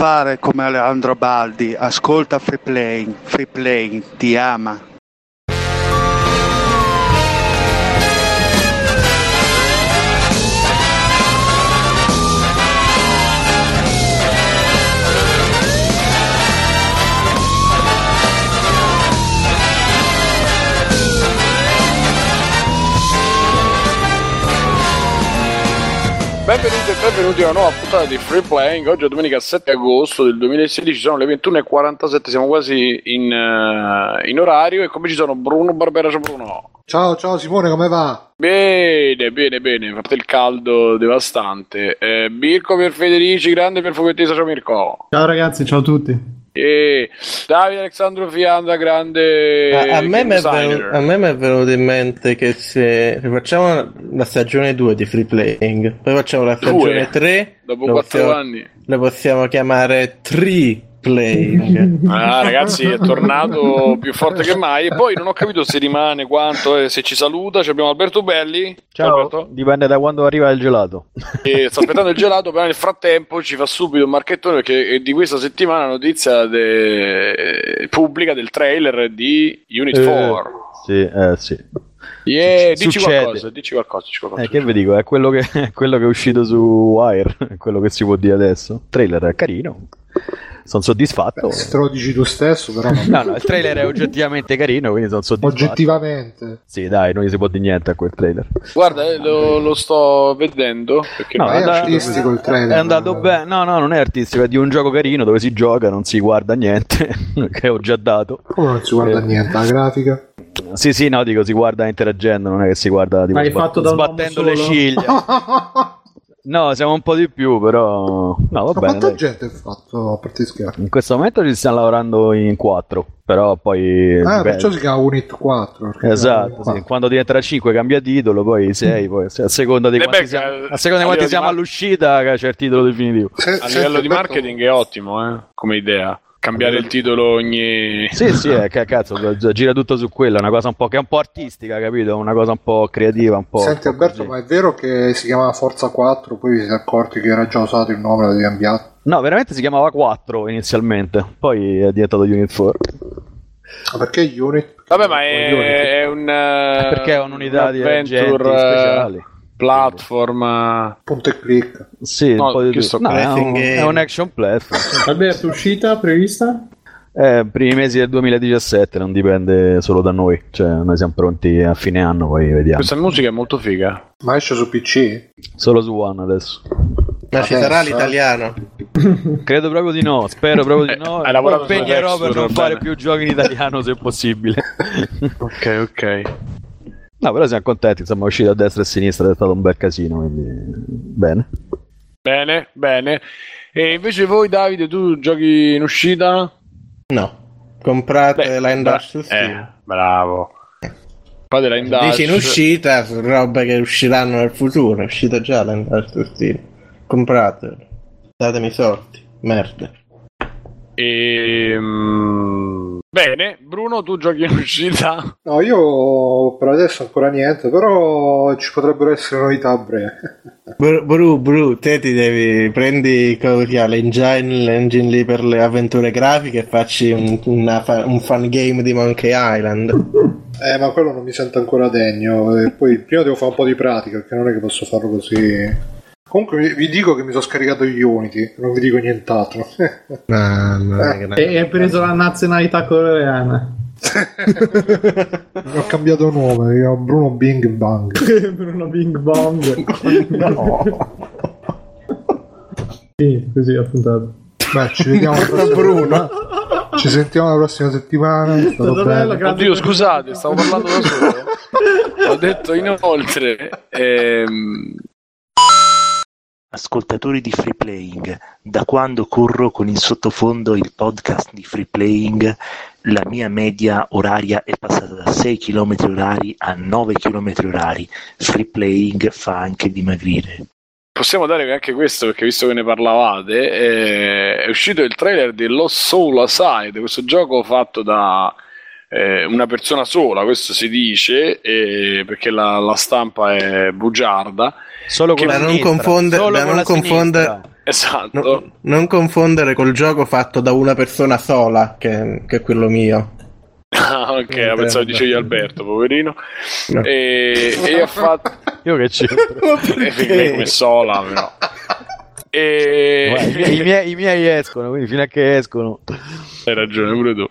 Fare come Alejandro Baldi, ascolta Free Playing, Free Playing ti ama. Benvenuti e benvenuti a una nuova puntata di Free Playing. Oggi è domenica 7 agosto del 2016, sono le 21.47, siamo quasi in, uh, in orario e come ci sono Bruno Barbera, ciao Bruno. Ciao, ciao Simone, come va? Bene, bene, bene, a parte il caldo devastante. Eh, Mirko per Federici, grande per Fumettesa, ciao Mirko. Ciao ragazzi, ciao a tutti. E Davide Alessandro Fianda, grande a, a, me venuto, a, me mi è venuto in mente che se facciamo la stagione 2 di Free Playing, poi facciamo la stagione 3, dopo 4 anni, la possiamo chiamare 3 playing. Ah, ragazzi, è tornato più forte che mai. E poi non ho capito se rimane quanto e se ci saluta. Ci abbiamo Alberto Belli. Ciao, Alberto. dipende da quando arriva il gelato. E sta aspettando il gelato, però nel frattempo ci fa subito un marchettone perché è di questa settimana notizia de... pubblica del trailer di Unit eh, 4. Sì, eh, sì. Yeah, dici qualcosa, dici qualcosa, dici qualcosa. Eh, che vi dico, è quello che, quello che è uscito su Wire, quello che si può dire adesso. Il trailer è carino sono soddisfatto. Beh, se te lo dici tu stesso, però. No, no, il trailer è oggettivamente carino, quindi sono soddisfatto. Oggettivamente. Sì, dai, non gli si può dire niente a quel trailer. Guarda, eh, lo, lo, sto vedendo. Perché no, è, è artistico il trailer. È andato bene. No, no, non è artistico, è di un gioco carino dove si gioca, non si guarda niente, che ho già dato. Come non si guarda eh. niente? La grafica? Sì, sì, no, dico si guarda interagendo, non è che si guarda tipo, sbat- sbattendo le ciglia. No, siamo un po' di più, però. No, va Ma bene. Quanta dai. gente ha fatto a parte scherzi? In questo momento ci stiamo lavorando in quattro, però poi. Ah, beh, perciò si chiama Unit 4. Esatto, sì. quando diventerà 5 cambia titolo, poi 6, poi a seconda di Eh quanti beh, siamo, a- seconda di quanti siamo all'uscita c'è il titolo definitivo. Se- A livello di marketing è ottimo, eh, come idea. Cambiare il titolo ogni. Sì, sì, è, che cazzo, gira tutto su quella, una cosa un po' che è un po' artistica, capito? Una cosa un po' creativa, un po'. Senti un po' Alberto, così. ma è vero che si chiamava Forza 4, poi vi siete accorti che era già usato il nome, l'avete cambiato? No, veramente si chiamava 4 inizialmente, poi è diventato Unit 4. Ma perché Unit? Vabbè, ma è, è un. Perché è un'unità di agenti speciali. Platform. eh, Punto e clic. Sì, No, un po' di no, è, un, è un action platform. Alberto, uscita prevista? Eh, primi mesi del 2017, non dipende solo da noi. Cioè, noi siamo pronti a fine anno, poi vediamo. Questa musica è molto figa. Ma esce su PC? Solo su One adesso. Ma ci sarà eh? l'italiano? Credo proprio di no, spero proprio di Eh, no. lavorato Mi impegnerò per non va fare bene. più giochi in italiano se possibile. Ok, ok. No, però siamo contenti, insomma, è uscito a destra e a sinistra, è stato un bel casino, quindi bene. Bene, bene. E invece voi, Davide, tu giochi in uscita? No. Comprate Beh, la bra- Indash su Steam. Eh, bravo. Fate la Indash. Dici in uscita su robe che usciranno nel futuro. È uscita già la Indash su Steam. Compratelo. Datemi i soldi. Merda. Ehm, Bene, Bruno, tu giochi in uscita? No, io per adesso ancora niente, però ci potrebbero essere novità a breve. Bru, Bru, Bru, te ti devi prendi l'engine, l'engine lì per le avventure grafiche e facci un, una un fan game di Monkey Island. Eh, ma quello non mi sento ancora degno. E poi prima devo fare un po' di pratica, perché non è che posso farlo così. Comunque vi, dico che mi sono scaricato gli Unity, non vi dico nient'altro. Mamma mia, che E hai preso la nazionalità coreana. ho cambiato nome, io Bruno Bing Bang. Bruno Bing Bong. No. Sì, così ho puntato. Beh, ci vediamo la prossima Bruno. Ci sentiamo la prossima settimana. È stato Stato bello, bello. Oddio, scusate, stavo parlando da solo. Ho detto inoltre. ehm, Ascoltatori di Free Playing, da quando corro con in sottofondo il podcast di Free Playing, la mia media oraria è passata da 6 km orari a 9 km orari. Free Playing fa anche dimagrire. Possiamo dare anche questo perché visto che ne parlavate, eh, è uscito il trailer di Lost Soul Aside, questo gioco fatto da eh, una persona sola, questo si dice, eh, perché la, la stampa è bugiarda, Solo con la da non confondere- solo da con non la confondere-. Esatto. No- non confondere col gioco fatto da una persona sola, che, che è quello mio. Ah, ok, Non pensavo dicevi Alberto, poverino. No. E, e ha fatto... Io che c'entro? Eh, lei come sola, però. E... Guarda, i miei- i miei escono, quindi fino a che escono. Hai ragione, pure tu.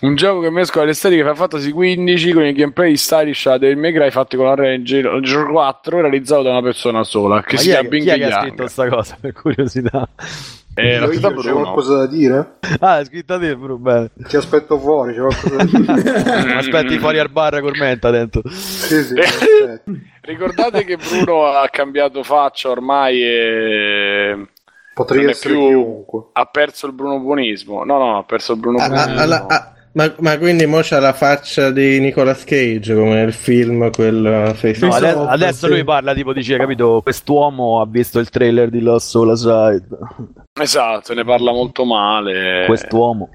Un gioco che mescola l'estetica Final Fantasy 15 con il gameplay stylish a Devil May Cry fatti con la Ranger il gioco 4 realizzato da una persona sola che Ma si chi, è, chiama chi Bing è che ha scritto sta cosa, per curiosità? Eh, Io- scritta c'è Bruno. qualcosa da dire? Ah, è scritto a te, Bru, bene. Ti aspetto fuori, c'è qualcosa da dire? Aspetti fuori al bar con menta dentro. sì, sì. Ricordate che Bruno ha cambiato faccia ormai e Potrei Non è essere più- chiunque. ha perso il Bruno Buonismo. No, no, ha perso il Bruno Ah, Buonismo. ah, ah, ma, ma quindi mo c'ha la faccia di Nicolas Cage come nel film quello Face No, adesso sì. lui parla tipo dice, capito, quest'uomo ha visto il trailer di Lost Soul Aside. Esatto, ne parla molto male. Quest'uomo.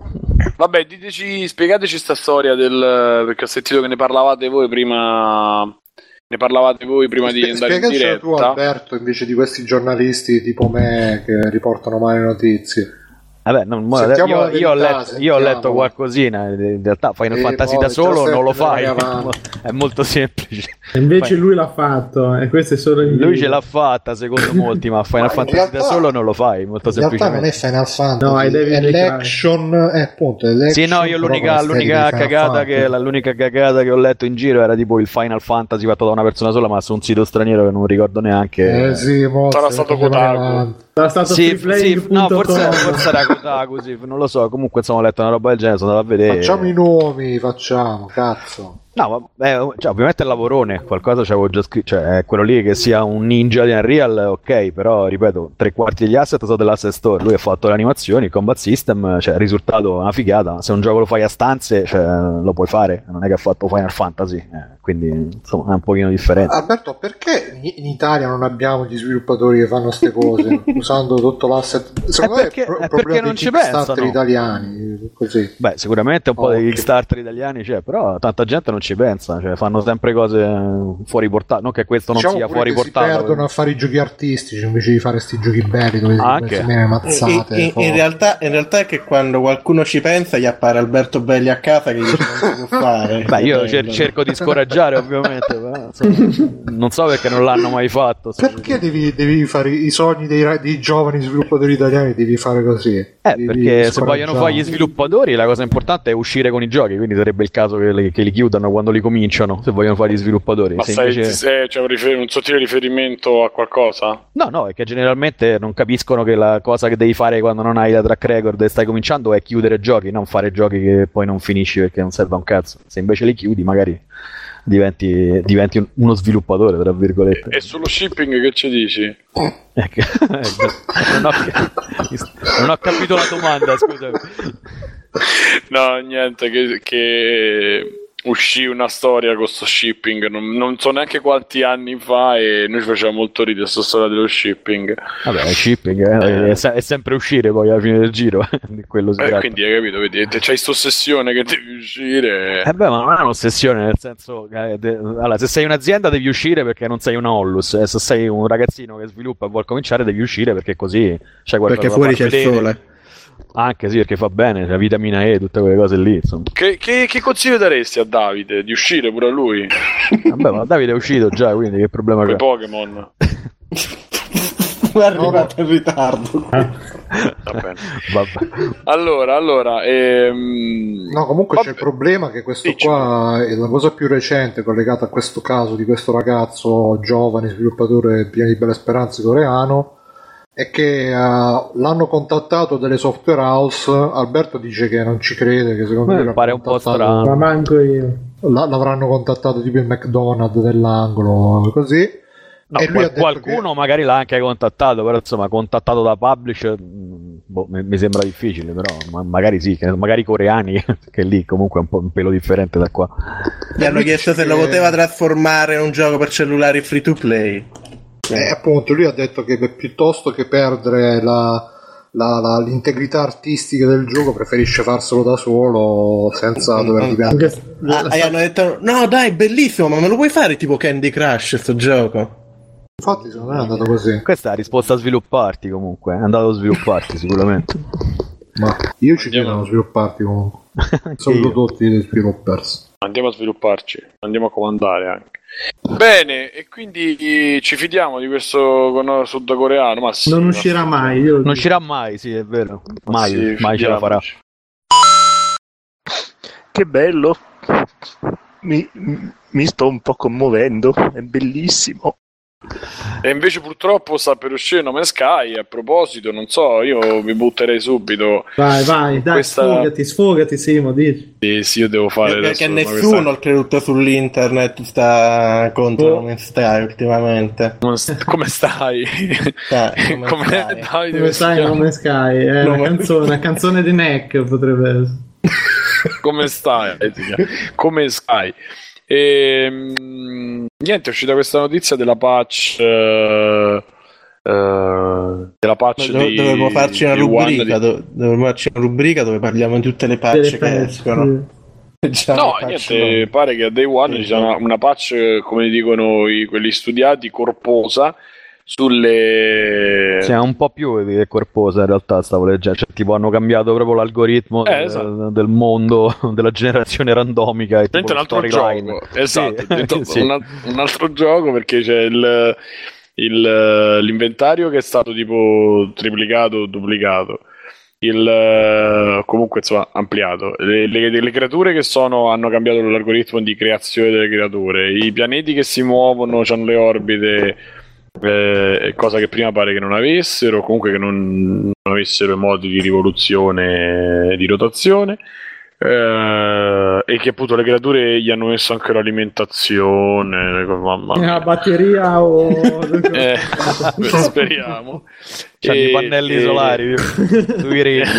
Vabbè, diteci, spiegateci sta storia del perché ho sentito che ne parlavate voi prima ne parlavate voi prima di Spie- andare in Spiegacela tu, diretta. Alberto, invece di questi giornalisti tipo me che riportano male notizie. Vabbè, non- io, io ho letto, io ho letto qualcosina, in realtà Final Eh, Fantasy da solo non lo fai, è molto semplice. E invece Fai- lui l'ha fatto, e questo è solo in Lui video. ce l'ha fatta secondo molti, ma Final Ma Fantasy da realtà- solo non lo fai, molto In realtà non è semplicemente. Final Fantasy, No, è Devil è l'action, è appunto, è Sì, no, io l'unica, l'unica cagata che, la- l'unica cagata che ho letto in giro era tipo il Final Fantasy fatto da una persona sola, ma su un sito straniero che non ricordo neanche. Eh sì, mo, Sarà stato Kotaku. Sarà stato Sì, sì, no, forse, forse era Kotaku, sì, non lo so. Comunque, insomma, ho letto una roba del genere, sono andato a vedere. Facciamo i nomi, facciamo, cazzo. No, ma, eh, cioè, ovviamente è lavorone, qualcosa ci avevo già scritto, cioè quello lì che sia un ninja di Unreal, ok, però ripeto, tre quarti degli asset sono dell'asset store, lui ha fatto le animazioni, il combat system, cioè il risultato è una figata, se un gioco lo fai a stanze, cioè, lo puoi fare, non è che ha fatto Final Fantasy, eh, quindi insomma è un pochino differente. Alberto, perché in Italia non abbiamo gli sviluppatori che fanno queste cose usando tutto l'asset? Secondo È perché- me è, pro- è problema perché non ci Kickstarter pensano. italiani, così. Beh, sicuramente un po' Oh, dei ok. Kickstarter italiani c'è, però tanta gente non ci pensa, cioè fanno sempre cose fuori portata, non che questo non Diciamo sia fuori che portata. si perdono a fare i giochi artistici invece di fare sti giochi belli dove Anche. si viene mazzate. In, in- realtà, in realtà è che quando qualcuno ci pensa gli appare Alberto Belli a casa che dice non si può fare. Beh, io cer- cerco di scoraggiare, ovviamente, però, insomma, non so perché non l'hanno mai fatto. Perché devi, devi fare i sogni dei, dei giovani sviluppatori italiani? Devi fare così. Eh, perché se vogliono fare gli sviluppatori, la cosa importante è uscire con i giochi. Quindi sarebbe il caso che li, che li chiudano quando li cominciano. Se vogliono fare gli sviluppatori. Ma Se stai, invece- se c'è un, rifer- un sottile riferimento a qualcosa? No, no, è che generalmente non capiscono che la cosa che devi fare quando non hai la track record e stai cominciando è chiudere giochi, non fare giochi che poi non finisci perché non serve a un cazzo. Se invece li chiudi, magari diventi, diventi un- uno sviluppatore, tra virgolette. E sullo shipping che ci dici? Ecco, non, ho, non ho capito la domanda, scusami. No, niente, che, che uscì una storia con sto shipping, non, non so neanche quanti anni fa e noi ci facevamo molto ridere sta storia dello shipping. Vabbè, è shipping, eh, è, se- è sempre uscire poi alla fine del giro. di quello si Eh, quindi hai capito, vedi, te- c'hai sta ossessione che devi uscire. Eh beh, ma non è un'ossessione, nel senso che de- allora, se sei un'azienda devi uscire perché non sei una Ollus, e se sei un ragazzino che sviluppa e vuol cominciare devi uscire perché così c'è qualcosa Perché fuori c'è il sole. Anche sì, perché fa bene, la vitamina E, tutte quelle cose lì, insomma. Che, che- che consiglio daresti a Davide? Di uscire pure a lui? Vabbè, ma Davide è uscito già, quindi che problema Con i c'è? Pokémon. È arrivato in ritardo. Va bene. Vabbè. Allora, allora, ehm... No, comunque vabbè. c'è il problema che questo Dici. qua è la cosa più recente collegata a questo caso di questo ragazzo giovane sviluppatore pieno di belle speranze coreano è che eh, l'hanno contattato delle software house Alberto dice che non ci crede che secondo l'ha pare un po' strano. Ma manco io. la- l'avranno contattato tipo il McDonald's dell'angolo così No, E lui qual- ha detto qualcuno magari l'ha anche contattato, però insomma, contattato da publisher, mh, boh, mi, mi sembra difficile, però ma- magari sì, che- magari i coreani, che lì comunque è un po' un pelo differente da qua. Gli hanno chiesto se lo che- poteva trasformare in un gioco per cellulari free to play. E appunto lui ha detto che piuttosto che perdere la- la- la- l'integrità artistica del gioco preferisce farselo da solo senza dover dipendere. Anche- Ah, e hanno detto: No, dai, bellissimo, ma me lo puoi fare tipo Candy Crush sto gioco? Infatti, secondo me è andato così. Questa è la risposta a svilupparti comunque, è andato a svilupparti sicuramente. Ma io ci Andiamo. chiedo a svilupparti comunque. Sono prodotti dei sviluppers. Andiamo a svilupparci, andiamo a comandare anche. Bene, e quindi ci fidiamo di questo sudcoreano. Ma sì, Non uscirà mai. Io... Non uscirà mai, sì, è vero. Mai, Sì, mai ce la farà. Che bello! Mi, mi sto un po' commuovendo, è bellissimo. E invece purtroppo sta per uscire Nome Sky. A proposito, non so, io vi butterei subito. Vai, vai, dai, Questa- sfogati, sfogati, Simo, dici. Sì, sì, io devo fare Perché nessuno, questa- oltretutto sull'internet, sta contro Oh. Sky ultimamente. Come st- Come stai? Eh, come Come stai? dai, Come stiamo- Nome Sky è No, una, canzone, una canzone di Neck potrebbe essere. come stai? Come stai? Ehm, niente, è uscita questa notizia della patch. eh, eh, della patch do- di, dovremmo farci una rubrica, di- do- dovremmo farci una rubrica dove parliamo di tutte le patch Delle che patch, escono. Già No, niente, nuove. pare che a Day One Sì, ci sia una, una patch, come dicono i- quelli studiati, corposa sulle... Sì, è un po' più corposa in realtà, stavo leggendo. Cioè, tipo, hanno cambiato proprio l'algoritmo Eh, del- esatto. del mondo della generazione randomica. e un altro gioco, esatto, Sì, sì. un, un altro gioco perché c'è il, il- l'inventario che è stato tipo triplicato o duplicato, il, comunque insomma ampliato, le, le- le creature che sono hanno cambiato l'algoritmo di creazione delle creature, i pianeti che si muovono, hanno le orbite, eh, cosa che prima pare che non avessero, comunque che non, non avessero i modi di rivoluzione e di rotazione. eh, e che appunto le creature gli hanno messo anche l'alimentazione. Mamma La batteria o... Eh, speriamo. C'hanno i E- pannelli e- solari reti.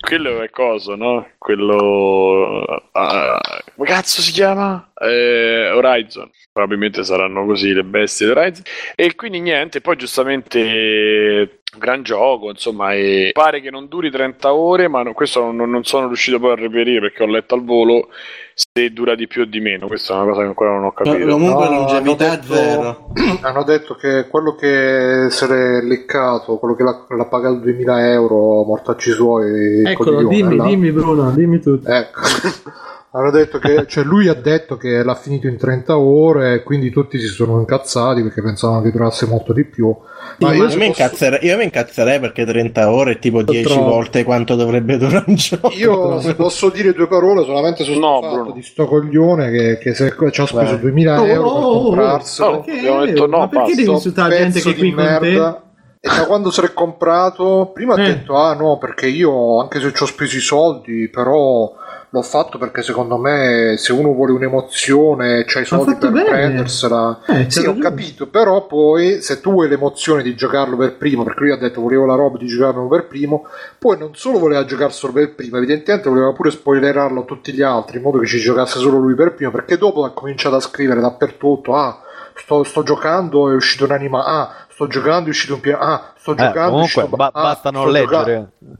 Quello è cosa, no? Quello. ah, come cazzo si chiama? Eh, Horizon. Probabilmente saranno così le bestie di Horizon. E quindi niente, poi giustamente. Gran gioco, insomma, e pare che non duri 30 ore, ma no- questo non, non sono riuscito poi a reperire perché ho letto al volo se dura di più o di meno. Questa è una cosa che ancora non ho capito. comunque No, longevità hanno detto- zero. Hanno detto che quello che se l'è leccato, quello che l'ha, l'ha pagato 2000 euro, mortacci suoi. Eccolo, dimmi, là. dimmi Bruno, dimmi tutto. Ecco. Hanno detto che, cioè lui ha detto che l'ha finito in 30 ore e quindi tutti si sono incazzati perché pensavano che durasse molto di più. Ma io, Io mi, posso- incazzerei, io mi incazzerei perché 30 ore è tipo 10 troppo. volte quanto dovrebbe durare un gioco. io se posso dire due parole solamente su sto No, fatto Bruno. di sto coglione che, che se ci ha speso Vai. 2000 Oh, euro oh, per oh, oh. comprarselo. Oh, abbiamo detto no, ma perché devi insultare gente che è qui merda. E da quando se l'è comprato, prima ha Eh. detto: Ah, no, perché io anche se ci ho speso i soldi, però l'ho fatto perché secondo me se uno vuole un'emozione, c'ha i soldi per bene. prendersela. Eh, Sì, ho ragione. capito, però poi se tu vuoi l'emozione di giocarlo per primo, perché lui ha detto volevo la roba di giocarlo per primo, poi non solo voleva giocarselo per primo, evidentemente voleva pure spoilerarlo a tutti gli altri, in modo che ci giocasse solo lui per primo, perché dopo ha cominciato a scrivere dappertutto, ah, sto, sto giocando, è uscito un anima, ah, sto giocando, è uscito un piano, ah, sto Eh, giocando, è comunque, uscito... ba- ah, basta non sto leggere. giocando.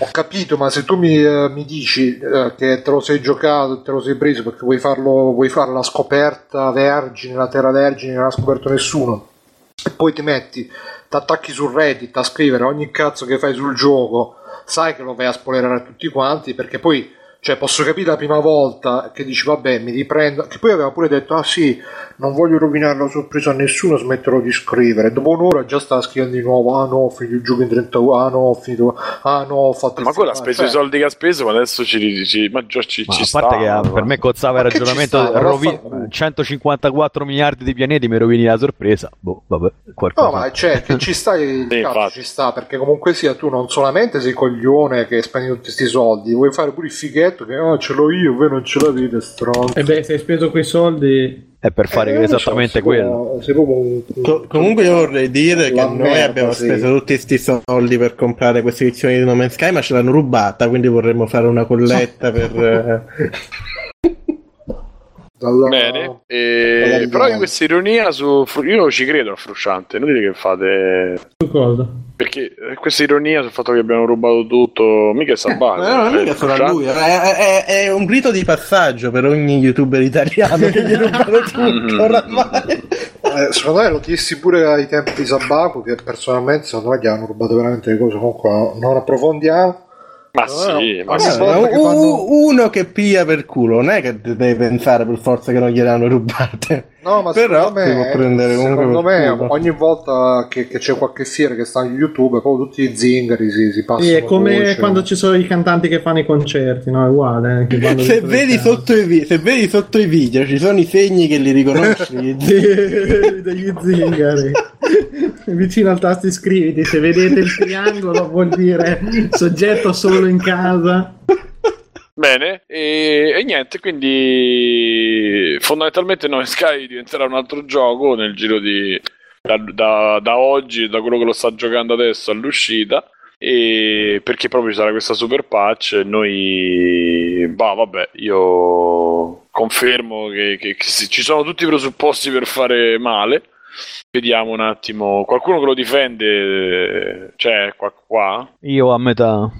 Ho capito, ma se tu mi, eh, mi dici eh, che te lo sei giocato, te lo sei preso perché vuoi, farlo, vuoi fare la scoperta vergine, la terra vergine, non ha scoperto nessuno, e poi ti metti, ti attacchi su Reddit a scrivere ogni cazzo che fai sul gioco, sai che lo vai a spoilerare a tutti quanti, perché poi, cioè, posso capire la prima volta che dici, vabbè, mi riprendo, che poi aveva pure detto, ah sì, non voglio rovinare la sorpresa a nessuno, smetterò di scrivere. Dopo un'ora già stava scrivendo di nuovo, ah no, ho finito il gioco in 30 ah no, ho finito, ah no, ho fatto il Ma quello ha speso i Cioè, soldi che ha speso, ma adesso ci, ci, ma già ci, Ma ci a parte che ah, per me cozzava il ragionamento sta? rovi- Vaffanculo. 154 miliardi di pianeti mi rovini la sorpresa. Boh, vabbè, qualcosa. No, ma c'è, che ci sta il Sì, cazzo, infatti. ci sta, perché comunque sia tu non solamente sei coglione che spendi tutti questi soldi, vuoi fare pure il fighetto che oh, ce l'ho io, voi non ce l'avete, stronzo. E beh, se hai speso quei soldi... È per fare Eh, so, esattamente sei quello. sei proprio un- Co- comunque io vorrei dire che noi merda, abbiamo sì. speso tutti questi soldi per comprare queste edizioni di No Man's Sky, ma ce l'hanno rubata, quindi vorremmo fare una colletta per... eh, dalla- Bene, e... però zona. questa ironia su io ci credo a Frusciante, non dite che fate Su cosa? Perché eh, questa ironia sul fatto che abbiamo rubato tutto, mica è Sabano. Ma non è mica solo a lui, è, è- è un rito di passaggio per ogni youtuber italiano che gli rubano tutto oramai. Eh, secondo me lo dissi pure ai tempi di Sabaku che personalmente secondo me gli hanno rubato veramente le cose comunque non approfondiamo Ma No, sì, ma ogni sì. che fanno- uno che piglia per culo, non è che deve pensare per forza che non gliel'hanno rubate. No, ma Però secondo me, secondo me ogni volta che, che c'è qualche fiera che sta su YouTube, poi tutti i zingari si, si passano. Sì, è come voce. quando ci sono i cantanti che fanno i concerti, no? È uguale. eh, Se vedi, i vi- se vedi sotto i video ci sono i segni che li riconosci. degli zingari vicino al tasto iscriviti se vedete il triangolo vuol dire soggetto solo in casa Bene, e, e niente, quindi fondamentalmente No Sky diventerà un altro gioco nel giro di da, da- da oggi, da quello che lo sta giocando adesso all'uscita. E perché proprio ci sarà questa super patch noi bah vabbè io confermo che, che- che ci sono tutti i presupposti per fare male vediamo un attimo qualcuno che lo difende c'è qua, qua? Io a metà.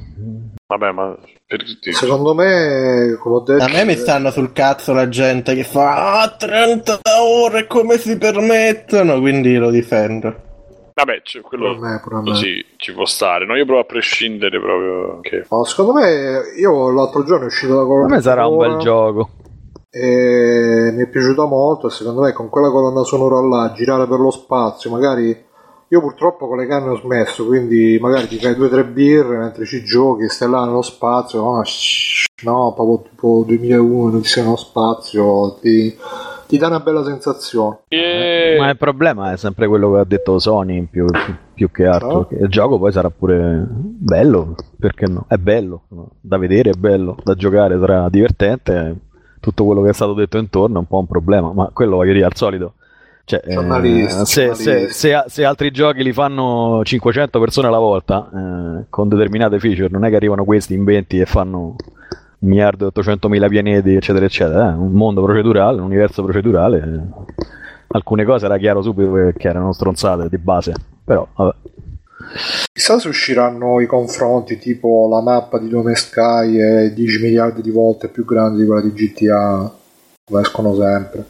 vabbè ma per tutti Secondo me, come ho detto, A me mi stanno sul cazzo la gente che fa ah, 30 ore come si permettono, quindi lo difendo. Vabbè, cioè, pure quello a me, pure così ci può stare. No, io provo a prescindere proprio. Che... No, secondo me, io l'altro giorno è uscito da A colonna me sarà un bel gioco. E mi è piaciuto molto e secondo me con quella colonna sonora là, girare per lo spazio, magari io purtroppo con le canne ho smesso, quindi magari ti fai due o tre birre mentre ci giochi, stai là nello spazio, no, no proprio tipo 2001, non sei nello spazio, ti, ti dà una bella sensazione. Ma il problema è sempre quello che ha detto Sony in più, più che altro. Che il gioco poi sarà pure bello, perché no? È bello, da vedere è bello, da giocare sarà divertente. Tutto quello che è stato detto intorno è un po' un problema, ma quello voglio dire al solito. Cioè, eh, se, se- se- se altri giochi li fanno 500 persone alla volta eh, con determinate feature, non è che arrivano questi in 20 e fanno un miliardo e 800 mila pianeti, eccetera, eccetera. eh. Un mondo procedurale, un universo procedurale. eh. Alcune cose era chiaro subito che erano stronzate di base, però vabbè. Chissà se usciranno i confronti tipo la mappa di Dome Sky è 10 miliardi di volte più grande di quella di GTA, come escono sempre.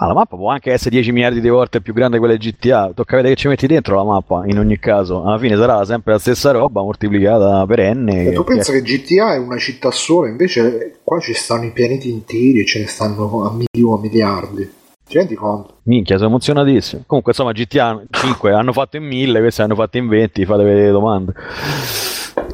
Ah, la mappa può anche essere 10 miliardi di volte più grande di quella di GTA. Tocca vedere che ci metti dentro la mappa. In ogni caso, alla fine sarà sempre la stessa roba moltiplicata per n. E tu pensa che GTA è una città sola, invece qua ci stanno i pianeti interi e ce ne stanno a milioni, a miliardi. Ti rendi conto? Minchia, sono emozionatissimo. Comunque, insomma, GTA 5 hanno fatto in 1000, questi hanno fatto in 20. Fatevi le domande.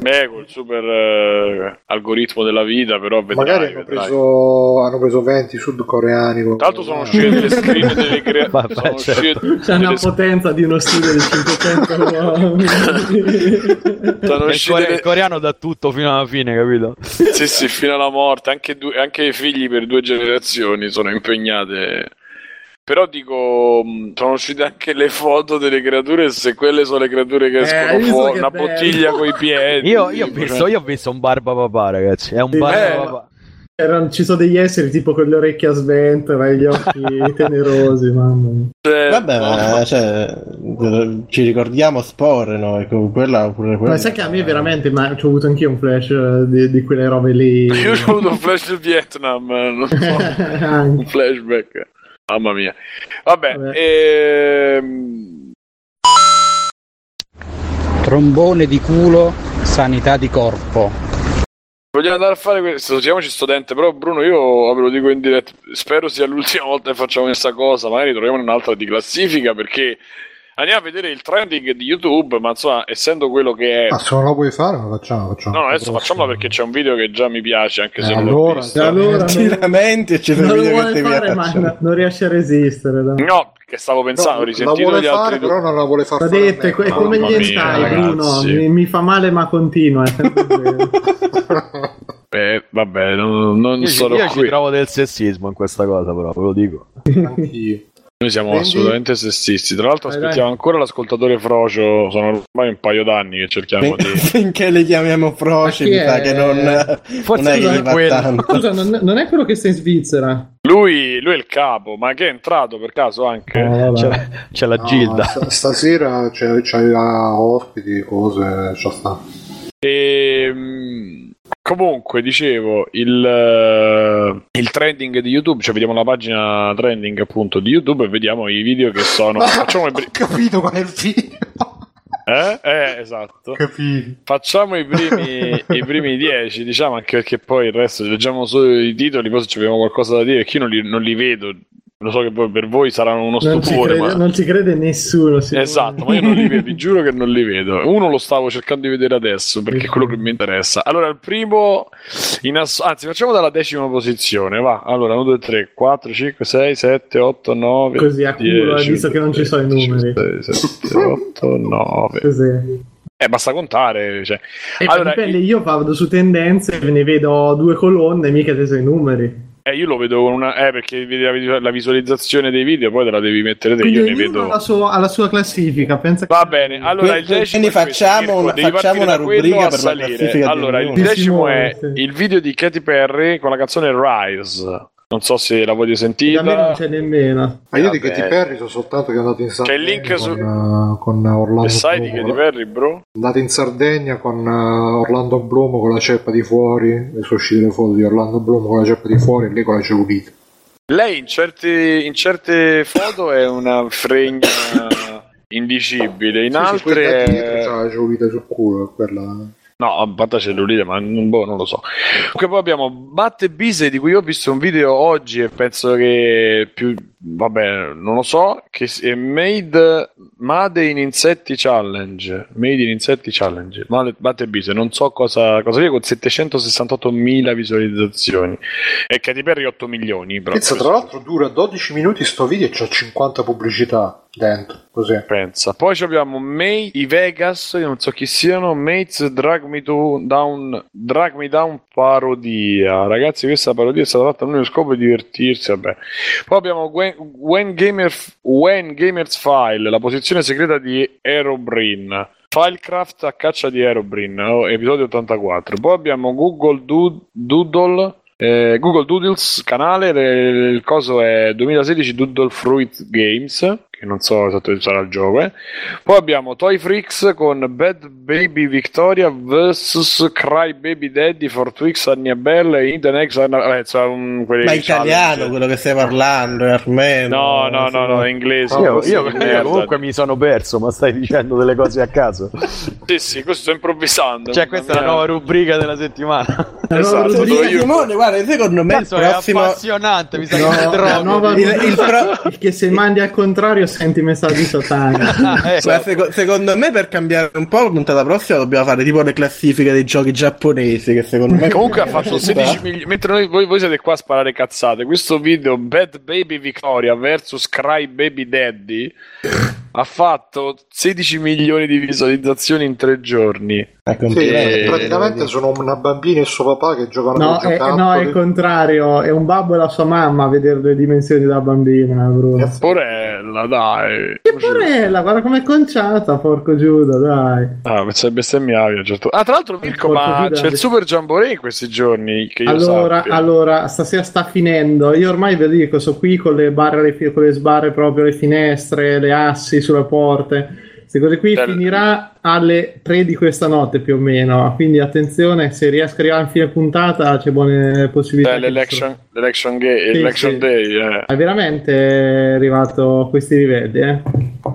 Beh, col super eh, algoritmo della vita, però vedrai, Magari hanno vedrai. preso, hanno preso 20 sudcoreani. con- Tra l'altro sono uscite le screen delle crea- Vabbè, sono certo. c'è una delle- potenza di uno studio di 500 uomini sono Il, core- le- coreano dà tutto fino alla fine, capito? Sì, sì, fino alla morte, anche, due- anche i figli per due generazioni sono impegnate. Però dico, mh, sono uscite anche le foto delle creature, se quelle sono le creature che Eh, escono visto fuori, che una bello? bottiglia coi piedi. Io, io ho visto, io ho visto un barba papà, ragazzi. È un Sì, barba eh, papà. Erano- ci sono degli esseri tipo con le orecchie a sventola e gli occhi tenerosi mamma mia. Cioè, Vabbè, cioè, ci ricordiamo Spore, no? Con quella pure quella. ma sai che a me veramente ma ho avuto anch'io un flash eh, di, di quelle robe lì Io ho avuto un flash del Vietnam, eh, non so, un flashback. Mamma mia. Vabbè, Vabbè. ehm, Trombone di culo, sanità di corpo. vogliamo andare a fare questo, usiamoci sto dente, però Bruno io ve lo dico in diretta, spero sia l'ultima volta che facciamo questa cosa, magari troviamo un'altra di classifica perché andiamo a vedere il trending di YouTube, ma insomma, essendo quello che è... Ah, se non la vuoi fare, la facciamo. facciamo. No, no, adesso facciamola perché c'è un video che già mi piace, anche se Eh, non l'ho allora, visto. allora Ti non, lamenti e ci non lo video che vuole ti ma no- non riesce a resistere dai. No, che stavo pensando, ho No, la risentito vuole gli altri fare, due. però non la vuole far L'ha fare. me. è come gli hentai Bruno mi, mi fa male ma continua è sempre vero. Eh, vabbè, non, non Io, ci, sono io ci qui. trovo del sessismo in questa cosa, però, ve lo dico. Anch'io. Noi siamo Quindi- assolutamente sessisti. Tra l'altro, Dai, aspettiamo ancora l'ascoltatore Frocio. Sono ormai un paio d'anni che cerchiamo Fin- di. Finché le chiamiamo Froci, Ma chi mi sa è? che non, Forse non è non è quello. Scusa, non, non è quello che sta in Svizzera Lui, lui è il capo, ma che è entrato per caso anche. Vabbè. C'è, c'è la No, Gilda. st- stasera c'è, c'è ospiti, cose, ci sta. E, mm, Comunque, dicevo, il, eh, il trending di YouTube, cioè vediamo la pagina trending appunto di YouTube e vediamo i video che sono... Facciamo i, Ho pri- capito qual è il video. eh? Eh, esatto. Capito. Facciamo i primi, i primi dieci, diciamo, anche perché poi il resto leggiamo solo i titoli, poi se ci abbiamo qualcosa da dire, perché io non li, non li vedo. Lo so che poi per voi saranno uno Non ci, stupore, crede, ma... non ci crede nessuno. Esatto, ma io non li vedo, vi giuro che non li vedo. Uno lo stavo cercando di vedere adesso perché è quello che mi interessa. Allora, il primo, ass- anzi, facciamo dalla decima posizione. Va, allora 1, 2, 3, 4, 5, 6, 7, 8, 9. Così a culo, hai visto che non ci sono i numeri. 6, 7, 8, 9. Così. Eh, basta contare. Cioè. E Allora, dipende, io vado su tendenze e ne vedo due colonne, mica sei i numeri. Eh, io lo vedo con una. Eh, perché la, visualizzazione dei video, poi te la devi mettere te. Quindi Io ne vedo. ha la sua, ha la sua classifica. Pensa Va bene, allora il Quindi decimo questo, facciamo una- facciamo una rubrica per la salire. Allora, il decimo è il video di Katy Perry con la canzone Rise. Non so se la voglio Da me non c'è nemmeno. Ma io di. Katy Perry so soltanto che è andato in C'è il Sardegna link su- con, eh, con Orlando E sai di. Katy Perry, bro? È andato in Sardegna con eh, Orlando Bloom con la ceppa di fuori. E sono uscite le foto di Orlando Bloom con la ceppa di fuori e lei con la cellulite. Lei in, certi- in certe foto è una fregna indicibile, in Sì, sì, altre poi da dietro è... c'ha la cellulite sul culo. Quella... No, a parte cellulite, ma non, boh, non lo so. Comunque poi abbiamo Matte Bise di cui ho visto un video oggi e penso che più vabbè, non lo so, che è Made Made in Insetti Challenge. Made in Insetti Challenge. Matte Bise, non so cosa cosa sia con 768.000 visualizzazioni e Katy Perry 8 milioni, Pensa, tra l'altro dura 12 minuti sto video e c'ha 50 pubblicità dentro. Così. pensa. Poi abbiamo May, i Vegas, io non so chi siano, Mates Drag Me Down, Drag Me Down parodia. Ragazzi, questa parodia è stata fatta l'unico scopo di divertirsi, vabbè. Poi abbiamo When, When, Gamer, When Gamers File, la posizione segreta di Aerobrin. Filecraft a caccia di Aerobrin, oh, episodio 84. Poi abbiamo Google Dood- Doodle. eh, Google Doodles canale, le- il coso è 2016 Doodle Fruit Games, che non so esattamente sarà il gioco. eh. Poi abbiamo Toy Freaks con Bad Baby Victoria vs Cry Baby Daddy for Twix Annabelle e In the Next Anna- eh, Ma challenge. italiano quello che stai parlando, è armeno. No, no, no, no, è inglese. Io, io- di comunque mi sono perso, ma stai dicendo delle cose a caso. Sì, sì, così sto improvvisando. Cioè, questa è la nuova rubrica della settimana. Esatto, dove io- Simone, guarda, secondo me il Cazzo, è prossimo... appassionante, mi sa No, che drogo. nuova Il- il rubrica pro- che se mandi al contrario senti messaggi satani. Ah, eh, Guarda, seco- secondo me per cambiare un po' la puntata prossima dobbiamo fare tipo le classifiche dei giochi giapponesi che secondo me Comunque ha fatto 16 milioni. Mentre noi, voi, voi siete qua a sparare cazzate, questo video Bad Baby Victoria vs Cry Baby Daddy ha fatto 16 milioni di visualizzazioni in tre giorni. È Sì, eh, praticamente sono una bambina e suo papà che giocano No, con è, no, è il contrario, è un babbo e la sua mamma a vedere le dimensioni della bambina, Bruno. Porella, dai. Che porella, guarda com'è conciata, porco Giuda, dai. Ah, pensavo bestemmiavi a un certo Ah, tra l'altro, Mirko, Porco ma Giuda. c'è il Super Jamboree in questi giorni. Che io Allora, sappia. allora, stasera sta finendo. Io ormai ve lo dico, sono qui con le barre, con le sbarre proprio, le finestre, le assi sulle porte. Queste cose qui Beh, finirà alle 3 di questa notte più o meno. Quindi attenzione, se riesco a arrivare in fine puntata c'è buone possibilità. Eh, l'election, l'election, gay- Sì, election sì. day. Eh. È veramente arrivato a questi livelli, eh?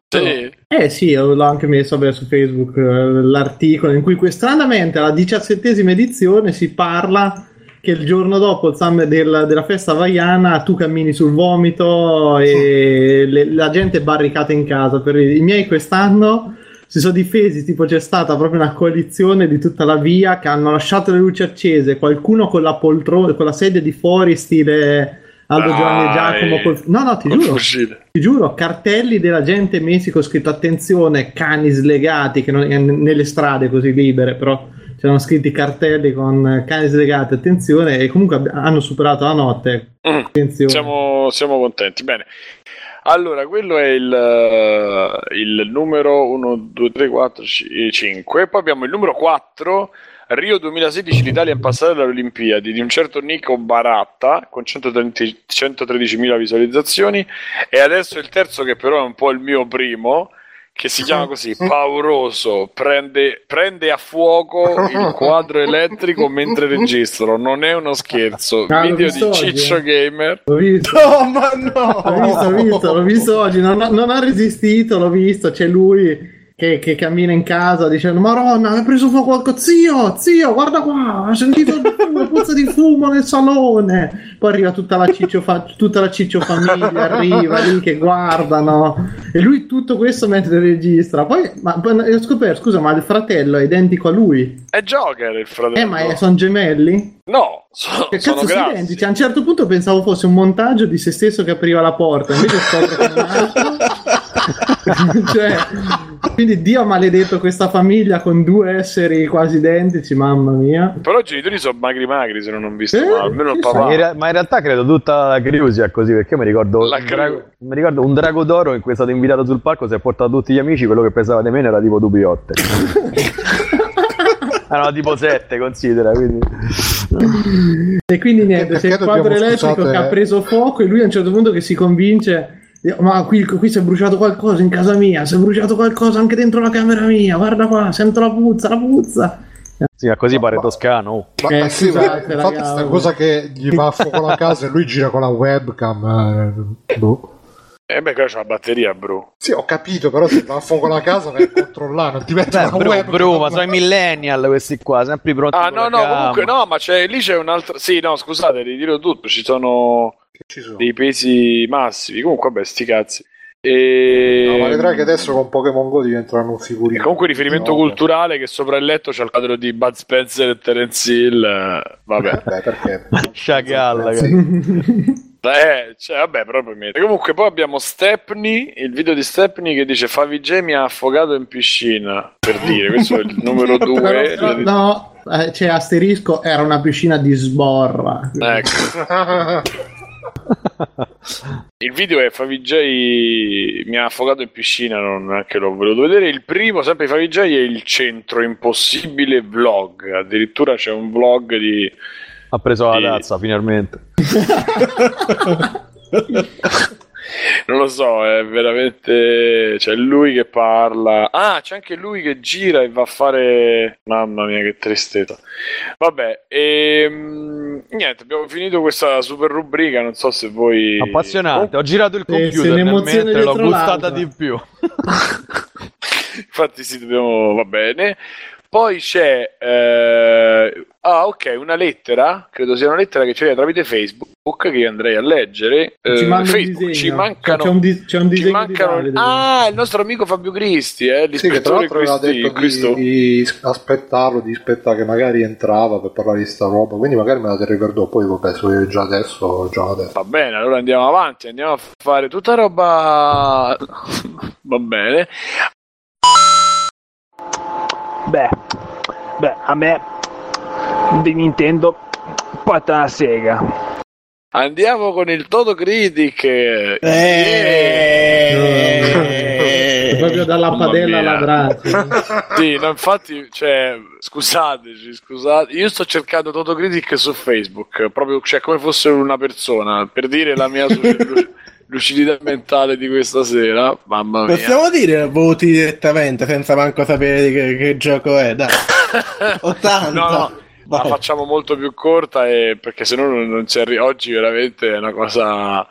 Sì. Eh sì, l'ho anche messo vabbè, su Facebook eh, l'articolo in cui que- stranamente alla diciassettesima edizione si parla che il giorno dopo il summer del- della festa havaiana tu cammini sul vomito e le- la gente è barricata in casa. Per i miei quest'anno si sono difesi, tipo c'è stata proprio una coalizione di tutta la via che hanno lasciato le luci accese, qualcuno con la poltrona, con la sedia di fuori stile Aldo Giovanni e. Giacomo. col- No, no, ti giuro. Ti giuro, cartelli della gente in Messico scritto attenzione, cani slegati, che non è nelle strade così libere, però c'erano scritti cartelli con eh, cani slegati, attenzione, e comunque hanno superato la notte. Mm. Attenzione. Siamo, siamo contenti. Bene. Allora, quello è il, eh, il numero 1, 2, 3, 4, 5. Poi abbiamo il numero 4, Rio 2016, l'Italia è passata alle Olimpiadi, di un certo Nico Baratta, con 130 113.000 visualizzazioni. E adesso il terzo, che però è un po' il mio primo, che si chiama così, pauroso, prende, prende a fuoco il quadro elettrico mentre registro, non è uno scherzo, Ah, video di oggi, Ciccio eh. Gamer. L'ho visto. No, ma no! L'ho visto, l'ho visto, l'ho visto oggi, non, ha- non ha resistito, l'ho visto, c'è lui che, che cammina in casa dicendo Maronna, hai preso fuoco qualcosa, zio, zio, guarda qua, ho sentito fumo, puzza di fumo nel salone. Poi arriva tutta la ciccio, fa- tutta la ciccio famiglia, arriva lì che guardano e lui tutto questo mentre registra. Poi, ma, ho scoperto, scusa, ma il fratello è identico a lui? È Joker il fratello. Eh, ma sono gemelli? No, so- Che sono cazzo grassi. identici? A un certo punto pensavo fosse un montaggio di se stesso che apriva la porta, invece scopro che è un altro. cioè, quindi Dio ha maledetto questa famiglia con due esseri quasi identici, mamma mia. Però i genitori sono magri magri se non ho visto Eh, male, almeno il papà. Ma in, rea- ma in realtà credo tutta la crew sia così, perché io mi ricordo, La drago, mi ricordo un drago d'oro in cui è stato invitato sul palco, si è portato tutti gli amici, quello che pesava di meno era tipo Dubiotte. Erano tipo 7, considera, quindi... E quindi niente, c'è il quadro elettrico scusate- che ha preso fuoco e lui a un certo punto che si convince. Ma qui, qui si è bruciato qualcosa in casa mia, si è bruciato qualcosa anche dentro la camera mia, guarda qua, sento la puzza, la puzza. Sì, ma così pare toscano. Ma, Eh, ma sì, ma infatti sta cosa che gli va a fuoco la casa e lui gira con la webcam. eh, boh. Eh beh, qua c'è la batteria, bro. Sì, ho capito, però se va a fuoco la casa a controllare, non ti metti Beh, una bro, webcam. bro, ma sono i millennial questi qua, sempre pronti Ah, no, no, gamma. comunque no, ma c'è, lì c'è un altro... Sì, no, scusate, ritiro tutto, ci sono? Dei pesi massimi. Comunque, vabbè, sti cazzi. E... No, ma vedrai che adesso con Pokémon Go diventeranno un E figurino. comunque riferimento No, culturale che sopra il letto c'è il quadro di Bud Spencer e Terence Hill. eh, Vabbè. Beh, perché? Chagall, Sì. Eh, cioè, vabbè, proprio niente. Comunque, poi abbiamo Stepney, il video di Stepney che dice Favij mi ha affogato in piscina. Per dire, questo è il numero due. Però, però, no, eh, c'è asterisco, era una piscina di sborra. Ecco. Il video è Favij mi ha affogato in piscina, non neanche l'ho voluto vedere. Il primo, sempre di Favij, è il centro impossibile vlog. Addirittura c'è un vlog di. Ha preso la Sì. tazza, finalmente. Non lo so, è veramente. C'è lui che parla. Ah, c'è anche lui che gira e va a fare. Mamma mia, che tristezza. Vabbè, e. Niente, abbiamo finito questa super rubrica. Non so se voi. Appassionante, ho girato il se computer ne nel mentre l'ho gustata l'altra. di più. Infatti, sì, dobbiamo. Va bene. Poi c'è. eh, Ah, ok, una lettera. Credo sia una lettera che c'è tramite Facebook che io andrei a leggere. Ci Eh, manda un Facebook, ci mancano. C'è un, di- c'è un ci disegno mancano- di. Ah, il nostro amico Fabio Cristi, eh, Sì, che l'ispettore l'altro aveva Cristi, detto Cristo. di, di aspettarlo, di aspettare che magari entrava per parlare di sta roba, quindi magari me la terrei per dopo, poi vabbè, se vuoi già adesso, già adesso. Va bene, allora andiamo avanti, andiamo a fare tutta roba. Va bene. Beh, beh, a me di Nintendo porta una sega. Andiamo con il Toto Critic. Eh, È proprio dalla Mamma padella mia. alla braccia. Sì, no, infatti, cioè, scusateci, scusate. Io sto cercando Toto Critic su Facebook, proprio cioè, come fosse una persona, per dire la mia lucidità mentale di questa sera. Mamma mia. Possiamo dire voti direttamente senza manco sapere che, che gioco è, dai. 80. No, no, la facciamo molto più corta e perché sennò non, non ci arri- Oggi veramente è una cosa.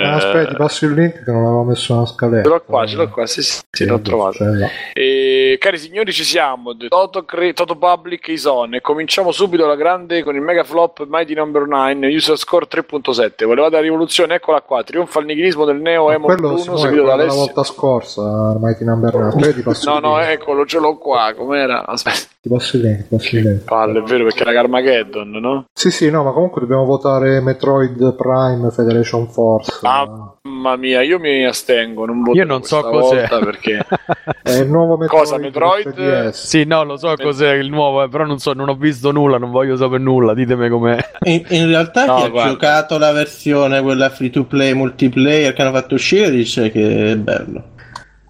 Eh, Ah, aspetta, ti passo il link che non avevo messo una scaletta. Ce l'ho qua, ce l'ho qua, sì, sì, sì, l'ho trovato. E, cari signori, ci siamo. Toto, Cre- Toto Public is on. E cominciamo subito la grande con il mega flop Mighty Number 9, user score 3.7. Volevate la rivoluzione? Eccola qua. Trionfa il nichilismo del neo emo quello Bruno, seguito da Alessio. volta scorsa, Mighty Number 9. Aspetta, ti passo No, no, eccolo, ce l'ho qua. Com'era? Aspetta, Ti passo il link, ti passo il link. palle, è vero perché era Carmageddon, no? Sì, sì, no, ma comunque dobbiamo votare Metroid Prime Federation Force. Mamma mia, io mi astengo. Non Io non so questa cos'è. volta perché. È il nuovo Metroid. Cosa, Metroid? per 3DS. Sì, no, lo so cos'è il nuovo, eh, però non so, non ho visto nulla, non voglio sapere nulla, ditemi com'è. In, in realtà No, chi ha guarda. giocato la versione quella free to play multiplayer che hanno fatto uscire dice che è bello.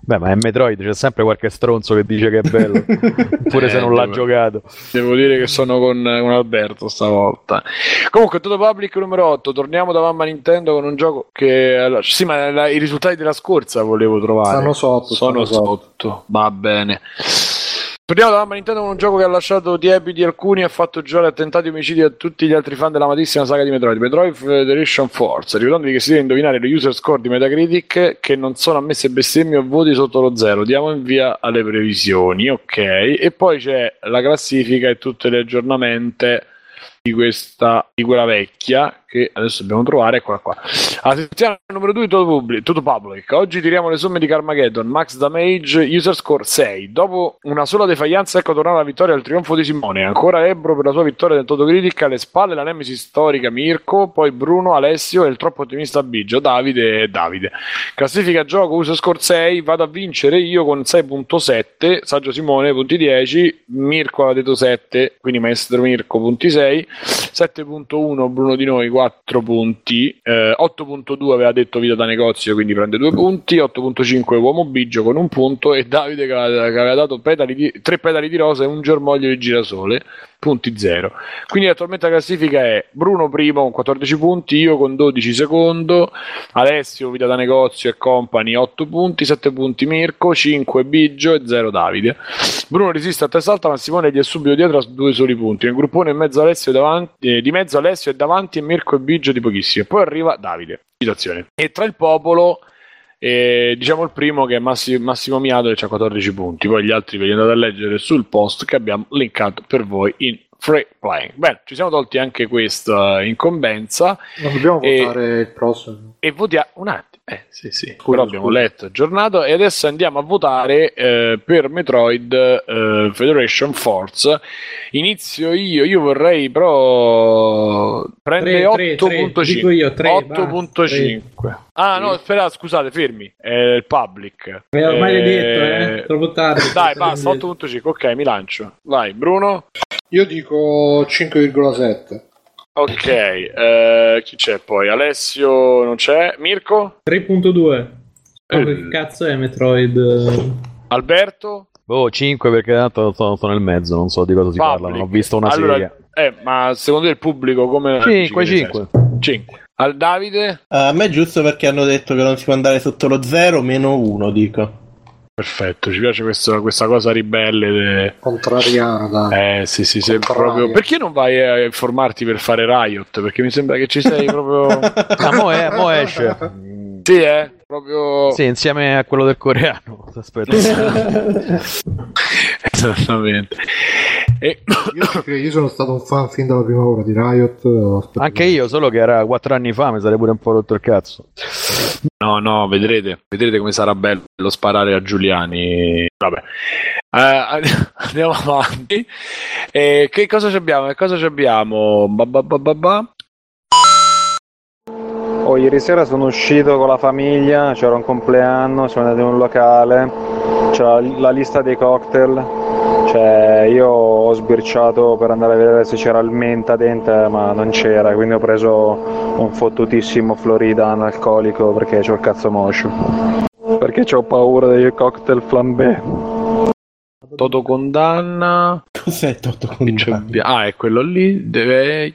Beh, ma è Metroid, c'è sempre qualche stronzo che dice che è bello, pure se Eh, non l'ha devo- giocato. Devo dire che sono con, con Alberto stavolta. Comunque, Toto Public numero 8. Torniamo da mamma Nintendo con un gioco che. allora, sì, ma la- i risultati della scorsa volevo trovare. Stanno sotto, Sono stanno sotto. sotto. Va bene. Torniamo da mamma Nintendo con un gioco che ha lasciato tiepi di alcuni e ha fatto giocare attentati e omicidi a tutti gli altri fan della amatissima saga di Metroid, Metroid Federation Force, ricordandovi che si deve indovinare le user score di Metacritic che non sono ammesse bestemmie o voti sotto lo zero. Diamo in via alle previsioni, ok? E poi c'è la classifica e tutte le aggiornamenti di questa di quella vecchia che adesso dobbiamo trovare eccola qua. Alla sezione numero 2 tutto public, tutto public. Oggi tiriamo le somme di Carmageddon max damage user score 6 dopo una sola defianza ecco tornare alla vittoria al trionfo di Simone. Ancora Ebro per la sua vittoria nel Toto Critic alle spalle la nemesi storica Mirko poi Bruno Alessio e il troppo ottimista Biggio Davide e Davide. Classifica gioco user score 6 vado a vincere io con 6.7 Saggio Simone punti 10 Mirko aveva detto 7 quindi maestro Mirko punti 6 7.1 Bruno Di Noi 4 punti. Eh, 8.2 aveva detto vita da negozio quindi prende 2 punti. 8.5 Uomo Biggio con un punto. E Davide che che aveva dato pedali di, 3 pedali di rosa e un germoglio di girasole. Punti 0 quindi attualmente la classifica è Bruno primo con 14 punti io con 12 secondo Alessio vita da negozio e company 8 punti 7 punti Mirko 5 Biggio e 0 Davide. Bruno resiste a testa alta ma Simone gli è subito dietro a due soli punti. Nel gruppone in mezzo Alessio davanti, eh, di mezzo Alessio è davanti e Mirko Biggio di pochissimo poi arriva Davide. Citazione. E tra il popolo eh, diciamo il primo che è Massi- Massimo Miato che ha 14 punti. Poi gli altri ve li andate a leggere sul post che abbiamo linkato per voi in free playing bene ci siamo tolti anche questa incombenza. Non dobbiamo E- votare il prossimo. e votiamo un attimo. Eh, sì, sì, però abbiamo letto, aggiornato e adesso andiamo a votare eh, per Metroid eh, Federation Force. Inizio io, io vorrei però prendere Tre, tre, tre. 8.5. Dico io, tre, 8.5. Ah, no, aspetta, scusate, fermi. È il public. Eh, ormai l'hai detto, Eh, eh? Troppo tardi. Dai, basta, 8.5. Ok, mi lancio. Vai, Bruno. Io dico 5,7. Ok, eh, chi c'è poi? Alessio non c'è. Mirko? 3.2. Ma Eh. che cazzo è Metroid? Alberto? Boh, 5 perché tanto sono, sono nel mezzo, non so di cosa si parla, non ho visto una allora, serie. Eh, ma secondo te il pubblico come... 5, 5. 5. Al Davide? A me è giusto perché hanno detto che non si può andare sotto lo 0 meno 1, dico. Perfetto, ci piace questo- questa cosa ribelle. de- Contrariano, dai. Eh, sì, sì, sì, proprio... Perché non vai a informarti per fare Riot? Perché mi sembra che ci sei proprio... Ah, mo, è- mo esce. sì, eh? Proprio... Sì, insieme a quello del coreano. Aspetta. Esattamente. E... Io, io sono stato un fan fin dalla prima ora di Riot. aspetta- Anche io, solo che era 4 anni fa, mi sarei pure un po' rotto il cazzo. No, no, vedrete, vedrete come sarà bello sparare a Giuliani. Vabbè, Eh, andiamo avanti. Eh, che cosa ci abbiamo? Che cosa ci abbiamo? Ba, ba, ba, ba, ba. Oh, ieri sera sono uscito con la famiglia, c'era un compleanno, siamo andati in un locale, c'era la lista dei cocktail, io ho sbirciato per andare a vedere se c'era il menta dentro, ma non c'era, quindi ho preso un fottutissimo Florida analcolico perché c'ho il cazzo moscio. Perché ho paura dei cocktail flambé. Toto condanna. Cos'è Toto c'è- Ah, è quello lì. Deve...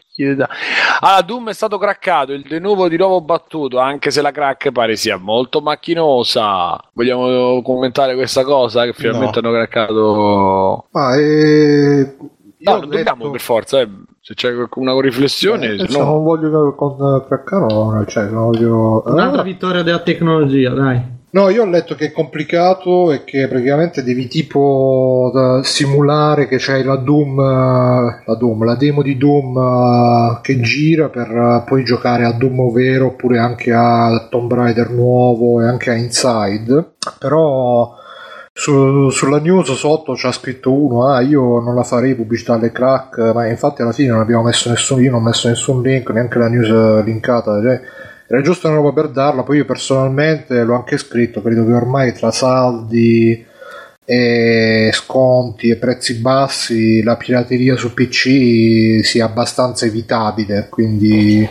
Ah, Doom è stato craccato. Il de nuovo di nuovo battuto. Anche se la crack pare sia molto macchinosa. Vogliamo commentare questa cosa? Che finalmente hanno craccato. Ma eh, No, non dobbiamo detto- per forza. eh. Se c'è una riflessione, Eh, no- non voglio con Craccaro, cioè non voglio... Un'altra Ah, vittoria della tecnologia, dai. No, io ho letto che è complicato e che praticamente devi tipo da- simulare che c'hai la Doom, eh, la Doom, la demo di Doom eh, che gira per eh, poi giocare a Doom vero oppure anche a Tomb Raider nuovo e anche a Inside. Però su- sulla news sotto c'ha scritto uno, ah io non la farei pubblicità alle crack, ma infatti alla fine non abbiamo messo nessun, io non ho messo nessun link, neanche la news eh, linkata, cioè, era giusto una roba per darla, poi io personalmente l'ho anche scritto, credo che ormai tra saldi e sconti e prezzi bassi la pirateria su PC sia abbastanza evitabile, quindi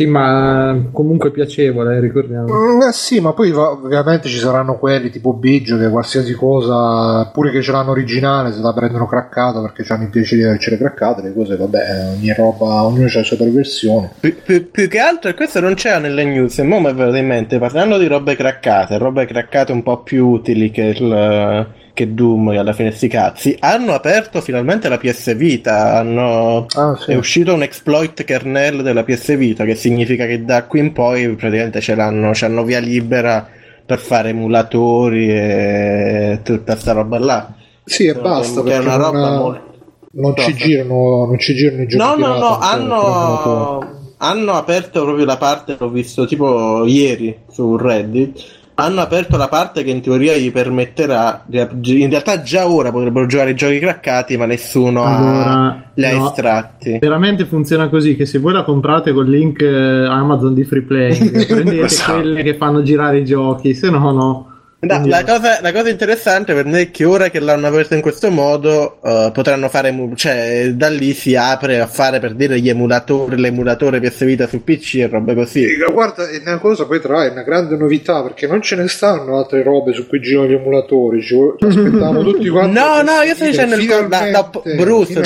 Sì, ma comunque piacevole, ricordiamo. Mm, eh sì, ma poi ovviamente ci saranno quelli tipo Biggio che qualsiasi cosa, pure che ce l'hanno originale, se la prendono craccata perché hanno il piacere di avercele craccate, le cose, vabbè, ogni roba, ognuno ha le sue perversioni. Pi- più, più che altro, e questo non c'era nelle news, e mo mi è venuto in mente, parlando di robe craccate, robe craccate un po' più utili che, il, che Doom, che alla fine sti cazzi, hanno aperto finalmente la PS Vita, hanno... Ah, sì. è uscito un exploit kernel della PS Vita, che significa che da qui in poi praticamente ce l'hanno, c'hanno via libera per fare emulatori e tutta sta roba là. Sì, e basta, che è una roba non, molto... non ci girano, non ci girano i giochi No, no, pirata, no, ancora, però- hanno, hanno aperto proprio la parte, l'ho visto tipo ieri su Reddit, hanno aperto la parte che in teoria gli permetterà, di- in realtà già ora potrebbero giocare i giochi craccati, ma nessuno Allora, li ha no. estratti. Veramente funziona così che se voi la comprate col link eh, Amazon di Free Play prendete Esatto. quelle che fanno girare i giochi, se no no. No, la, cosa, la cosa interessante per me è che ora che l'hanno aperto in questo modo eh, potranno fare, cioè da lì si apre a fare per dire gli emulatori, l'emulatore PS Vita su PC e robe così. Sì, Guarda, è una cosa poi tra è una grande novità perché non ce ne stanno altre robe su cui girano gli emulatori. Ci ci aspettavamo tutti quanti. No, no, io sto dicendo il Finalmente, Bruce,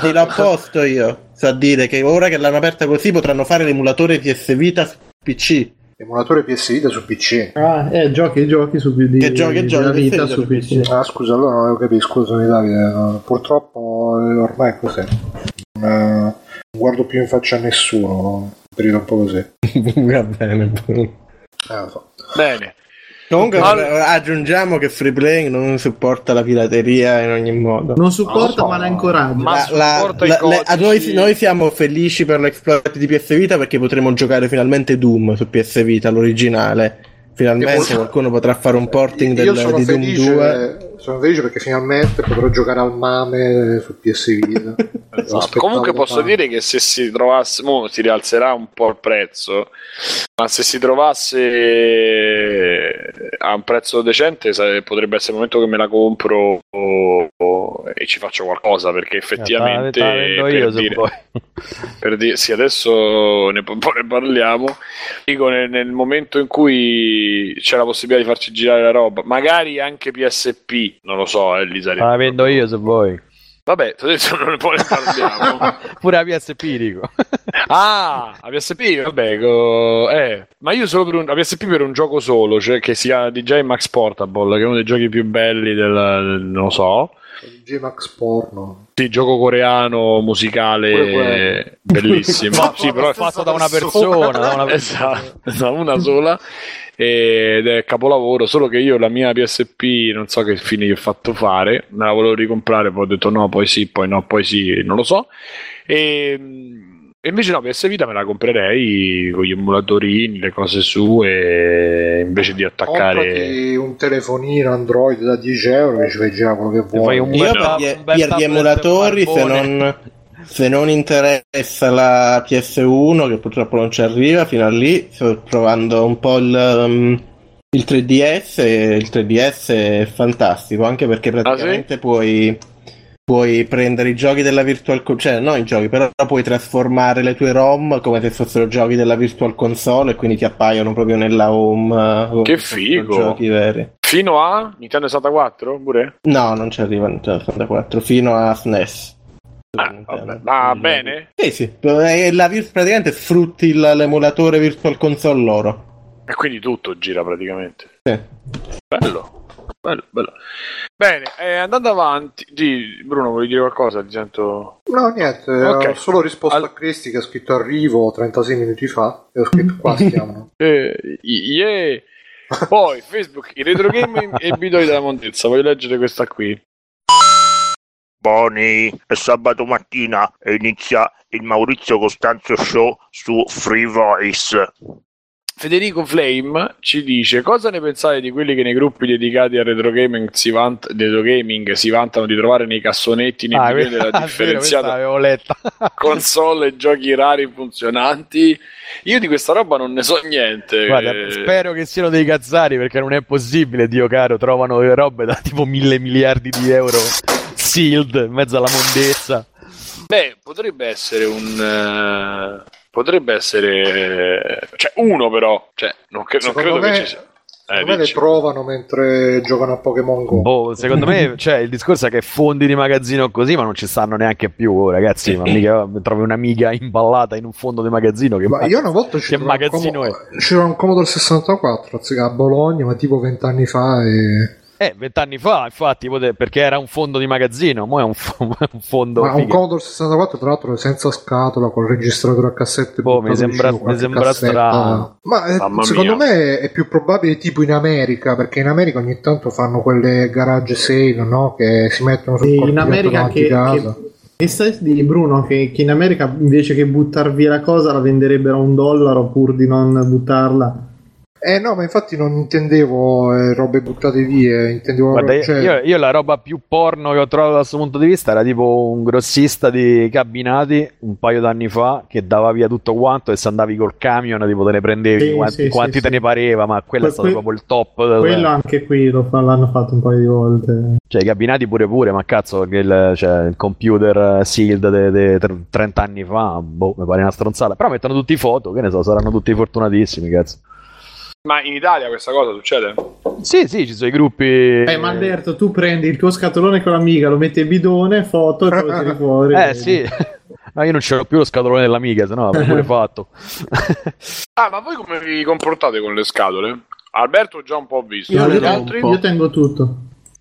ti l'ho posto io. Sto a dire che ora che l'hanno aperta così potranno fare l'emulatore PS Vita su PC. Emulatore PS Vita su PC. Ah, eh, giochi e giochi su di, Che giochi e giochi, vita su su PC. Ah, scusa, allora non lo capisco, scusami Davide. no, Purtroppo eh, ormai è così. Non, eh, non guardo più in faccia a nessuno. no? Un periodo un po' così. Va bene. Eh, lo so. Bene. Comunque Allora- aggiungiamo che Free Playing non supporta la pirateria in ogni modo. Non supporta so. ma la incoraggia. Ma La- la- supporta i la- le- noi, noi siamo felici per l'exploit di PS Vita perché potremo giocare finalmente Doom su PS Vita, l'originale. Finalmente qualcuno potrà fare un porting del, di Doom 2. felice, sono felice perché finalmente potrò giocare al mame su PS Vita. Esatto. Comunque posso tanto. dire che se si trovasse, mo si rialzerà un po' il prezzo, ma se si trovasse a un prezzo decente potrebbe essere il momento che me la compro o- o- e ci faccio qualcosa perché effettivamente Eh, te la vendo per io dire- per dire, sì, adesso ne, ne parliamo. Dico, nel, nel momento in cui c'è la possibilità di farci girare la roba, magari anche PSP, non lo so, eh, lì La vendo io se vuoi. Vabbè, detto non ne parliamo. Pure la PSP dico. ah, la PSP, vabbè, co- eh, ma io solo per un, la PSP per un gioco solo, cioè che sia DJ Max Portable, che è uno dei giochi più belli del, del- non lo so. G-Max porno. Sì, gioco coreano musicale bellissimo. sì, però è fatto da una persona, da una persona. Esatto, da una sola ed è capolavoro solo che io la mia PSP non so che fine gli ho fatto fare me la volevo ricomprare poi ho detto no poi sì poi no poi sì non lo so e, e invece no PS Vita me la comprerei con gli emulatorini le cose sue invece di attaccare Comprati un telefonino Android da 10 euro e ci fai girare quello che vuoi. Io bel per ta- gli, un bel per gli emulatori, se non, se non interessa la PS1, che purtroppo non ci arriva fino a lì, sto provando un po' il, um, il 3DS. E il 3DS è fantastico anche perché praticamente puoi, puoi prendere i giochi della Virtual Console, cioè non i giochi, però puoi trasformare le tue ROM come se fossero giochi della Virtual Console e quindi ti appaiono proprio nella home. eh, Che figo! Giochi veri. fino a Nintendo 64 pure? No, non ci arriva Nintendo 64 fino a SNES. Ah, vabbè. va bene Sì, sì, e la praticamente sfrutti l'emulatore Virtual Console loro. e quindi tutto gira praticamente Sì. Bello, bello, bello. Bene, eh, andando avanti, di, Bruno, vuoi dire qualcosa? Ti sento... No, niente, Ok. ho solo risposto Al- a Cristi che ha scritto arrivo 36 minuti fa e ho scritto qua stiamo. Eh, yeah. Poi, Facebook, il retro game e Bidoi della Montezza. Voglio leggere questa qui. Boni, è sabato mattina e inizia il Maurizio Costanzo Show su Free Voice. Federico Flame ci dice cosa ne pensate di quelli che nei gruppi dedicati al retro gaming si, vant- retro gaming si vantano di trovare nei cassonetti nei Ah, milioni que- della ah, questa differenziata console e giochi rari funzionanti io di questa roba non ne so niente Guarda, Eh, spero che siano dei cazzari perché non è possibile, Dio caro, trovano robe da tipo mille miliardi di euro sealed in mezzo alla mondezza. Beh, potrebbe essere un. eh, potrebbe essere... Cioè, uno però. Cioè, non, cre- non credo me- che ci sia. Eh, Secondo me le dici. provano mentre giocano a Pokémon Go. Boh, secondo me, cioè, il discorso è che fondi di magazzino così, ma non ci stanno neanche più, ragazzi. Ma mica trovi un'amiga imballata in un fondo di magazzino. Che, Ma io una volta ci che magazzino è? C'era un Commodore 64 anziché a Bologna, ma tipo vent'anni fa e... Eh, vent'anni fa, infatti, perché era un fondo di magazzino, mo è un, fo- un fondo. Ma un figo. Commodore 64 tra l'altro senza scatola con il registratore a cassette Boh, mi sembra- mi sembra strano. Ma eh, secondo mia. me è più probabile tipo in America perché in America ogni tanto fanno quelle garage sale no? che si mettono sul Sì, in America che, casa. che- e sai di Bruno che, che in America invece che buttar via la cosa la venderebbero a un dollaro pur di non buttarla. Eh no, ma infatti non intendevo eh, robe buttate via, intendevo Guarda, io, cioè- io- io la roba più porno che ho trovato da questo punto di vista era tipo un grossista di cabinati un paio d'anni fa che dava via tutto quanto e se andavi col camion tipo te ne prendevi Sì, quanti, sì, quanti sì, te sì. ne pareva, ma quello è Que- stato que- proprio il top. Quello anche qui lo fa- l'hanno fatto un paio di volte. Cioè, i cabinati pure pure, ma cazzo, il, cioè, il computer eh, sealed di 30 anni fa, boh, mi pare una stronzata. Però mettono tutti foto, che ne so, saranno tutti fortunatissimi, cazzo. Ma in Italia questa cosa succede? Sì, sì, ci sono i gruppi. Eh, ma Alberto, tu prendi il tuo scatolone con l'amiga, lo metti in bidone, foto e poi lo tiri fuori. Eh, sì. No, io non ce l'ho più lo scatolone dell'amica, se no l'avrei pure fatto. Ah, ma voi come vi comportate con le scatole? Alberto già un po' visto. Io, Gli io- altri? io tengo tutto.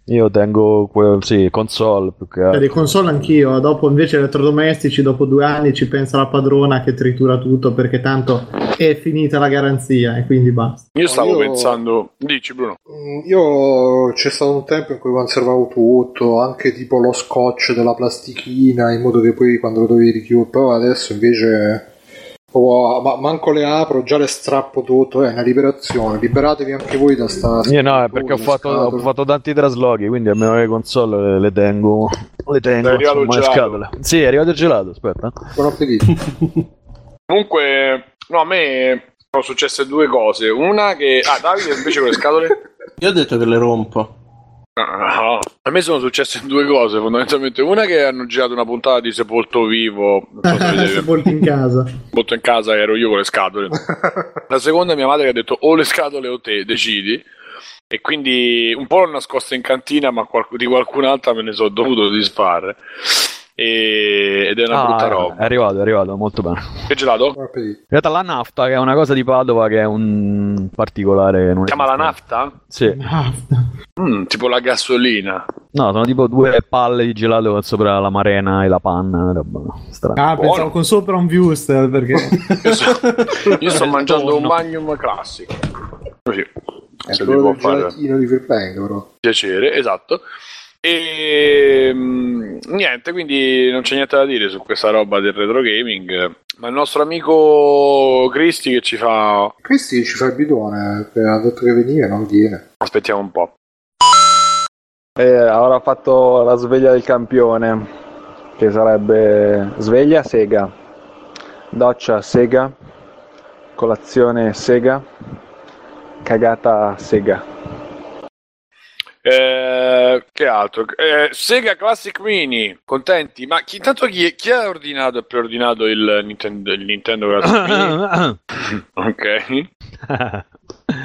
Io tengo, que- sì, console più che altro. le console anch'io, dopo invece elettrodomestici, dopo due anni ci pensa la padrona che tritura tutto perché tanto è finita la garanzia e quindi basta. Io stavo io- pensando... Dici Bruno. Mm, Io c'è stato un tempo in cui conservavo tutto, anche tipo lo scotch della plastichina, in modo che poi quando lo dovevi richiudere, adesso invece oh, ma- manco le apro, già le strappo tutto, è una liberazione, liberatevi anche voi da sta... Io no, è perché ho le fatto, ho scatole. fatto tanti trasloghi, quindi almeno le console le, le tengo. Le tengo insomma, gelato. scatola. Sì, è arrivato il gelato, aspetta. Buon appetito. Comunque, no, a me sono successe due cose. Una che... Ah, Davide invece con le scatole? Io ho detto che le rompo. No, a me sono successe due cose fondamentalmente. Una che hanno girato una puntata di Sepolto Vivo, so se vedete, Sepolti in casa. molto in casa ero io con le scatole. La seconda è mia madre che ha detto o le scatole o te, decidi. E quindi un po' l'ho nascosta in cantina, ma qual- di qualcun'altra me ne sono dovuto disfare. E- Ed è una Ah, brutta è- roba. È arrivato, è arrivato, molto bene. Che gelato? In realtà la nafta, che è una cosa di Padova, che è un particolare... Si chiama la nafta? Sì. Mm, tipo la gasolina. No, sono tipo due palle di gelato sopra la marena e la panna, roba strana. Ah, pensavo con sopra un Wuster perché... Io sto, io sto mangiando un tonno. Magnum classico. Così. È quello del fare gelatino di Freeplank però. piacere, esatto. E mm, niente, quindi non c'è niente da dire su questa roba del retro gaming. Ma il nostro amico Cristi che ci fa. Cristi ci fa il bidone, ha detto che veniva e non viene. Aspettiamo un po'. E avrà fatto la sveglia del campione, che sarebbe sveglia Sega, doccia Sega, colazione Sega, cagata Sega. Eh, che altro? Eh, Sega Classic Mini, contenti? Ma chi, intanto chi, chi ha ordinato e preordinato il Nintendo, il Nintendo Classic Mini? ok.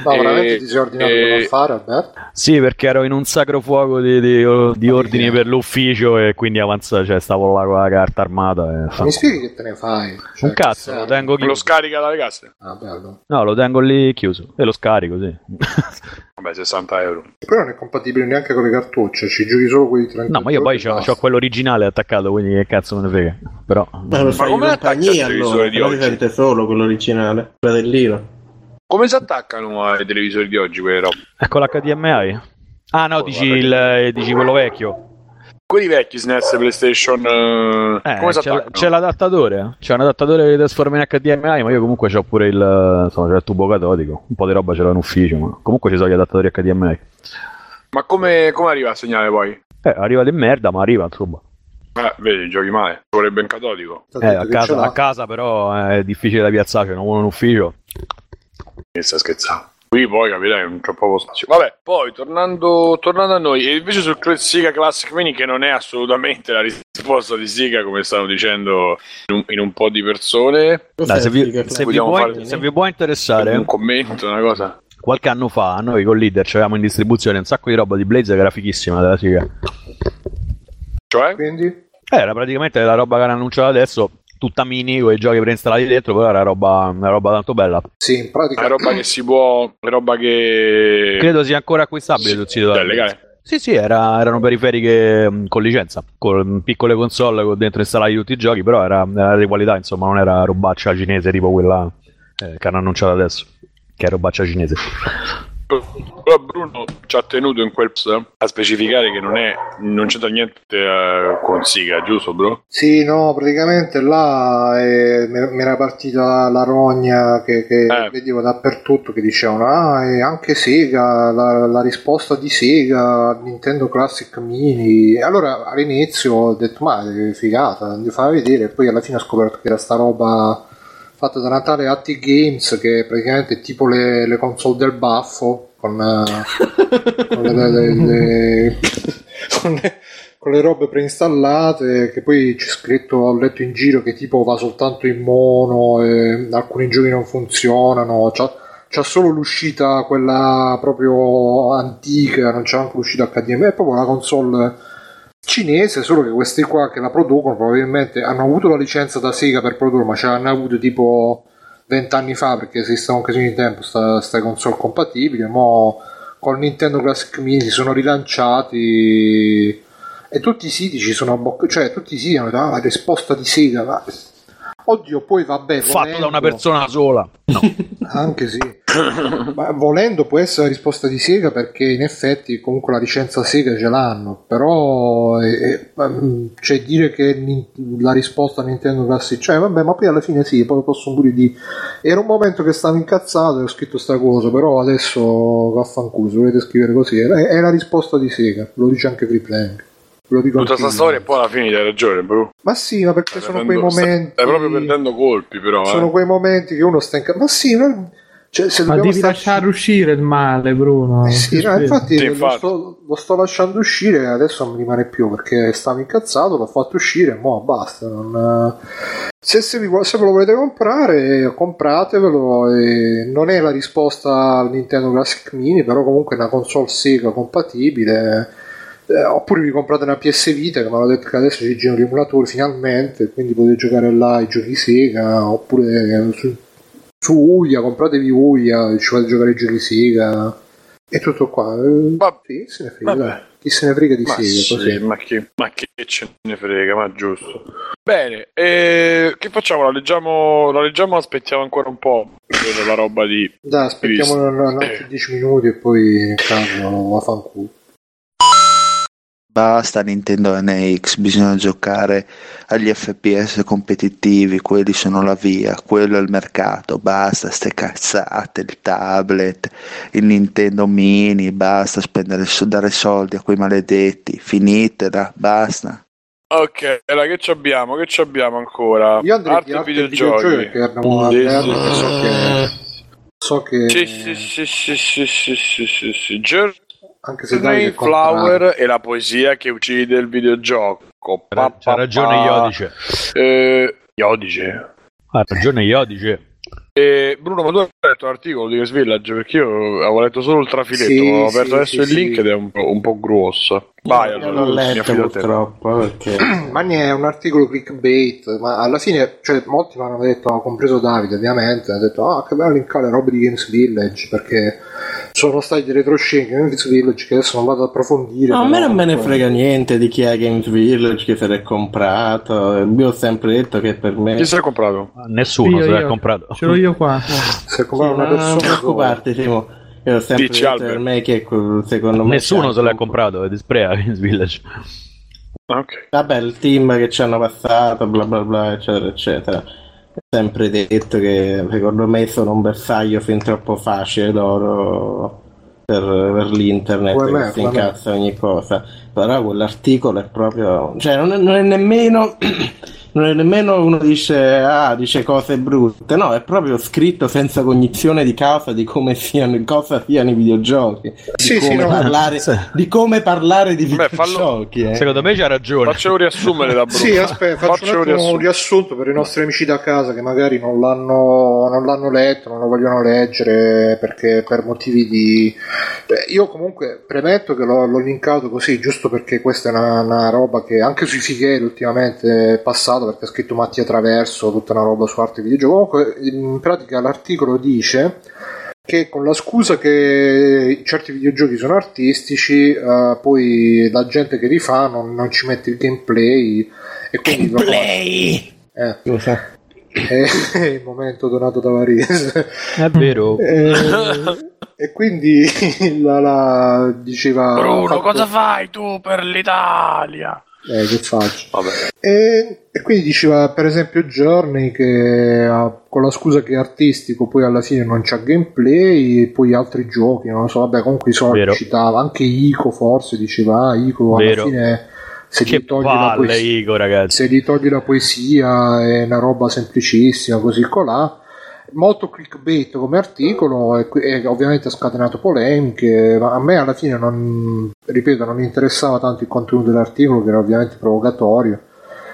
No, veramente E- ti sei ordinato e- quello a fare, Alberto? Sì, perché ero in un sacro fuoco di, di- di ordini per l'ufficio e quindi avanza, cioè, stavo là con la carta armata. E Ma mi spieghi che te ne fai? Cioè, Un cazzo, lo tengo Lo chiuso. scarica dalle casse? Ah, bello. No, lo tengo lì chiuso e lo scarico, sì. Vabbè, 60 euro. Però non è compatibile neanche con le cartucce, ci giochi solo quelli 30 No, ma io poi c'ho, c'ho quello originale attaccato, quindi che cazzo me ne frega. Però... Ma lo fai come attacca il compagnia allora, di però oggi? ti sente solo quello originale, fratellino. Come si attaccano ai televisori di oggi quelle robe? Ecco l'HDMI. Ah no, dici, il, eh, dici quello vecchio. Quelli vecchi SNES PlayStation eh, Eh, come si c'è, attaccano? c'è l'adattatore, eh. c'è un adattatore che trasforma in HDMI, ma io comunque c'ho pure il, insomma, c'è il tubo catodico. Un po' di roba ce l'ho in ufficio, ma comunque ci sono gli adattatori HDMI. Ma come, come arriva a segnale poi? Eh, arriva di merda, ma arriva, insomma. Eh, vedi, giochi male. Ci vorrebbe un catodico. Eh, a, casa, a casa però è difficile da piazzare, c'è uno in ufficio. Mi sta scherzando. Qui poi capirai che non c'è proprio spazio. Vabbè, poi tornando, tornando a noi, e invece sul Sega Classic Mini, che non è assolutamente la risposta di Sega, come stanno dicendo in un, in un po' di persone. Dai, se, vi, se vi può, fare se vi può interessare, un commento, una cosa. qualche anno fa noi con Leader avevamo in distribuzione un sacco di roba di Blaze che era fighissima della Sega. Cioè? Quindi? Era praticamente la roba che hanno annunciato adesso, tutta mini, con i giochi preinstallati dentro, però era roba, una roba tanto bella. Sì, in pratica... È roba che si può, roba che... Credo sia ancora acquistabile sul sito È legale. Sì, sì, era- erano periferiche mh, con licenza, con piccole console con dentro installati tutti i giochi, però era, era di qualità, insomma, non era robaccia cinese tipo quella eh, che hanno annunciato adesso, che è robaccia cinese. Però Bruno ci ha tenuto in quel post a specificare che non, è, non c'entra niente eh, con Siga, giusto bro? Sì, no, praticamente là eh, mi era partita la rogna che, che Eh. vedevo dappertutto che dicevano ah, e anche Sega, la, la risposta di Sega Nintendo Classic Mini. E Allora all'inizio ho detto ma che figata, mi fa vedere e poi alla fine ho scoperto che era sta roba fatta da Natale Atti Games che praticamente è tipo le, le console del baffo con, eh, con le- le- con con le robe preinstallate che poi c'è scritto ho letto in giro che tipo va soltanto in mono e alcuni giochi non funzionano c'ha, c'ha solo l'uscita quella proprio antica non c'è anche l'uscita HDMI è proprio una console cinese solo che questi qua che la producono probabilmente hanno avuto la licenza da Sega per produrre ma ce l'hanno avuto tipo 20 anni fa perché esistono anche su Nintendo sta, sta console compatibili mo con Nintendo Classic Mini si sono rilanciati e tutti i siti ci sono abboc- cioè tutti i siti hanno detto ah, la risposta di Sega ma... oddio poi vabbè Fatto da volendo- una persona sola. anche sì. Ma volendo può essere la risposta di Sega perché in effetti comunque la licenza Sega ce l'hanno però eh, eh, mm, cioè dire che la risposta a Nintendo Classic cioè vabbè ma poi alla fine sì poi posso pure dire era un momento che stavo incazzato e ho scritto sta cosa però adesso vaffanculo se volete scrivere così è, la risposta di Sega lo dice anche Free Playing Ve lo dico Tutta anche sta io. storia e poi alla fine hai ragione bro. ma sì ma perché sono quei Prendendo- stai- momenti Stai proprio perdendo colpi però. sono eh. quei momenti che uno sta in ca- ma sì ma, cioè, se Ma devi starci- lasciare uscire il male, Bruno. Eh sì, no, sì. infatti, Sì, lo, infatti. sto, lo sto lasciando uscire e adesso non mi rimane più perché stavo incazzato, l'ho fatto uscire e mo basta. non- Se, se, vi se ve lo volete comprare, compratevelo. e non è la risposta al Nintendo Classic Mini, però comunque è una console Sega compatibile. Eh, oppure vi comprate una PS Vita che mi hanno detto che adesso ci girano gli emulatori finalmente, quindi potete giocare là i giochi Sega, oppure eh, su, su Uia, compratevi Uia, ci fate giocare i giochi Sega. E tutto qua. Eh, Va- sì, chi se ne frega, vabbè. Chi se ne frega di Ma, Sega, sì, ma, che, ma che ce ne frega, ma giusto. Bene, e che facciamo? La leggiamo, la leggiamo aspettiamo ancora un po' la roba di... Dai, aspettiamo un, un altri 10 minuti e poi Carlo va a fanculo. Basta Nintendo NX, bisogna giocare agli FPS competitivi, quelli sono la via, quello è il mercato, basta ste cazzate, il tablet, il Nintendo Mini, basta spendere, dare soldi a quei maledetti, finitela, basta. Ok, allora che ci abbiamo? Che ci abbiamo ancora? Io andrei arte e videogiochi. videogiochi abbiamo so che so che sì, sì, sì, sì, sì, sì, sì, sì. Journey anche se è Flower e la poesia che uccide il videogioco. Pa, pa, ragione pa. Iodice. Eh, Iodice. Ha ragione Iodice. E Bruno, ma tu hai letto l'articolo di Games Village? Perché io avevo letto solo il trafiletto, Sì, ho sì, aperto adesso sì, il sì. link ed è un po', un po' grosso. Vai, Io allora, l'ho letto purtroppo perché Mani è un articolo clickbait, ma alla fine, cioè, molti mi hanno detto, compreso Davide ovviamente, ha detto, ah, che bello linkare robe di Games Village, perché sono stati retroscena di Games Village che adesso non vado ad approfondire. No, a me non me ne frega niente di chi è Games Village, chi se l'è comprato. Io ho sempre detto che per me. Chi se l'ha comprato? Nessuno Io, se l'ha io. comprato. Ce l'ho io qua. Se comprare una non, non persona sola- preoccuparti, Simo. Io ho sempre Dici, detto Albert. per me che secondo me. Nessuno se l'ha comprato, ed Sprea Games Village. Ah, Ok. Vabbè, il team che ci hanno passato, bla bla bla, eccetera, eccetera. Sempre detto che secondo me sono un bersaglio fin troppo facile loro per, per l'internet me, che si incazza ogni cosa. Però quell'articolo è proprio. cioè, non è, non è nemmeno non è nemmeno uno dice, ah, dice cose brutte, no, è proprio scritto senza cognizione di causa di come siano, cosa siano i videogiochi, di, Sì, sì, come, no. parlare, Sì. di come parlare di Beh, fallo- videogiochi. eh. Secondo me c'ha ragione. Faccelo riassumere da Bruno. Sì, aspetta, faccio un attimo un riassunto per i nostri amici da casa che magari non l'hanno, non l'hanno letto, non lo vogliono leggere perché per motivi di... Beh, io comunque premetto che l'ho, l'ho linkato così, giusto perché questa è una, una roba che anche sui fighieri ultimamente è passata perché ha scritto Mattia Traverso, tutta una roba su arte videogioco. Comunque, in pratica l'articolo dice che con la scusa che certi videogiochi sono artistici, eh, poi la gente che li fa non, non ci mette il gameplay e quindi Gameplay! Eh, Scusa. è il momento donato da Varese. È vero. Eh, e quindi la, la- diceva Bruno, fatto- cosa fai tu per l'Italia? Eh, che faccio Vabbè. e, e quindi diceva per esempio Journey che ha- con la scusa che è artistico poi alla fine non c'ha gameplay e poi altri giochi non lo so vabbè comunque i citava anche Ico forse diceva ah, Ico alla Vero. fine se gli togli la palle, poesia Ico, se gli togli la poesia è una roba semplicissima così colà molto clickbait come articolo e, e ovviamente ha scatenato polemiche ma a me alla fine non ripeto non interessava tanto il contenuto dell'articolo che era ovviamente provocatorio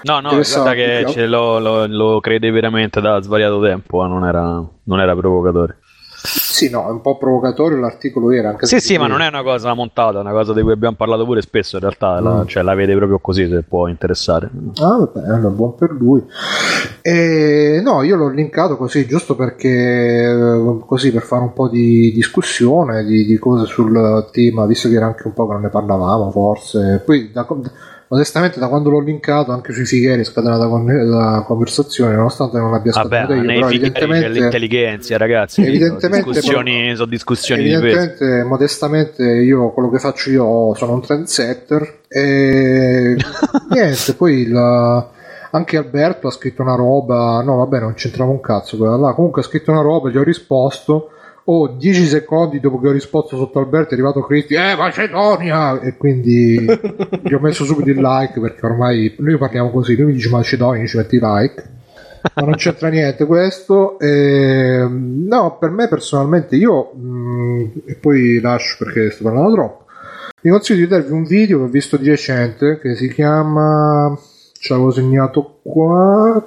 No, no, guarda che lo, lo- lo crede veramente da svariato tempo, eh, non era, non era provocatore. Sì no è un po' provocatorio l'articolo era anche Sì, sì, ma non è una cosa montata, è una cosa di cui abbiamo parlato pure spesso, in realtà, la, Mm. cioè, la vede proprio così, se può interessare. Ah, vabbè, allora, buon per lui. E, no, io l'ho linkato così, giusto perché eh, così per fare un po' di discussione di, di cose sul tema, visto che era anche un po' che non ne parlavamo, forse. Poi, da, onestamente, da quando l'ho linkato, anche sui fighieri è scatenata la conversazione, nonostante non l'abbia Vabbè, scatenata io, nei però evidentemente. l'intelligenza, ragazzi. Evidentemente- discussioni, sono discussioni. Evidentemente, modestamente, io quello che faccio io sono un trendsetter e niente, poi il- anche Alberto ha scritto una roba, no vabbè non c'entrava un cazzo quella là, comunque ha scritto una roba, gli ho risposto, oh 10 secondi dopo che ho risposto sotto Alberto è arrivato Cristi, eh Macedonia! E quindi gli ho messo subito il like perché ormai noi parliamo così, lui mi dice Macedonia, ci metti like ma non c'entra niente questo. Ehm, no, per me personalmente io, mh, e poi lascio perché sto parlando troppo, vi consiglio di darvi un video che ho visto di recente che si chiama, ce l'avevo segnato qua,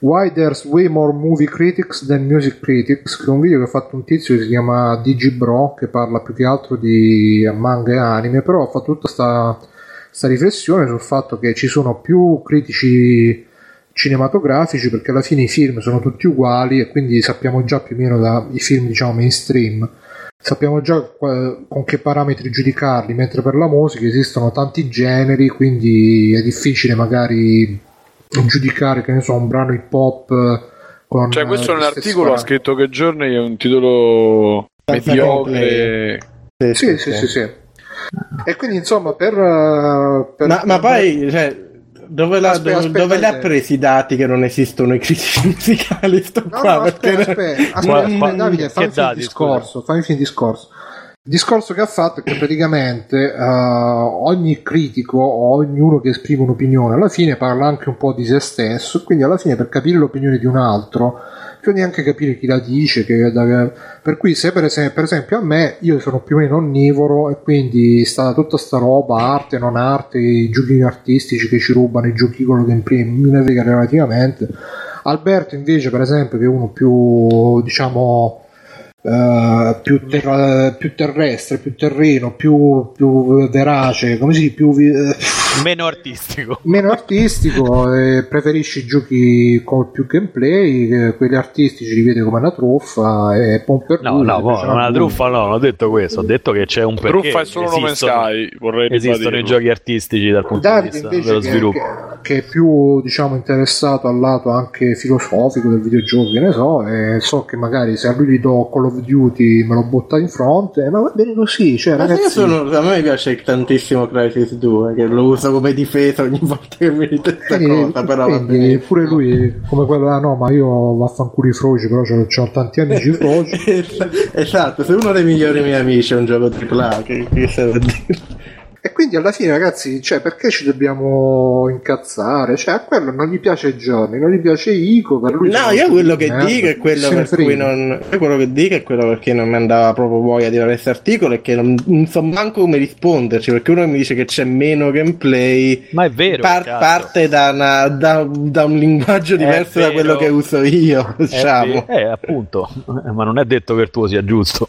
Why There's Way More Movie Critics Than Music Critics, che è un video che ha fatto un tizio che si chiama Digibro, che parla più che altro di manga e anime, però ha fatto tutta sta sta riflessione sul fatto che ci sono più critici cinematografici perché alla fine i film sono tutti uguali e quindi sappiamo già più o meno dai film diciamo mainstream sappiamo già con che parametri giudicarli mentre per la musica esistono tanti generi quindi è difficile magari giudicare che ne so un brano hip hop con Cioè, questo gli stessi nell'articolo ha scritto che Journey è un titolo mediocre. sì. Sì sì sì e quindi insomma per, eh, per- Ma, ma poi, cioè, dove, l'ha, Aspetta, dove, aspetta, dove li ha presi i dati che non esistono i critici musicali? Sto No, qua, no, aspetta, perché- aspetta, aspetta, Qua- aspetta, qua- Davide, fammi dati, discorso, fammi il discorso. Il discorso che ha fatto è che praticamente eh, ogni critico o ognuno che esprime un'opinione alla fine parla anche un po' di se stesso, quindi alla fine per capire l'opinione di un altro bisogna anche capire chi la dice, che- per cui se per esempio, per esempio a me io sono più o meno onnivoro e quindi sta tutta sta roba, arte, non arte, i giochi artistici che ci rubano, i giochi con lo gameplay, mi ne frega relativamente. Alberto invece per esempio che è uno più diciamo eh, più, terra- più terrestre, più terreno, più, più verace, come si dice, più vi- Meno artistico. meno artistico e preferisce i giochi con più gameplay, eh, quelli artistici li vede come una truffa e buon per No, lui, no, a una truffa no, non ho detto questo, ho detto che c'è un perché. Truffa è solo nome esistono- Sky, vorrei Esistono i giochi artistici dal punto di Davide vista invece dello che, sviluppo. che- che è più diciamo interessato al lato anche filosofico del videogioco che ne so e so che magari se a lui gli do Call of Duty me lo butta in fronte ma va bene così cioè ragazzi sono- a me piace tantissimo Crisis 2 che lo uso come difesa ogni volta che mi dite questa cosa però va bene. pure lui come quello ah no ma io vaffanculo i froci però c'ho, c'ho tanti anni di froci esatto se uno dei migliori miei amici è un gioco AAA che, che serve a dire e quindi alla fine, ragazzi, cioè, perché ci dobbiamo incazzare? Cioè, a quello non gli piace Johnny, non gli piace Ico. Per lui No, io quello che merda, dico è quello per cui frega. non. Io quello che dico è quello perché non mi andava proprio voglia di fare questo articolo e che non, non so manco come risponderci. Perché uno mi dice che c'è meno gameplay. Ma è vero. par- parte da, una- da- da un linguaggio diverso da quello che uso io. Diciamo. Eh, appunto. Ma non è detto che il tuo sia giusto.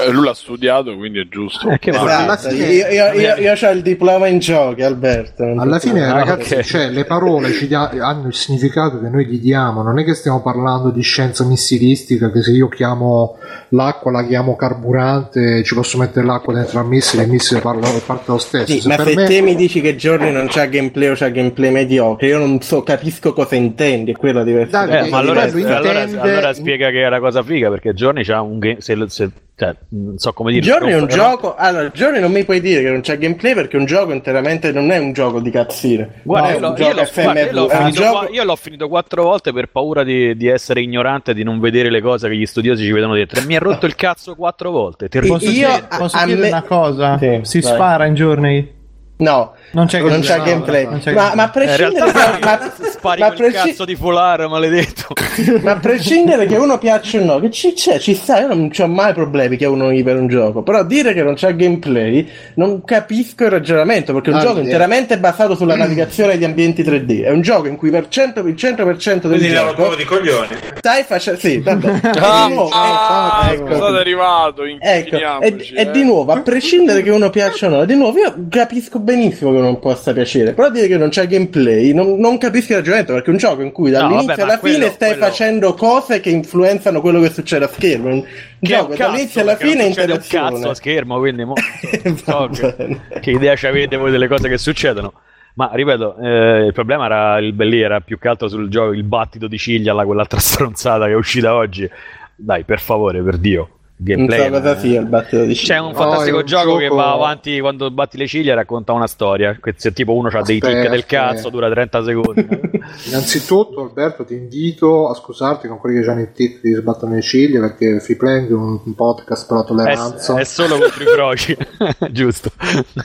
Eh, Lui l'ha studiato, quindi è giusto. Eh, che Esatto, io, io, io, io ho il diploma in giochi, Alberto. Alla fine, Ah, ragazzi, ok. cioè, le parole ci dia- hanno il significato che noi gli diamo. Non è che stiamo parlando di scienza missilistica, che se io chiamo l'acqua, la chiamo carburante, ci posso mettere l'acqua dentro al missile, il missile parla, parte lo stesso. Sì, Se ma per se me- te mi dici che Giorni non c'ha gameplay o c'ha gameplay mediocre, io non so, capisco cosa intendi, è quello diverso. Davide, Eh, ma allora, Livello allora- intende- allora spiega che è la cosa figa perché Johnny c'ha un game. Se, se- cioè, non so come dire. Giorni è un gioco. Allora, Giorni non mi puoi dire che non c'è gameplay perché un gioco interamente non è un gioco di cazzine. Guarda, No, io, l'ho, guarda, io l'ho finito gioco- io l'ho finito quattro volte per paura di, di essere ignorante e di non vedere le cose che gli studiosi ci vedono dentro. Mi ha rotto il cazzo quattro volte. Ti Io- Posso, io- a- posso chiedere me- una cosa? Sì, si vai. spara in Journey? No, Non c'è non gameplay. c'è No, gameplay. non c'è ma, gameplay. ma a in prescindere realtà ma, spari ma quel presci- cazzo di folare maledetto. ma a prescindere che uno piaccia o no, che ci c'è, ci sta, io non ho mai problemi che uno per un gioco. Però dire che non c'è gameplay non capisco il ragionamento, perché è un Davide. gioco interamente basato sulla navigazione di ambienti 3D. È un gioco in cui per 100, il 100% del Quindi gioco di coglioni. stai facendo. Sì, vabbè. Ah, Di nuovo, ah, ecco. è arrivato. Ecco, e, e eh. di nuovo, a prescindere che uno piaccia o no, di nuovo io capisco benissimo che non possa piacere, però dire che non c'è gameplay non, non capisco il ragionamento perché è un gioco in cui No, dall'inizio vabbè, ma alla fine quello- stai quello- facendo cose che influenzano quello che succede a schermo. Un Che gioco cazzo, dall'inizio alla fine è succede un interazione. cazzo a schermo, quindi mo- so che, che idea ci avete voi delle cose che succedono. Ma ripeto, eh, il problema era il lì era più che altro sul gioco, il battito di ciglia, là, quell'altra stronzata che è uscita oggi. Dai, per favore, per Dio. Non Gameplay. so cosa sia il battito di C'è un fantastico è un gioco, che gioco- va avanti quando batti le ciglia e racconta una storia. Se tipo uno ha dei tic del cazzo, dura 30 secondi. Innanzitutto, Alberto, ti invito a scusarti con quelli che hanno i tic di sbattono le ciglia perché Free Playing è un, un podcast per la è, tolleranza. è solo contro i froci, giusto?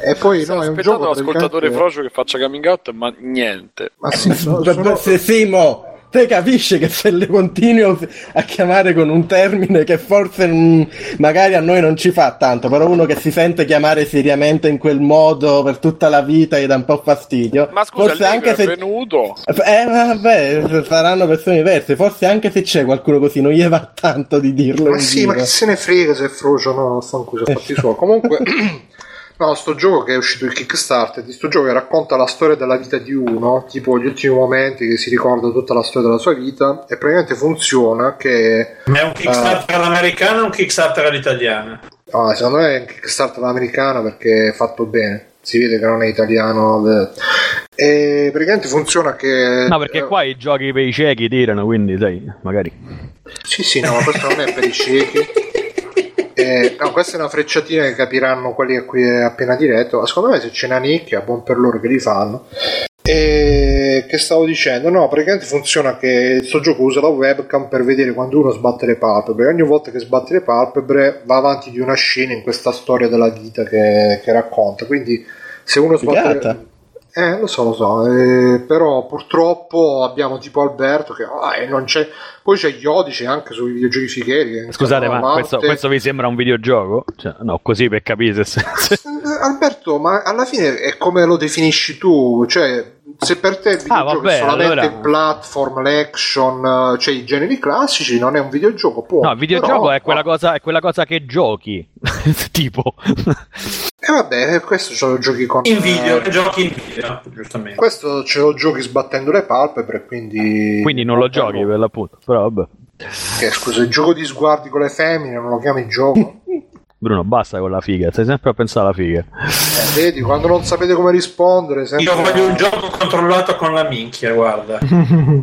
E poi no, è un gioco l'ascoltatore praticamente- frocio che faccia coming out, ma niente. Ma sì, sono- se Simo, te capisci che se le continuo a chiamare con un termine che forse mm, magari a noi non ci fa tanto, però uno che si sente chiamare seriamente in quel modo per tutta la vita gli dà un po' fastidio. Ma scusa, forse anche se è venuto. Eh, vabbè, saranno persone diverse. Forse anche se c'è qualcuno così, non gli va tanto di dirlo. Ma sì, giro. ma che se ne frega se è frocio no, stanno qui fatti suoi. Comunque, no, sto gioco che è uscito il Kickstarter, di sto gioco che racconta la storia della vita di uno, tipo gli ultimi momenti che si ricorda tutta la storia della sua vita e praticamente funziona che Ma è un Kickstarter all'americana o un Kickstarter all'italiana? ah, secondo me è un Kickstarter americano perché è fatto bene. Si vede che non è italiano. eh. E praticamente funziona che. No, perché qua i giochi per i ciechi tirano, quindi sai, magari. Sì, sì, no, ma questo non è per i ciechi. Eh, no, questa è una frecciatina che capiranno quelli a cui è appena diretto. Secondo me, se c'è una nicchia, buon per loro che li fanno. E che stavo dicendo? No, praticamente funziona che questo gioco usa la webcam per vedere quando uno sbatte le palpebre. Ogni volta che sbatte le palpebre va avanti di una scena in questa storia della vita che, che racconta. Quindi, se uno sbatte. Figata. Eh, lo so, lo so, eh, però purtroppo abbiamo tipo Alberto che ah, e non c'è. Poi c'è Iodi, c'è anche sui videogiochi fighieri. che Scusate, ma questo, questo vi sembra un videogioco? Cioè, no, così per capire se. Eh, Alberto, ma alla fine è come lo definisci tu, cioè se per te il Ah, videogioco vabbè, è solamente allora- platform, l'action, eh, cioè i generi classici, non è un videogioco, può. No, il videogioco però- è, quella cosa, è quella cosa che giochi. tipo. E vabbè, questo ce lo giochi con... In video, eh, giochi in video, giustamente. questo ce lo giochi sbattendo le palpebre, quindi... Quindi non lo giochi per l'appunto. Però vabbè. Che, scusa, il gioco di sguardi con le femmine non lo chiami gioco? Bruno, basta con la figa. Stai sempre a pensare alla figa. Eh, vedi, quando non sapete come rispondere... Sempre... Io voglio un gioco controllato con la minchia, guarda.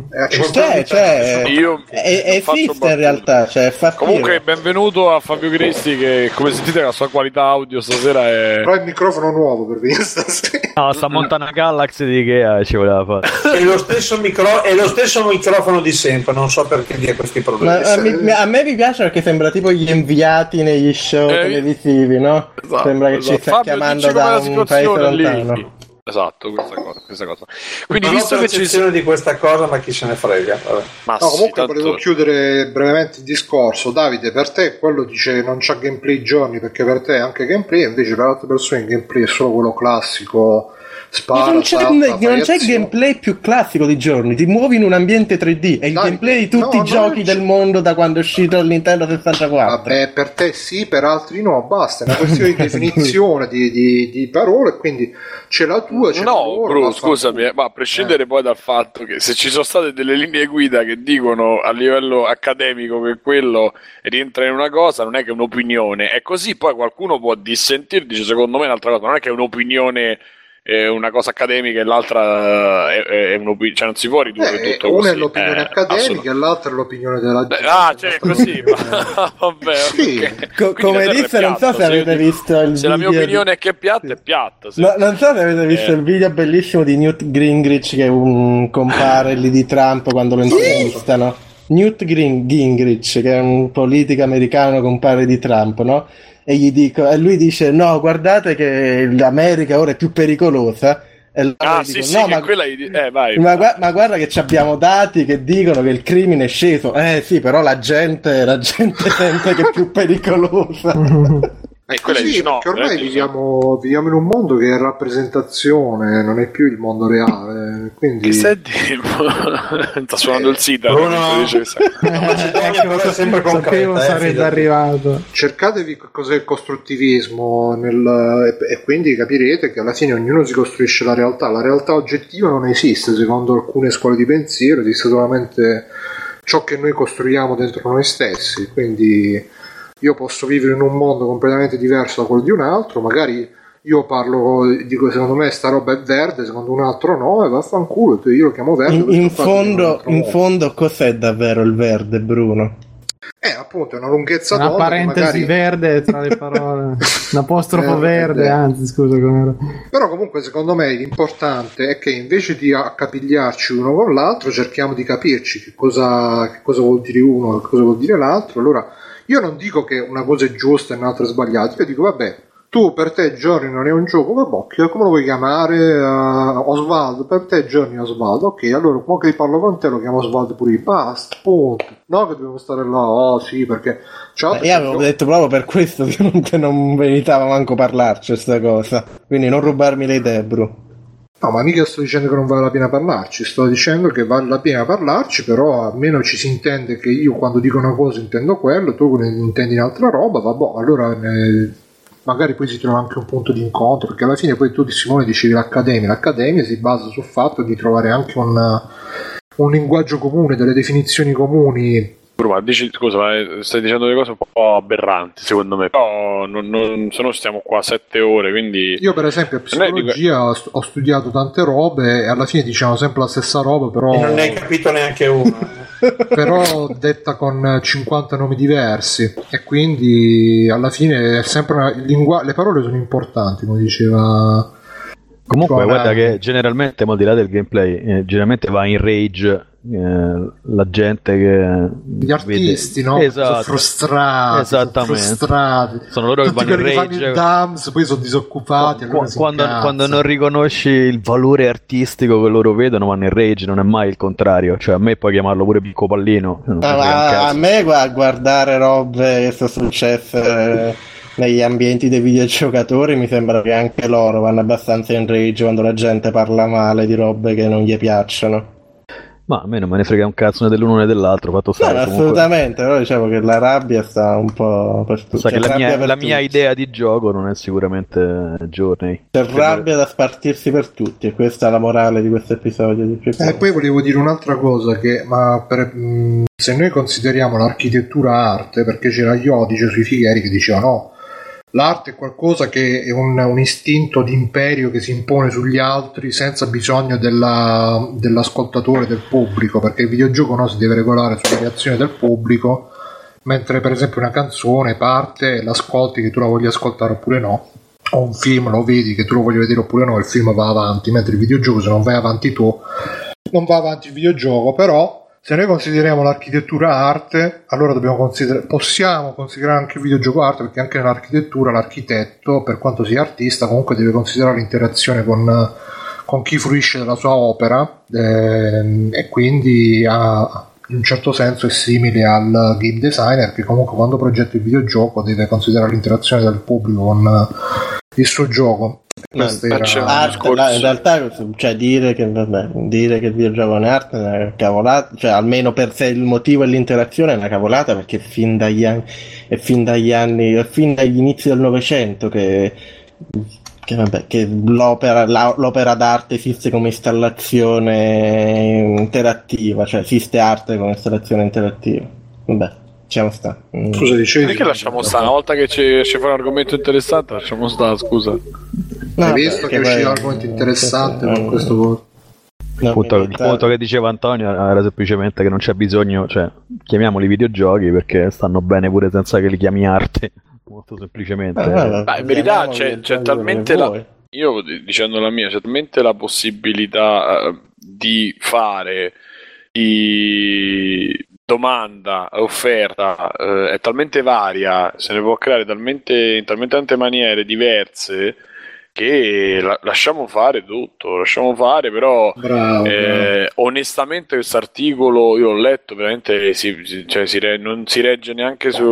Eh, C'è, c'è. Io E- non faccio esiste in realtà, cioè fa Comunque, figo. benvenuto a Fabio Cristi. Che come sentite, la sua qualità audio stasera è. Però il microfono nuovo per venire stasera. No, sta Montana Galaxy di Ikea ci voleva fare. È lo, stesso micro- è lo stesso microfono di sempre, non so perché dia questi problemi. Ma, a, mi- a me mi piace perché sembra tipo gli inviati negli show Eh, televisivi, no? esatto, sembra che esatto. ci sta Fabio, chiamando da un paese situazione lì. lontano. Esatto, questa cosa. Questa cosa. Quindi, non visto che ci percezione di questa cosa, ma chi se ne frega. Ma No, comunque tanto- volevo chiudere brevemente il discorso. Davide, per te quello dice non c'ha gameplay giorni perché per te è anche gameplay, invece per altre persone il gameplay è solo quello classico. Spara, non c'è, salta, non c'è gameplay più classico di giorni, ti muovi in un ambiente 3D, è il Dai, gameplay di tutti no, i giochi del mondo da quando è uscito il Nintendo 64. Vabbè, per te sì, per altri no, basta, è una questione di definizione di, di- di parole, quindi c'è la tua, c'è la No, loro, la scusami, eh, ma a prescindere poi dal fatto che se ci sono state delle linee guida che dicono a livello accademico che quello rientra in una cosa, non è che è un'opinione, è così, poi qualcuno può dissentire, dice secondo me è un'altra cosa, non è che è un'opinione, è una cosa accademica e l'altra è, è, è un'opinione, cioè non si può ridurre Eh, tutto una così. è l'opinione eh, accademica e l'altra è l'opinione della gente. Ah, cioè così, ma vabbè, Sì. Co- come è disse, non so se avete visto il Se la mia video di- opinione è che è piatta, è piatta. sì. No, non so se avete visto Eh. il video bellissimo di Newt Gingrich che un compare lì di Trump quando lo intervistano. Newt Gingrich, che è un politico americano compare di Trump, no? E gli dico, e lui dice: No, guardate che l'America ora è più pericolosa. E Ah, gli sì, dico, sì, "No, ma, quella... Eh, vai. ma gua- ma guarda che ci abbiamo dati che dicono che il crimine è sceso. Eh sì, però la gente, la gente sente che è più pericolosa. E quella così, dice, no, perché ormai eh, viviamo, viviamo in un mondo che è rappresentazione, non è più il mondo reale. Quindi... Che stai di- Sta suonando il sita. Bruno- dice sempre Sapevo eh, sarete arrivato. Cercatevi che cos'è il costruttivismo nel- e, e quindi capirete che alla fine ognuno si costruisce la realtà. La realtà oggettiva non esiste secondo alcune scuole di pensiero, esiste solamente ciò che noi costruiamo dentro noi stessi. Quindi io posso vivere in un mondo completamente diverso da quello di un altro, magari io parlo, dico secondo me sta roba è verde, secondo un altro no, e vaffanculo, io lo chiamo verde. In, in fondo, in fondo, cos'è davvero il verde, Bruno? Eh, appunto, è una lunghezza Una d'onda che parentesi magari... verde tra le parole. Un apostrofo Eh, verde, eh. anzi, scusa com'era. Però comunque secondo me l'importante è che invece di accapigliarci uno con l'altro cerchiamo di capirci che cosa, che cosa vuol dire uno che cosa vuol dire l'altro. Allora io non dico che una cosa è giusta e un'altra è sbagliata, io dico vabbè, tu per te Giorni non è un gioco, vabbè, che- come lo vuoi chiamare? Eh, Osvaldo, per te Giorni è Osvaldo, ok, allora mo che parlo con te lo chiamo Osvaldo pure io, basta, punto. No che dobbiamo stare là, oh sì, perché... Eh, Io avevo giochi- detto proprio per questo che non, che non meritava manco parlarci questa cosa. Quindi non rubarmi le idee, Bru. No, ma mica sto dicendo che non vale la pena parlarci, sto dicendo che vale la pena parlarci, però almeno ci si intende che io quando dico una cosa intendo quello, tu ne intendi un'altra roba, vabbè, allora eh, magari poi si trova anche un punto di incontro, perché alla fine poi tu di Simone dicevi l'accademia, l'accademia si basa sul fatto di trovare anche un, un linguaggio comune, delle definizioni comuni. Bruno, ma dici, scusa, ma eh, stai dicendo delle cose un po' aberranti, secondo me. Però non, non- se no stiamo qua sette ore, quindi... Io per esempio a psicologia ho ho studiato tante robe e alla fine diciamo sempre la stessa roba, però... E non ne hai capito neanche una. però detta con 50 nomi diversi e quindi alla fine è sempre una, lingua- le parole sono importanti come diceva Comunque, guarda che generalmente, ma al di là del gameplay, eh, generalmente va in rage eh, la gente che. gli artisti no? Esatto. sono frustrati sono Esattamente. frustrati Sono loro che tutti vanno in che rage. il DAMS poi sono disoccupati allora Qu- si quando, quando non riconosci il valore artistico che loro vedono, vanno in rage, non è mai il contrario. Cioè, a me puoi chiamarlo pure picco pallino. Ah, a me gua- guardare robe che sono successe eh, negli ambienti dei videogiocatori mi sembra che anche loro vanno abbastanza in rage quando la gente parla male di robe che non gli piacciono. Ma a me non me ne frega un cazzo né dell'uno né dell'altro. Fatto stare no, comunque- assolutamente, però diciamo che la rabbia sta un po' per tutti. Sa che C'è la mia, la mia idea di gioco non è sicuramente Journey. C'è rabbia da spartirsi per tutti e questa è la morale di questo episodio di E Play. poi volevo dire un'altra cosa che ma per- mh, se noi consideriamo l'architettura arte perché c'era Iodice sui Figari che diceva no l'arte è qualcosa che è un, un istinto di imperio che si impone sugli altri senza bisogno della- dell'ascoltatore del pubblico perché il videogioco no, si deve regolare sulle reazioni del pubblico mentre per esempio una canzone parte l'ascolti che tu la voglia ascoltare oppure no o un film lo vedi che tu lo voglia vedere oppure no il film va avanti mentre il videogioco se non vai avanti tu non va avanti il videogioco però se noi consideriamo l'architettura arte, allora consider- possiamo considerare anche il videogioco arte, perché anche nell'architettura l'architetto, per quanto sia artista, comunque deve considerare l'interazione con, con chi fruisce della sua opera ehm, e quindi ha, in un certo senso è simile al game designer che comunque quando progetta il videogioco deve considerare l'interazione del pubblico con il suo gioco. Questo Ma era- arte, la- in realtà cioè, dire, che, vabbè, dire che il videogioco è arte è una cavolata, cioè almeno per sé il motivo e l'interazione è una cavolata perché fin dagli anni, è fin dagli anni, è fin dagli inizi del Novecento che, che, vabbè, che l'opera, la- l'opera d'arte esiste come installazione interattiva, cioè esiste arte come installazione interattiva. Vabbè, diciamo sta. Mm. Scusa, dicevi? Perché lasciamo stare? Una volta che ci ci fa un argomento interessante, lasciamo stare, scusa. Hai visto che uscito un argomento interessante con questo voto? Il punto, il punto che diceva Antonio era semplicemente che non c'è bisogno, cioè, chiamiamoli videogiochi perché stanno bene pure senza che li chiami arte. Molto semplicemente. Ma in verità c'è, c'è talmente la, io dicendo la mia, c'è talmente la possibilità eh, di fare di domanda, offerta, eh, è talmente varia, se ne può creare talmente, in talmente tante maniere diverse che la- lasciamo fare tutto, lasciamo fare, però Bravo, eh, onestamente questo articolo io l'ho letto, veramente si, si- cioè, si re- non si regge neanche su,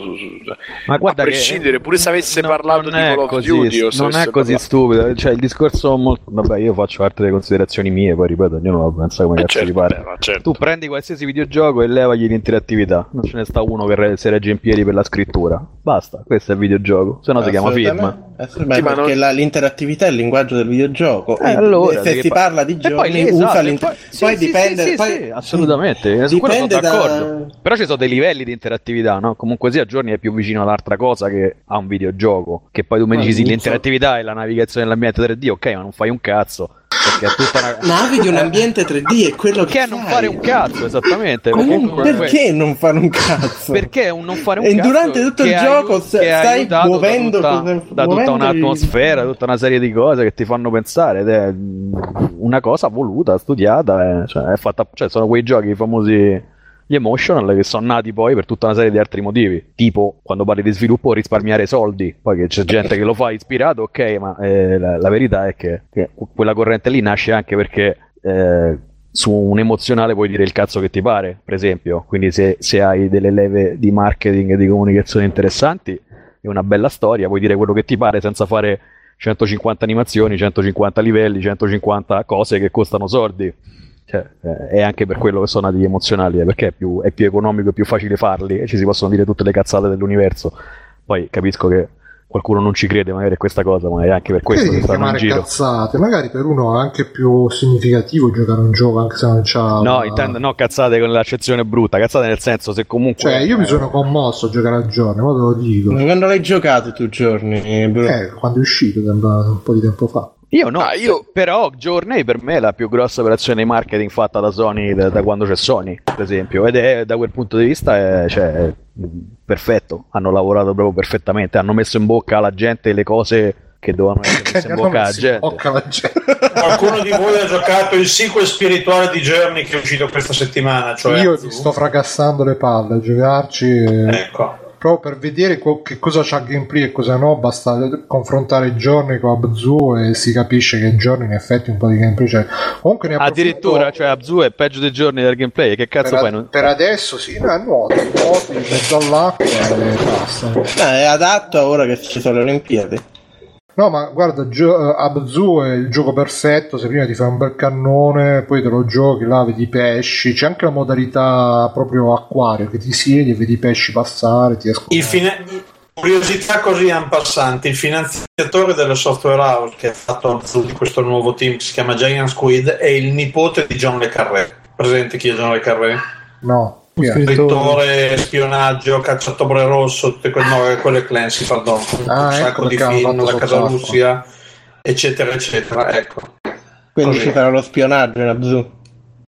su- su- Ma guarda a che- prescindere, pure se avesse parlato non di è Call of così, Duty o non è così parlato- stupido. Cioè, il discorso molto. Vabbè, io faccio parte delle considerazioni mie, poi ripeto, ognuno la pensa come cazzo certo, pare. beh, certo. Tu prendi qualsiasi videogioco e levagli l'interattività. Non ce ne sta uno che re- si regge in piedi per la scrittura. Basta, questo è il videogioco. Se no si chiama film. Assolutamente, assolutamente, perché la- l'interattività è il linguaggio del videogioco. Eh, E allora, se si poi- parla di E poi giorni, lì, usa esatto, l'inter- poi- poi sì, sì, dipende. sì, sì, poi- sì, assolutamente. Su quello sono Dipende da- d'accordo. Però ci sono dei livelli di interattività, no? Comunque sia, Giorni è più vicino all'altra cosa che a un videogioco. Che poi tu mi Ma dici sì, non so. l'interattività e la navigazione nell'ambiente 3D, ok, ma non fai un cazzo. Perché è tutta una. Navighi un ambiente 3D è quello che Perché non fare un cazzo, esattamente. Comunque, perché, perché non fare un cazzo? Perché un non fare un E cazzo durante tutto il che gioco aiu- sta- che è stai muovendo da tutta, da tutta un'atmosfera, tutta una serie di cose che ti fanno pensare ed è una cosa voluta, studiata, eh, cioè, è fatta, cioè, sono quei giochi famosi gli emotional che sono nati poi per tutta una serie di altri motivi, tipo quando parli di sviluppo risparmiare soldi, poi che c'è gente che lo fa ispirato, ok, ma eh, la, la verità è che, che quella corrente lì nasce anche perché eh, su un emozionale puoi dire il cazzo che ti pare, per esempio, quindi se, se hai delle leve di marketing e di comunicazione interessanti è una bella storia, puoi dire quello che ti pare senza fare 150 animazioni, 150 livelli, 150 cose che costano soldi. Cioè, eh, è anche per quello che sono nati gli emozionali, eh, perché è più, è più economico e più facile farli e ci si possono dire tutte le cazzate dell'universo. Poi capisco che qualcuno non ci crede magari a questa cosa, ma è anche per questo che stanno in giro. cazzate? Magari per uno è anche più significativo giocare un gioco anche se non c'ha. No, intendo no cazzate con l'accezione brutta, cazzate nel senso se comunque... Cioè, io mi sono commosso a giocare a giorni, ma te lo dico. Ma Quando l'hai giocato tu giorni? bro? Eh, quando è uscito, sembra un po' di tempo fa. Io no, però Journey per me è la più grossa operazione di marketing fatta da Sony da, da quando c'è Sony, per esempio, ed è da quel punto di vista è, cioè, è, mm, perfetto, hanno lavorato proprio perfettamente, hanno messo in bocca alla gente le cose che dovevano essere messe in bocca alla messo in gente. bocca alla gente. Qualcuno di voi ha giocato il sequel spirituale di Journey che è uscito questa settimana? Cioè Io mi sto fracassando le palle a giocarci. e- Ecco. Proprio per vedere co- che cosa c'ha gameplay e cosa no, basta confrontare Journey con Abzu e si capisce che Journey in effetti un po' di gameplay c'è. Comunque ne approfitto- Addirittura, cioè Abzu è peggio dei giorni del gameplay, che cazzo per, fai? a- Non- per adesso sì, no, è nuoto, nuoti in mezzo all'acqua e basta. Eh, è adatto a ora che ci sono le Olimpiadi. No, ma guarda, gio- eh, Abzu è il gioco perfetto. Se prima ti fai un bel cannone, poi te lo giochi, là vedi i pesci. C'è anche la modalità proprio acquario che ti siedi e vedi i pesci passare. Ti escono. Il fina- Curiosità così en passante, il finanziatore della software house che ha fatto di questo nuovo team che si chiama Giant Squid è il nipote di John Le Carré. Presente chi è John Le Carré? No? Scrittore, spionaggio, cacciatore rosso, tutte quelle, no, quelle Clancy, perdono. Ah, un ecco sacco di film, la Casa sott'acqua. Russia, eccetera, eccetera. Ecco. Quindi Così. ci farà lo spionaggio in Abzu.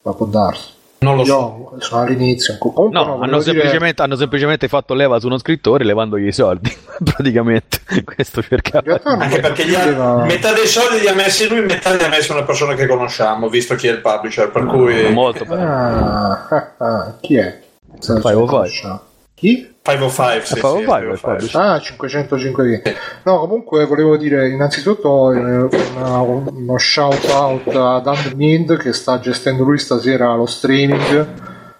Ma può darsi. Non lo so. Sono all'inizio. Comunque, No, no, hanno, volevo dire- semplicemente, hanno semplicemente fatto leva su uno scrittore levandogli i soldi. Praticamente, questo cercava. Anche perché gli ha- metà dei soldi li ha messi lui, metà li ha messi una persona che conosciamo, visto chi è il publisher. Per cui molto Ah, ah, ah, chi è? Sa- 505. Chi? 505, sì, sì, 505, 505. Ah, 505. No, comunque volevo dire innanzitutto eh, una- uno shout out ad Undermind che sta gestendo lui stasera lo streaming.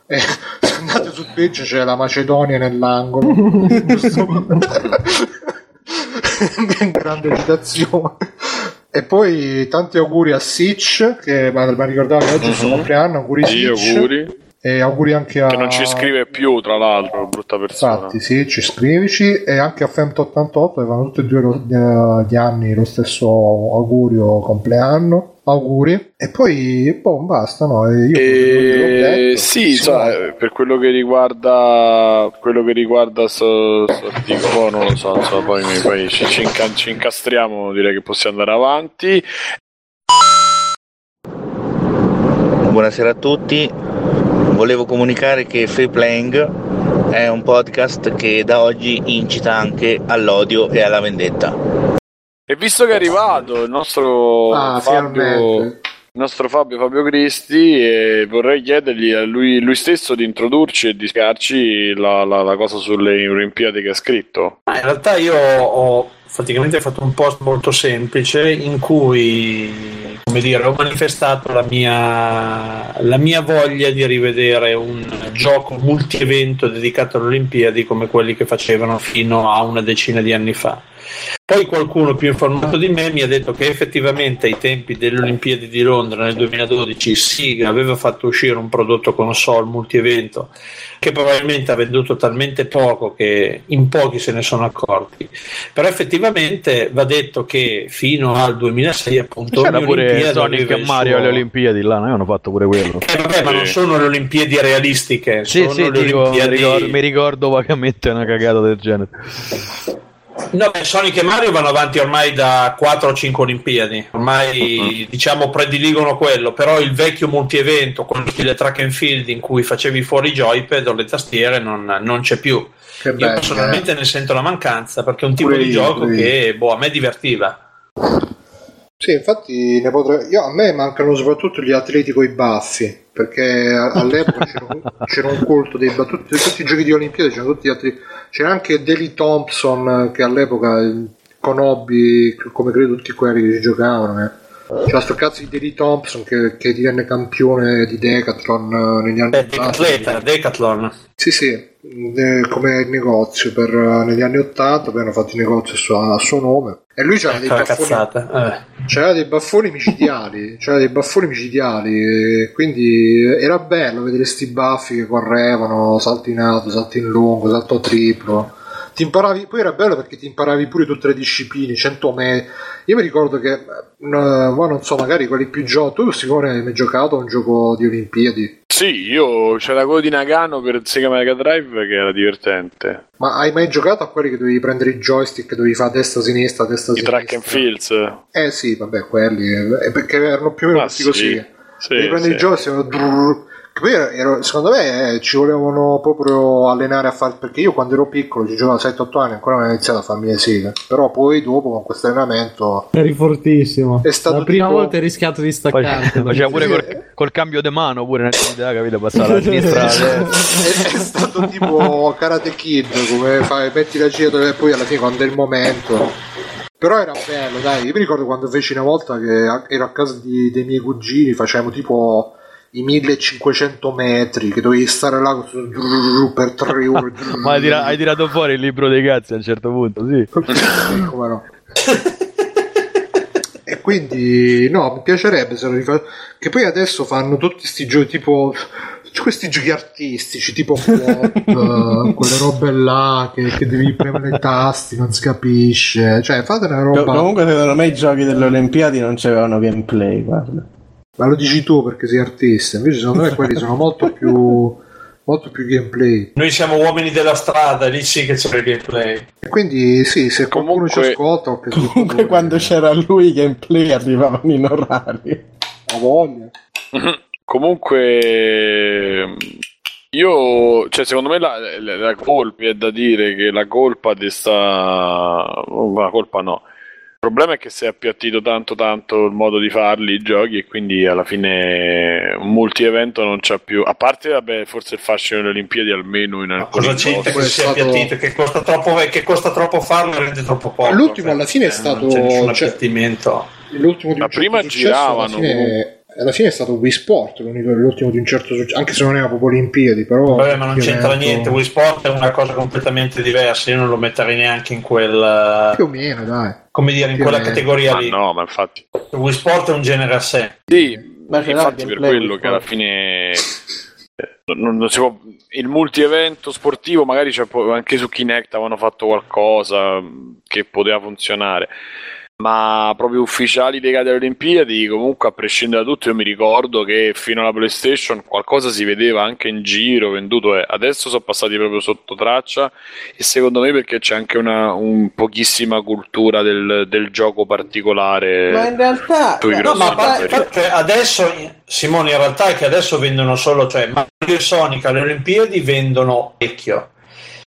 E se andate su Twitch c'è la Macedonia nell'angolo. Grande agitazione. E poi tanti auguri a Sitch, che mi ha ricordato che oggi è il suo compleanno, auguri Sì, Sitch. auguri. E auguri anche a... Che non ci scrive più, tra l'altro, brutta persona. Infatti, sì, ci scrivici e anche a Femt88 avevano tutti e due gli anni lo stesso augurio compleanno. Auguri. E poi, boh, basta, no? Io E... detto. Sì, eh, per quello che riguarda quello che riguarda sto, sto articolo, non lo so, insomma, poi, mi- poi ci, ci inca- ci incastriamo, direi che possiamo andare avanti. Buonasera a tutti, volevo comunicare che Free Playing è un podcast che da oggi incita anche all'odio e alla vendetta. E visto che è arrivato il nostro Ah, Fabio, il nostro Fabio Fabio Cristi, e vorrei chiedergli a lui, lui stesso di introdurci e di spiegarci la, la- la cosa sulle Olimpiadi che ha scritto. Ma in realtà io ho praticamente fatto un post molto semplice in cui, dire, ho manifestato la mia, la mia voglia di rivedere un gioco multi-evento dedicato alle Olimpiadi come quelli che facevano fino a una decina di anni fa. Poi qualcuno più informato di me mi ha detto che effettivamente ai tempi delle Olimpiadi di Londra nel 2012 Siga aveva fatto uscire un prodotto console multi-evento che probabilmente ha venduto talmente poco che in pochi se ne sono accorti. Però effettivamente va detto che fino al 2006 appunto C'era pure Sonic e Mario suo- alle Olimpiadi là, noi hanno fatto pure quello. Eh, vabbè, ma non sono le Olimpiadi realistiche, Sì, sono sì, le dico, Olimpiadi... mi ricordo vagamente una cagata del genere. No, beh, Sonic e Mario vanno avanti ormai da 4 o 5 Olimpiadi, ormai diciamo prediligono quello, però il vecchio multievento, quello stile track and field in cui facevi fuori i joypad o le tastiere non, non c'è più. Che Io bello, personalmente ne sento la mancanza perché è un tipo Pure di io, gioco io. che boh, a me divertiva. Sì, infatti ne potrei... Io, a me mancano soprattutto gli atleti coi baffi, perché all'epoca c'era, un, c'era un culto dei baffi, tutti, i giochi di Olimpiadi c'erano tutti gli atleti, c'era anche Deli Thompson che all'epoca conobbi come credo tutti quelli che ci giocavano. Eh. C'era sto cazzo di Deli Thompson che, che divenne campione di Decathlon eh, negli anni Beh, 80. Decathleta, Decathlon. Sì, sì, eh, come negozio per, eh, negli anni 80, poi hanno fatto il negozio a suo, a suo nome. E lui c'aveva dei baffoni. Eh. c'aveva dei baffoni micidiali, c'aveva dei baffoni micidiali, quindi era bello vedere sti baffi che correvano, salto in alto, salto in lungo, salto triplo. Ti imparavi, poi era bello perché ti imparavi pure tutte le discipline, 100 metri. Io mi ricordo che, eh, ma non so, magari quelli più giovani, tu sicuro hai mai giocato a un gioco di Olimpiadi? Sì, io c'era quello di Nagano per Sega Mega Drive che era divertente. Ma hai mai giocato a quelli che dovevi prendere i joystick, dovevi fare destra, sinistra, destra, I sinistra? track and fields. Eh sì, vabbè, quelli, eh, perché erano più o meno Ah, tutti sì. così. Sì, Devi prendere sì. i joystick, era- secondo me eh, ci volevano proprio allenare a fare, perché io quando ero piccolo, ci giocavo a 7-8 anni, ancora non ho iniziato a farmi le seghe, però poi dopo con questo allenamento... Eri fortissimo. È stato La prima tipo- volta hai rischiato di staccare. Faceva pure col, col cambio di mano pure nell'idea, capito? Passare alla sinistra. destra. è, è stato tipo Karate Kid, come fai, metti la gira e poi alla fine quando è il momento... Però era bello, dai. Io mi ricordo quando feci una volta che ero a casa di- dei miei cugini, facevamo tipo i 1500 metri, che dovevi stare là con- per tre ore. Ma hai, tira- hai tirato fuori il libro dei cazzi a un certo punto, sì. Come no? E quindi, no, mi piacerebbe se lo rifa- Che poi adesso fanno tutti questi giochi tipo. Questi giochi artistici, tipo Quop, eh, quelle robe là che, che devi premere i tasti, non si capisce. Cioè, fate una roba. Comunque, secondo me, i giochi delle Olimpiadi non c'avevano gameplay. Guarda. Ma lo dici tu perché sei artista, invece secondo me quelli sono molto più. molto più gameplay. Noi siamo uomini della strada, lì sì che c'è il gameplay. E quindi sì, se qualcuno ci Comunque- ascolta, o che Comunque, quando c'era lui, i gameplay arrivavano in orario. ha voglia. Comunque, io, cioè, secondo me la, la, la colpa è da dire che la colpa di sta. oh, La colpa no. Il problema è che si è appiattito tanto tanto il modo di farli i giochi e quindi alla fine un multi-evento non c'ha più. A parte, vabbè, forse il fascino delle Olimpiadi almeno in alcuni Cosa c'entra che posti. sia appiattito? Che costa troppo, che costa troppo farlo e rende troppo poco. L'ultimo alla fine è Eh, stato- Non c'è nessun cioè- appiattimento. L'ultimo di Ma un certo prima giravano, Alla fine, alla fine è stato Wii Sport, l'ultimo di un certo successo, anche se non era proprio Olimpiadi, però... Vabbè, ma non c'entra evento- niente. Wii Sport è una cosa completamente diversa. Io non lo metterei neanche in quel. Più o meno, dai. Come dire, in Più quella meno. categoria Ma lì. no, ma infatti. Wii Sport è un genere a sé. Sì, Ma infatti per gameplay, quello Wii che alla fine eh, non, non si può, il multi-evento sportivo magari anche su Kinect avevano fatto qualcosa che poteva funzionare ma proprio ufficiali legati alle Olimpiadi comunque a prescindere da tutto io mi ricordo che fino alla PlayStation qualcosa si vedeva anche in giro venduto e adesso sono passati proprio sotto traccia e secondo me perché c'è anche una un pochissima cultura del, del gioco particolare Ma in realtà, no, ma a parte- numeri. cioè, adesso, Simone, in realtà è che adesso vendono solo, cioè Mario e Sonic alle Olimpiadi vendono vecchio.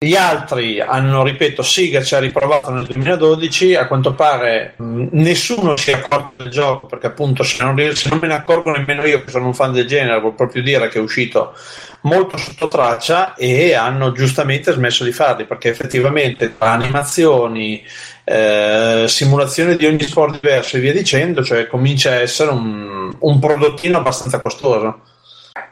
Gli altri hanno, ripeto, Siga ci ha riprovato nel 2012, a quanto pare mh, nessuno si è accorto del gioco, perché appunto se non, se non me ne accorgo nemmeno io che sono un fan del genere, vuol proprio dire che è uscito molto sotto traccia e hanno giustamente smesso di farli, perché effettivamente tra animazioni, eh, simulazione di ogni sport diverso e via dicendo, cioè comincia a essere un, un prodottino abbastanza costoso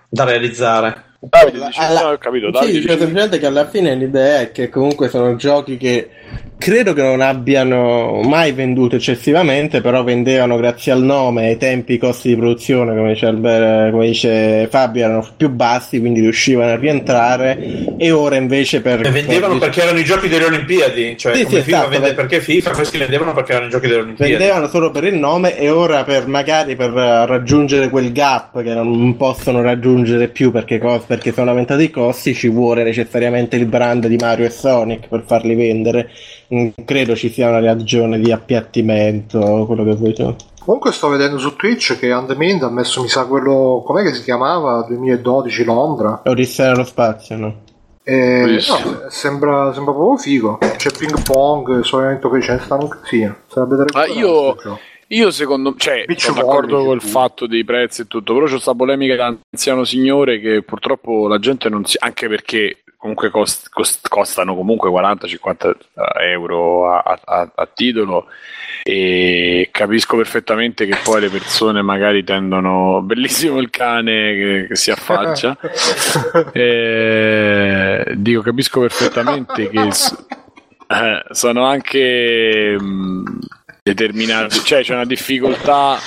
da realizzare. Davide, dici- Alla- no, ho capito, Sì, Davide, dico dici- semplicemente che alla fine l'idea è che comunque sono giochi che credo che non abbiano mai venduto eccessivamente, però vendevano grazie al nome ai tempi, i costi di produzione, come dice, Alber- come dice Fabio, erano più bassi, quindi riuscivano a rientrare e ora invece per... E vendevano per- perché erano i giochi delle Olimpiadi, cioè Sì, come sì, FIFA esatto, vende perché FIFA, questi vendevano perché erano i giochi delle Olimpiadi. vendevano solo per il nome e ora per magari per raggiungere quel gap che non possono raggiungere più perché, cos- perché sono aumentati i costi ci vuole necessariamente il brand di Mario e Sonic per farli vendere Mm, credo ci sia una ragione di appiattimento quello che vuoi tu Comunque sto vedendo su Twitch che Undermind ha messo, mi sa, quello, com'è che si chiamava? 2012 Londra. Odissea nello spazio no? E, Bellissimo. no, sembra, sembra proprio figo. C'è ping pong, solamente che ce ne stanno un casino. Sarebbe da Ma recuperare io, sto gioco. Io secondo cioè, Beach sono d'accordo col fatto dei prezzi e tutto, però c'è questa polemica dell'anziano signore che purtroppo la gente non si... anche perché comunque cost- cost- costano comunque 40-50 euro a, a- a titolo e capisco perfettamente che poi le persone magari tendono bellissimo il cane che, che si affaccia. Eh, dico capisco perfettamente che eh, sono anche mh, determinati, cioè c'è una difficoltà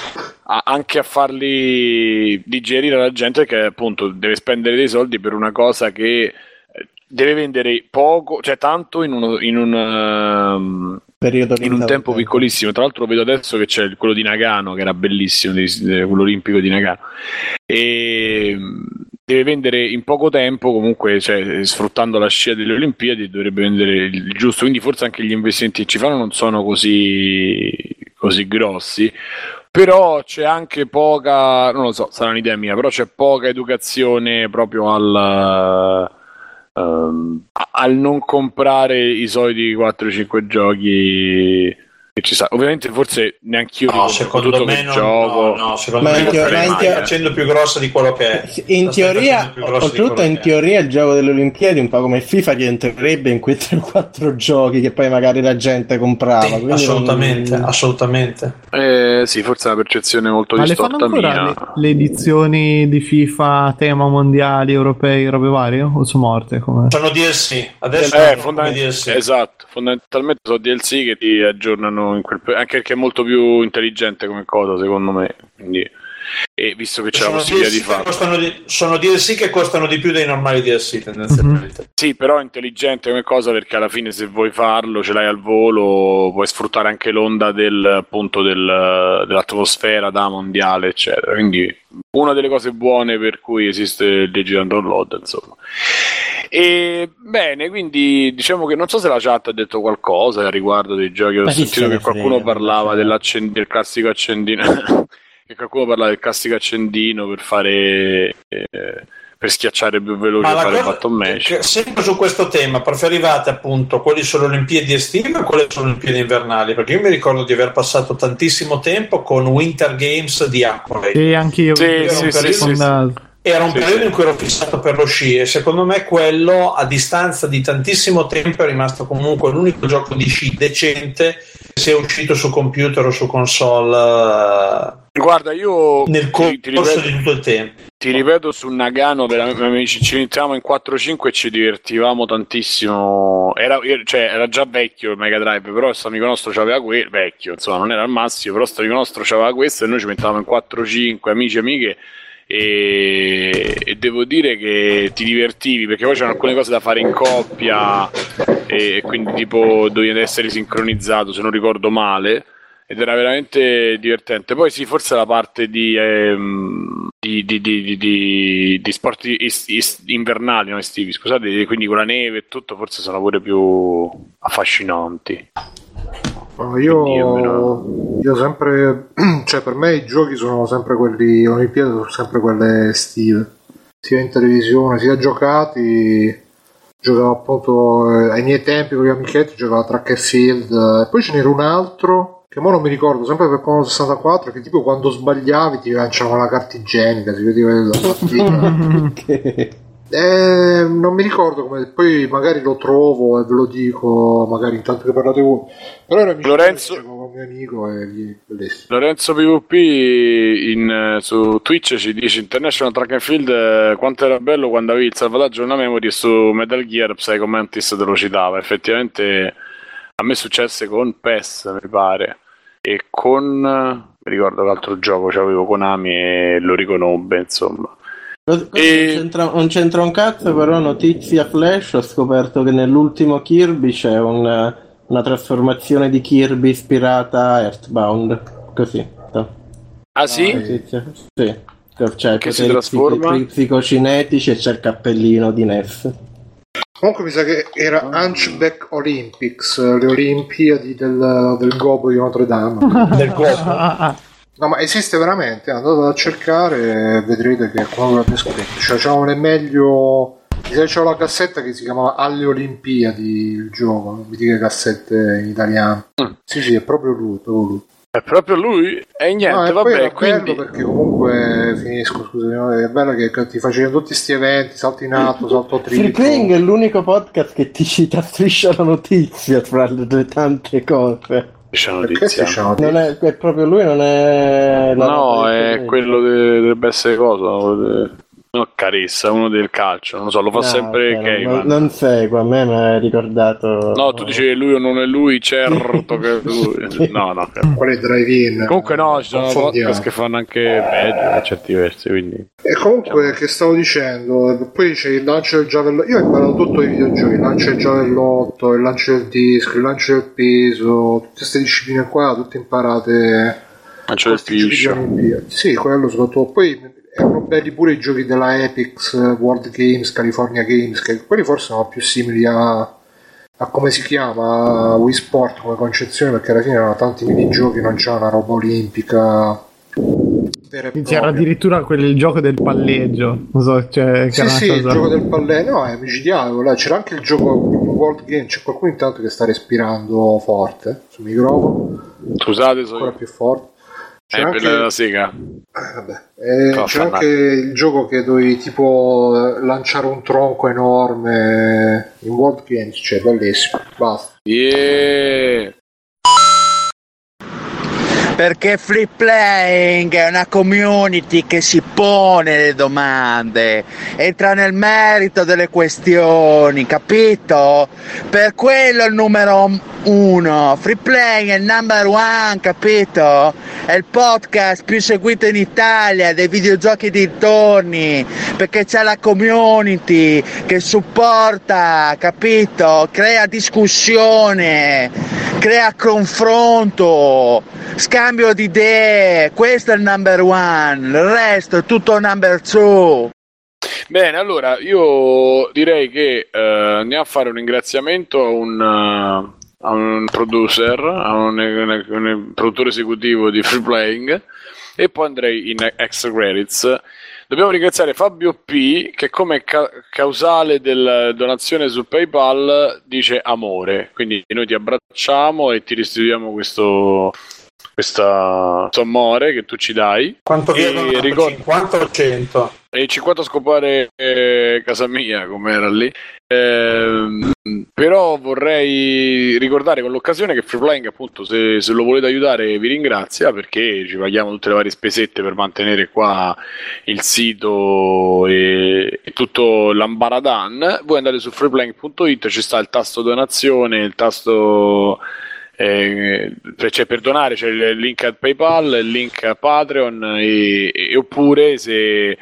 a- anche a farli digerire alla gente che appunto deve spendere dei soldi per una cosa che eh, deve vendere poco, cioè tanto in, uno- in un ehm, periodo in un tempo piccolissimo. Tra l'altro vedo adesso che c'è quello di Nagano che era bellissimo, quello olimpico di Nagano. E deve vendere in poco tempo, comunque, cioè, sfruttando la scia delle Olimpiadi, dovrebbe vendere il giusto. Quindi forse anche gli investimenti che ci fanno non sono così, così grossi. Però c'è anche poca, non lo so, sarà un'idea mia, però c'è poca educazione proprio al, a- al non comprare i soliti 4-5 giochi ci sa. Ovviamente forse neanche io No, secondo me non, gioco. no, no, secondo Ma me in lo teo- stai ma in teo- facendo più grossa di quello che è. in teoria, oltretutto in teoria il gioco delle Olimpiadi un po' come FIFA rientrerebbe in quei 3-4 giochi che poi magari la gente comprava. Sì, quindi non- assolutamente, assolutamente. Eh, sì, forse è una percezione molto Ma le fanno distorta ancora mia. le, le edizioni di FIFA tema mondiali, europei, robe varie? O sono morte? Come? Sono DLC, adesso Eh, sono fondament- DLC. Esatto, fondamentalmente sono DLC che ti aggiornano in quel anche perché è molto più intelligente come cosa secondo me. Quindi, e visto che c'è la Sono possibilità DLC, di farlo. costano di, sono DLC che costano di più dei normali DLC tendenzialmente. Sì, però è intelligente come cosa perché alla fine se vuoi farlo, ce l'hai al volo, puoi sfruttare anche l'onda del, appunto del- dell'atmosfera da mondiale, eccetera. Quindi una delle cose buone per cui esiste il digital download, insomma. E bene, quindi diciamo che non so se la chat ha detto qualcosa a riguardo dei giochi. Ho sentito che qualcuno frega, parlava del classico accendino. che qualcuno parla del classico accendino per fare eh, per schiacciare più veloce Ma la fare cosa- button mash. che- sempre su questo tema, preferivate appunto quelli sulle Olimpiadi estive o quelli sulle Olimpiadi invernali? Perché io mi ricordo di aver passato tantissimo tempo con Winter Games di Accolade. E anch'io Sì, ero sì, sì, sì, sì. fondato. Era un Sì, periodo sì. in cui ero fissato per lo sci e secondo me quello a distanza di tantissimo tempo è rimasto comunque l'unico gioco di sci decente che sia uscito su computer o su console Guarda, io eh, nel ti, ti corso ripeto, di tutto il tempo. ti ripeto su Nagano, ci, ci iniziamo in 4-5 e ci divertivamo tantissimo. Era, cioè, era già vecchio il Mega Drive, però questo amico nostro c'aveva quello, vecchio, insomma, non era al massimo, però questo amico nostro c'aveva questo e noi ci mettavamo in 4-5, amici e amiche. E, e devo dire che ti divertivi perché poi c'erano alcune cose da fare in coppia e, e quindi tipo dovevi essere sincronizzato se non ricordo male ed era veramente divertente. Poi sì, forse la parte di, ehm, di, di, di, sport is- is- invernali, no, estivi, scusate, quindi con la neve e tutto, forse sono pure più affascinanti. Quindi io io, io sempre, cioè per me i giochi sono sempre quelli, Olimpiadi sono sempre quelle estive, sia in televisione sia giocati. Giocavo appunto eh, ai miei tempi con gli amichetti, giocavo a Track and Field, eh, e poi ce n'era un altro che ora non mi ricordo, sempre per Commodore 64, che tipo quando sbagliavi ti lanciavano la carta igienica, si vedeva la partita. Eh, non mi ricordo come, poi magari lo trovo e ve lo dico, magari intanto che parlate voi. Però era Lorenzo- con mio amico e. Lorenzo PvP in, eh, su Twitch ci dice International Track and Field eh, quanto era bello quando avevi il salvataggio nella memory su Metal Gear Psycho Mantis te lo citava effettivamente a me successe con PES mi pare e con mi ricordo che altro gioco c'avevo Konami e lo riconobbe insomma E- Non, c'entra, non c'entra un cazzo, però notizia flash, ho scoperto che nell'ultimo Kirby c'è un- una trasformazione di Kirby ispirata a Earthbound. Così. ah sì? Notizia. Sì. C'è Che si trasforma? psico- psicocinetici e c'è il cappellino di Ness. Comunque mi sa che era Hunchback Olympics, le Olimpiadi del, del Gobo di Notre Dame. Del Gobo. No, ma esiste veramente, andate a cercare e vedrete che quando l'abbia scritto. Cioè, c'erano le meglio. Mi sa che c'era la cassetta che si chiamava Alle Olimpiadi il gioco, non mi dica cassette in italiano. Mm. Sì, sì, è proprio lui, proprio lui. è proprio lui e niente No, e vabbè quindi bello perché comunque finisco, scusami, no, è bello che, che ti facevano tutti questi eventi, salto in alto, salto Free triplo. Playing è l'unico podcast che ti cita striscia la notizia tra le tante cose. Chiama Non è, è proprio lui, non è. no è quello de- dovrebbe essere cosa no Caressa uno del calcio non lo so lo fa No, sempre ok, non, Cayman non seguo, a me mi ha ricordato. No, tu dicevi lui o non è lui, certo che lui. No, no. Quale drive-in? Comunque no, ci sono podcast che fanno anche peggio per certi versi, quindi... E comunque, che stavo dicendo, poi c'è il lancio del giavellotto. Io ho imparato tutto i videogiochi: il lancio del giavellotto, il lancio del disco, il lancio del peso, tutte queste discipline qua, tutte imparate. Lancio del piscio. Sì, quello soprattutto. Poi erano belli pure i giochi della Epix, eh, World Games, California Games, che quelli forse sono più simili a, a come si chiama Wii Sport come concezione, perché alla fine erano tanti minigiochi, non c'era una roba olimpica. C'era addirittura quel il gioco del palleggio. Non so, cioè, Sì, sì, il cosa- gioco del pallone, no, è micidiale. C'era anche il gioco World Game, c'è qualcuno intanto che sta respirando forte sul microfono, Scusate, ancora so... più forte. È C'era per anche, la sega. eh, vabbè. Eh, fanare. anche il gioco che dovevi tipo eh, lanciare un tronco enorme in World Games, cioè bellissimo. Basta. Yeah. Perché Free Playing è una community che si pone le domande, entra nel merito delle questioni, capito? Per quello è il numero uno. Free Playing è il number one, capito? È il podcast più seguito in Italia dei videogiochi dintorni, perché c'è la community che supporta, capito? Crea discussione, crea confronto, scambio di idee, questo è il number one, il resto è tutto number two. Bene, allora io direi che eh, andiamo a fare un ringraziamento a un, eh, a un producer, a un, un- un produttore esecutivo di Free Playing e poi andrei in extra credits. Dobbiamo ringraziare Fabio P che come ca- causale della donazione su PayPal dice amore, quindi noi ti abbracciamo e ti restituiamo questo questa questo amore che tu ci dai. Quanto vi E è donato? ricordo- 50 o 100? e 50 a scopare eh, casa mia come era lì Ehm, però vorrei ricordare con l'occasione che Freeplaying appunto se, se lo volete aiutare vi ringrazia perché ci paghiamo tutte le varie spesette per mantenere qua il sito e, e tutto l'ambaradan voi andate su freeplaying.it ci sta il tasto donazione il tasto eh, per- cioè per donare c'è il link a PayPal, il link a Patreon e, e- oppure se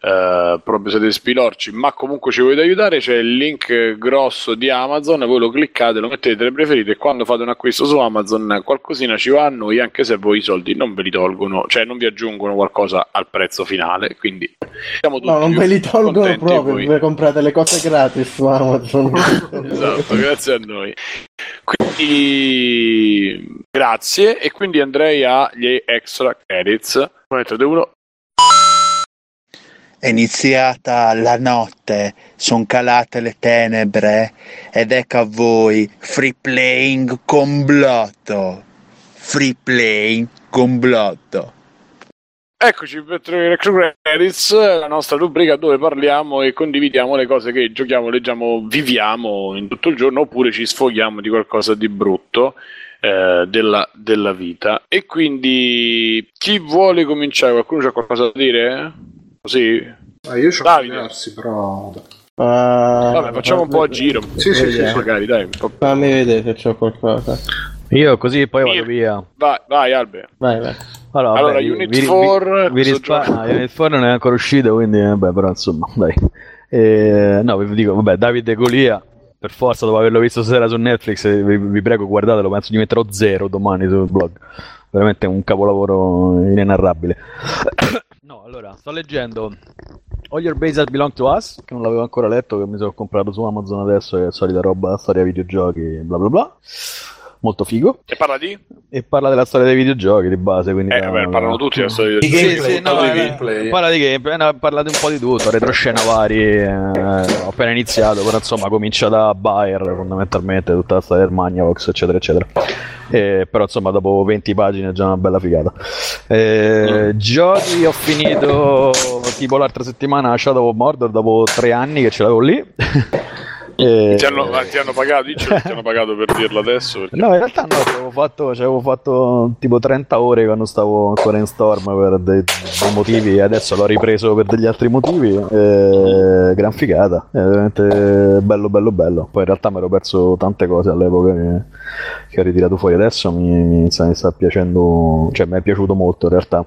eh, proprio siete spilorci ma comunque ci volete aiutare c'è il link grosso di Amazon voi lo cliccate, lo mettete tra i preferiti e quando fate un acquisto su Amazon qualcosina ci va a noi anche se voi i soldi non ve li tolgono cioè non vi aggiungono qualcosa al prezzo finale quindi siamo tutti No, non ve li tolgono proprio, voi- comprate le cose gratis su Amazon. esatto, grazie a noi. Quindi grazie e quindi andrei agli extra credits. 3, 2, 1. È iniziata la notte, son calate le tenebre ed ecco a voi free playing con blotto. Free playing con blotto. Eccoci per tre extra credits, la nostra rubrica dove parliamo e condividiamo le cose che giochiamo, leggiamo, viviamo in tutto il giorno oppure ci sfoghiamo di qualcosa di brutto eh, della, della vita. E quindi chi vuole cominciare? Qualcuno c'ha qualcosa da dire? Così? Ah, io ho Davide. diversi, però. Vabbè, facciamo un po' a giro. Sì, sì, sì, sì. magari, dai. un po'. Fammi vedere se c'ho qualcosa. Io così poi vado via. Vai, vai, Albe. Vai, vai. Allora, Allora, vabbè, vi- Unit vi, vi- 4, vi questo rispa- gioco. ah, Unit 4 non è ancora uscito, quindi vabbè, però insomma, dai. Eh, no, vi dico, vabbè, Davide Golia, per forza, dopo averlo visto stasera su Netflix, eh, vi, vi prego, guardatelo, penso di metterò zero domani sul blog. Veramente un capolavoro inenarrabile. Allora, sto leggendo All Your Base That Belong to Us, che non l'avevo ancora letto, che mi sono comprato su Amazon adesso, che è solita roba, storia videogiochi, bla bla bla. Molto figo. E parla di? E parla della storia dei videogiochi di base, quindi Eh, vabbè, parlano tutti della storia Di del Sì, no, parla di eh, gameplay. Parla di gameplay, no, parlate un po' di tutto, retroscena vari, eh, ho appena iniziato, però insomma comincia da Bayer fondamentalmente, tutta la storia del Magnavox, eccetera, eccetera. Eh, però insomma dopo 20 pagine è già una bella figata. Eh, giochi ho finito tipo l'altra settimana Shadow of Mordor dopo tre anni che ce l'avevo lì. Eh, Ti hanno, ma ti hanno pagato, diccelo, ti hanno pagato per dirlo adesso. perché- No, in realtà no, ci avevo fatto, ci avevo fatto tipo 30 ore quando stavo ancora in Storm per dei, dei motivi e adesso l'ho ripreso per degli altri motivi. eh, gran figata, è veramente bello, bello, bello. Poi in realtà mi ero perso tante cose all'epoca che, che ho ritirato fuori. Adesso mi, mi sta, mi sta piacendo, cioè mi è piaciuto molto in realtà.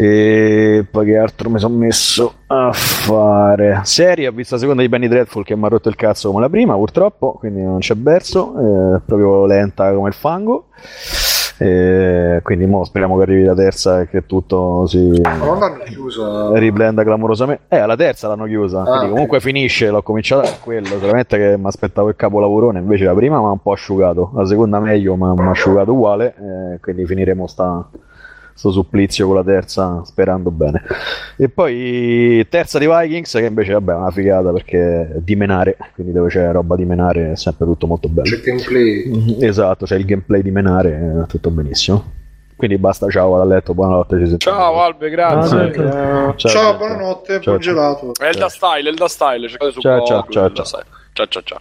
E poi che altro mi sono messo a fare? Serie, ho visto la seconda di Penny Dreadful che mi ha rotto il cazzo come la prima, purtroppo, quindi non c'è verso, è proprio lenta come il fango. E quindi mo speriamo che arrivi la terza e che tutto si riblenda clamorosamente. Eh, alla terza l'hanno chiusa, ok. comunque finisce, l'ho cominciata quello, solamente che mi aspettavo il capolavorone, invece la prima mi ha un po' asciugato, la seconda meglio, ma mi ha asciugato uguale, eh, quindi finiremo sta, sto supplizio con la terza sperando bene. E poi terza di Vikings che invece vabbè è una figata perché è di menare, quindi dove c'è roba di menare è sempre tutto molto bello. C'è gameplay. Mhm, Esatto, c'è il gameplay di menare, è tutto benissimo. Quindi basta, ciao, vado a letto, buonanotte, ci sentiamo. Ciao Albe, grazie. Ciao, Ciao, ciao. buonanotte, Ciao, buon ciao. gelato. Elda Style, Elda Style, cercate su Ciao, ciao, ciao, Style. ciao, ciao, ciao.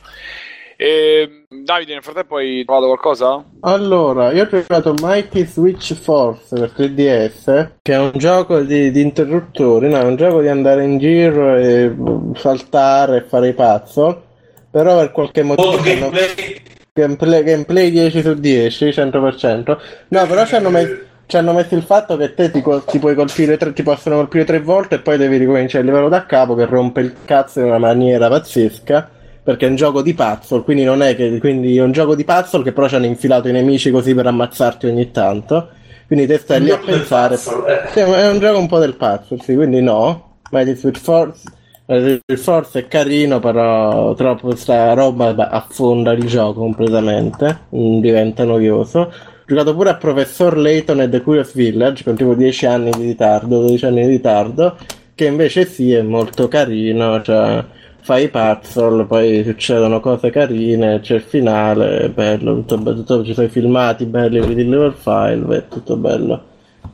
E, Davide, nel frattempo hai trovato qualcosa? Allora, io ho giocato Mighty Switch Force per 3DS, che è un gioco di, di interruttori, no, è un gioco di andare in giro e saltare e fare i pazzo, però per qualche motivo... Molto hanno- gameplay. Gameplay, gameplay 10 su 10, 100%. No, però ci hanno, messo, ci hanno messo il fatto che te ti, ti puoi colpire tre, ti possono colpire tre volte e poi devi ricominciare il livello da capo che rompe il cazzo in una maniera pazzesca. Perché è un gioco di puzzle, quindi non è che. Quindi è un gioco di puzzle che però ci hanno infilato i nemici così per ammazzarti ogni tanto. Quindi te stai lì a pensare. puzzle, eh. Sì, è un gioco un po' del puzzle, sì, quindi no. Mighty Switch Force. Il Force è carino, però troppo sta roba beh, affonda il gioco completamente, mm, diventa noioso. giocato pure a Professor Layton e The Curious Village con tipo 10 anni di ritardo, 12 anni di ritardo, che invece sì è molto carino, cioè fai i puzzle, poi succedono cose carine, c'è il finale, è bello, tutto bello, tutto- ci sono i filmati belli, vedi il level file, è tutto bello.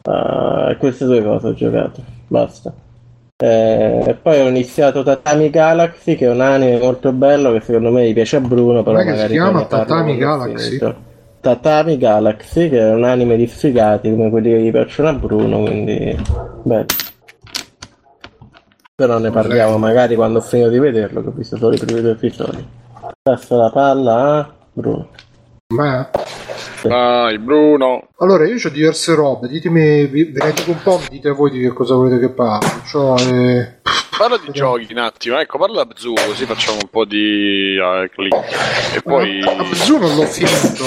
Ah, queste due cose ho giocato, basta. Eh, E poi ho iniziato Tatami Galaxy, che è un anime molto bello che secondo me gli piace a Bruno, però Com'è che si magari chiama? Tatami Galaxy? Tatami Galaxy, che è un anime di sfigati come quelli che gli piacciono a Bruno, quindi bello. Però ne parliamo magari quando ho finito di vederlo, che ho visto solo i primi due episodi. Passo la palla a Bruno. Ma... Dai, Bruno. Allora, io ho diverse robe, ditemi, vi- ve ne dico un po', mi dite voi di che cosa volete che parli. Eh, Parla di giochi un attimo, ecco, parla da Bzu, così facciamo un po' di eh, click. E poi... Abzu non l'ho finito,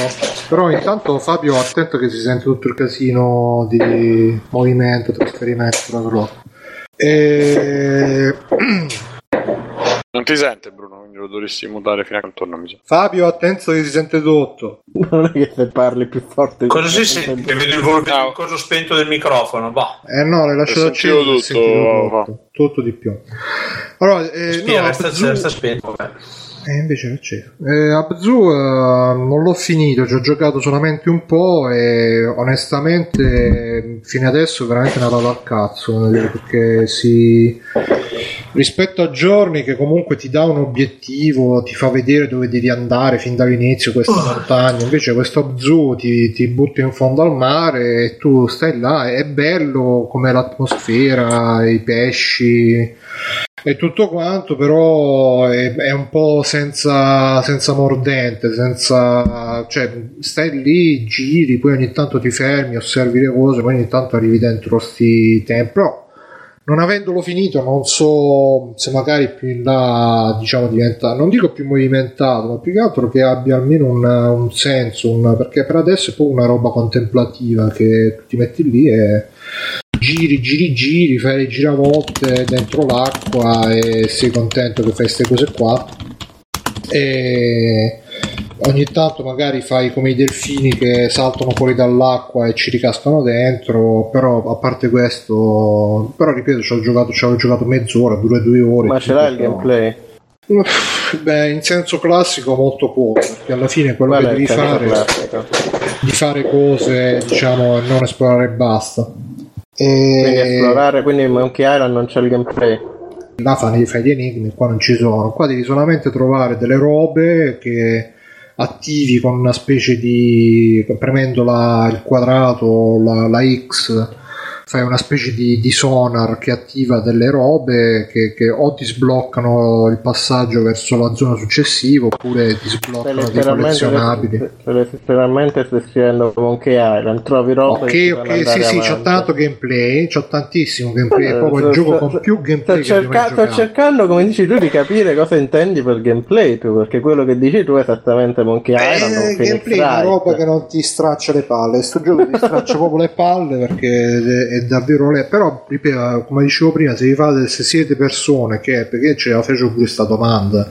però intanto Fabio attento che si sente tutto il casino di movimento, trasferimento, tra l'altro. E... Non ti sente Bruno, quindi lo dovresti mutare fino a contorno, mi sa. Fabio attento che si sente tutto. Non è che se parli più forte Cosa si sente? Vedo il, vol- il coso spento del microfono. Bah. Eh no, l'hai lasciato acceso, tutto, va. tutto, tutto di più. Allora, eh, Spia, no, resta, resta spento. vabbè. Eh, invece era acceso. Eh, Abzu eh, non l'ho finito, ci ho giocato solamente un po' e onestamente fino adesso è veramente una roba al cazzo perché si rispetto a giorni che comunque ti dà un obiettivo, ti fa vedere dove devi andare fin dall'inizio questa montagna, invece questo Abzu ti, ti butta in fondo al mare e tu stai là, è bello come l'atmosfera, i pesci e tutto quanto, però è, è un po' senza, senza mordente, senza, cioè stai lì, giri, poi ogni tanto ti fermi, osservi le cose, poi ogni tanto arrivi dentro sti tempi, però non avendolo finito non so se magari più in là diciamo diventa non dico più movimentato ma più che altro che abbia almeno un, un senso un- perché per adesso è proprio una roba contemplativa che ti metti lì e giri giri giri fai le giravolte dentro l'acqua e sei contento che fai queste cose qua e ogni tanto magari fai come i delfini che saltano fuori dall'acqua e ci ricascano dentro però a parte questo però ripeto ci ho giocato, ci avevo giocato mezz'ora dura due ore Ma ce l'hai il gameplay? Beh in senso classico molto poco perché alla fine quello Qual che è devi fare classico? di fare cose diciamo e non esplorare e basta Quindi e esplorare, quindi in Monkey Island non c'è il gameplay. là fai, fai gli enigmi, qua non ci sono. Qua devi solamente trovare delle robe che attivi con una specie di premendo la- il quadrato, la, la X, fai una specie di, di sonar che attiva delle robe che, che o ti sbloccano il passaggio verso la zona successiva oppure ti sbloccano dei collezionabili. letteralmente stai scrivendo Monkey Island, trovi roba Ok, ok, sì, sì, c'ho tanto gameplay, c'ho tantissimo gameplay, è Eh, proprio il gioco con più gameplay Sto, cerca- sto cercando, come dici tu, di capire cosa intendi per gameplay tu, perché quello che dici tu è esattamente Monkey Island o Eh, Phoenix gameplay è una roba che non ti straccia le palle. Sto gioco ti straccia proprio le palle perché è, davvero le. Però, ripeto, come dicevo prima, se, fate, se siete persone che. Perché ce la fece pure questa domanda.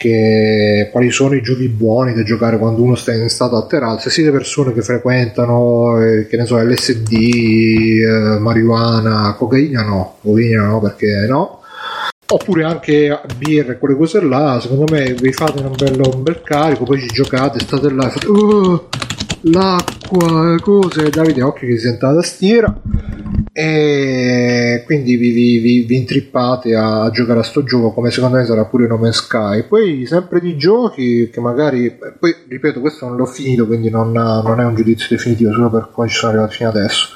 Che quali sono i giochi buoni da giocare quando uno sta in stato alterato? Se siete persone che frequentano, eh, che ne so, LSD, eh, marijuana, cocaina, no, cocaina no, perché no oppure anche birra e quelle cose là secondo me vi fate un, bello, un bel carico poi ci giocate state là fate "Oh, l'acqua cose Davide occhio che si sente la tastiera e quindi vi, vi, vi- vi intrippate a, a giocare a sto gioco come secondo me sarà pure No Man's Sky poi sempre di giochi che magari poi ripeto questo non l'ho finito quindi non, non è un giudizio definitivo solo per come ci sono arrivato fino adesso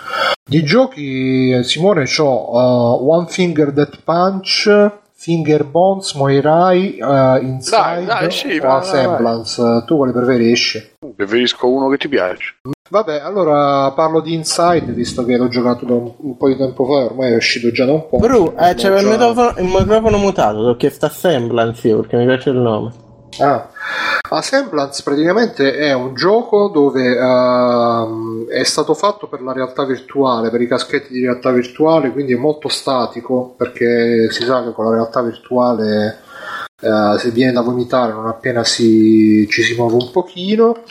di giochi, eh, Simone, ho uh, One Finger Death Punch, Finger Bones, Moirai, uh, Inside Dai, dai, sì, o vai, Semblance. Tu quale preferisci? Preferisco uno che ti piace. Vabbè, allora parlo di Inside, visto che l'ho giocato da un, un po' di tempo fa, ormai è uscito già da un po'. Bru, eh, c'era il già- microfono, il microfono mutato, l'ho chiesto a Semblance io perché mi piace il nome. Ah. A Semblance praticamente è un gioco dove ehm, è stato fatto per la realtà virtuale, per i caschetti di realtà virtuale, quindi è molto statico perché si sa che con la realtà virtuale eh, se viene da vomitare non appena si, ci si muove un pochino.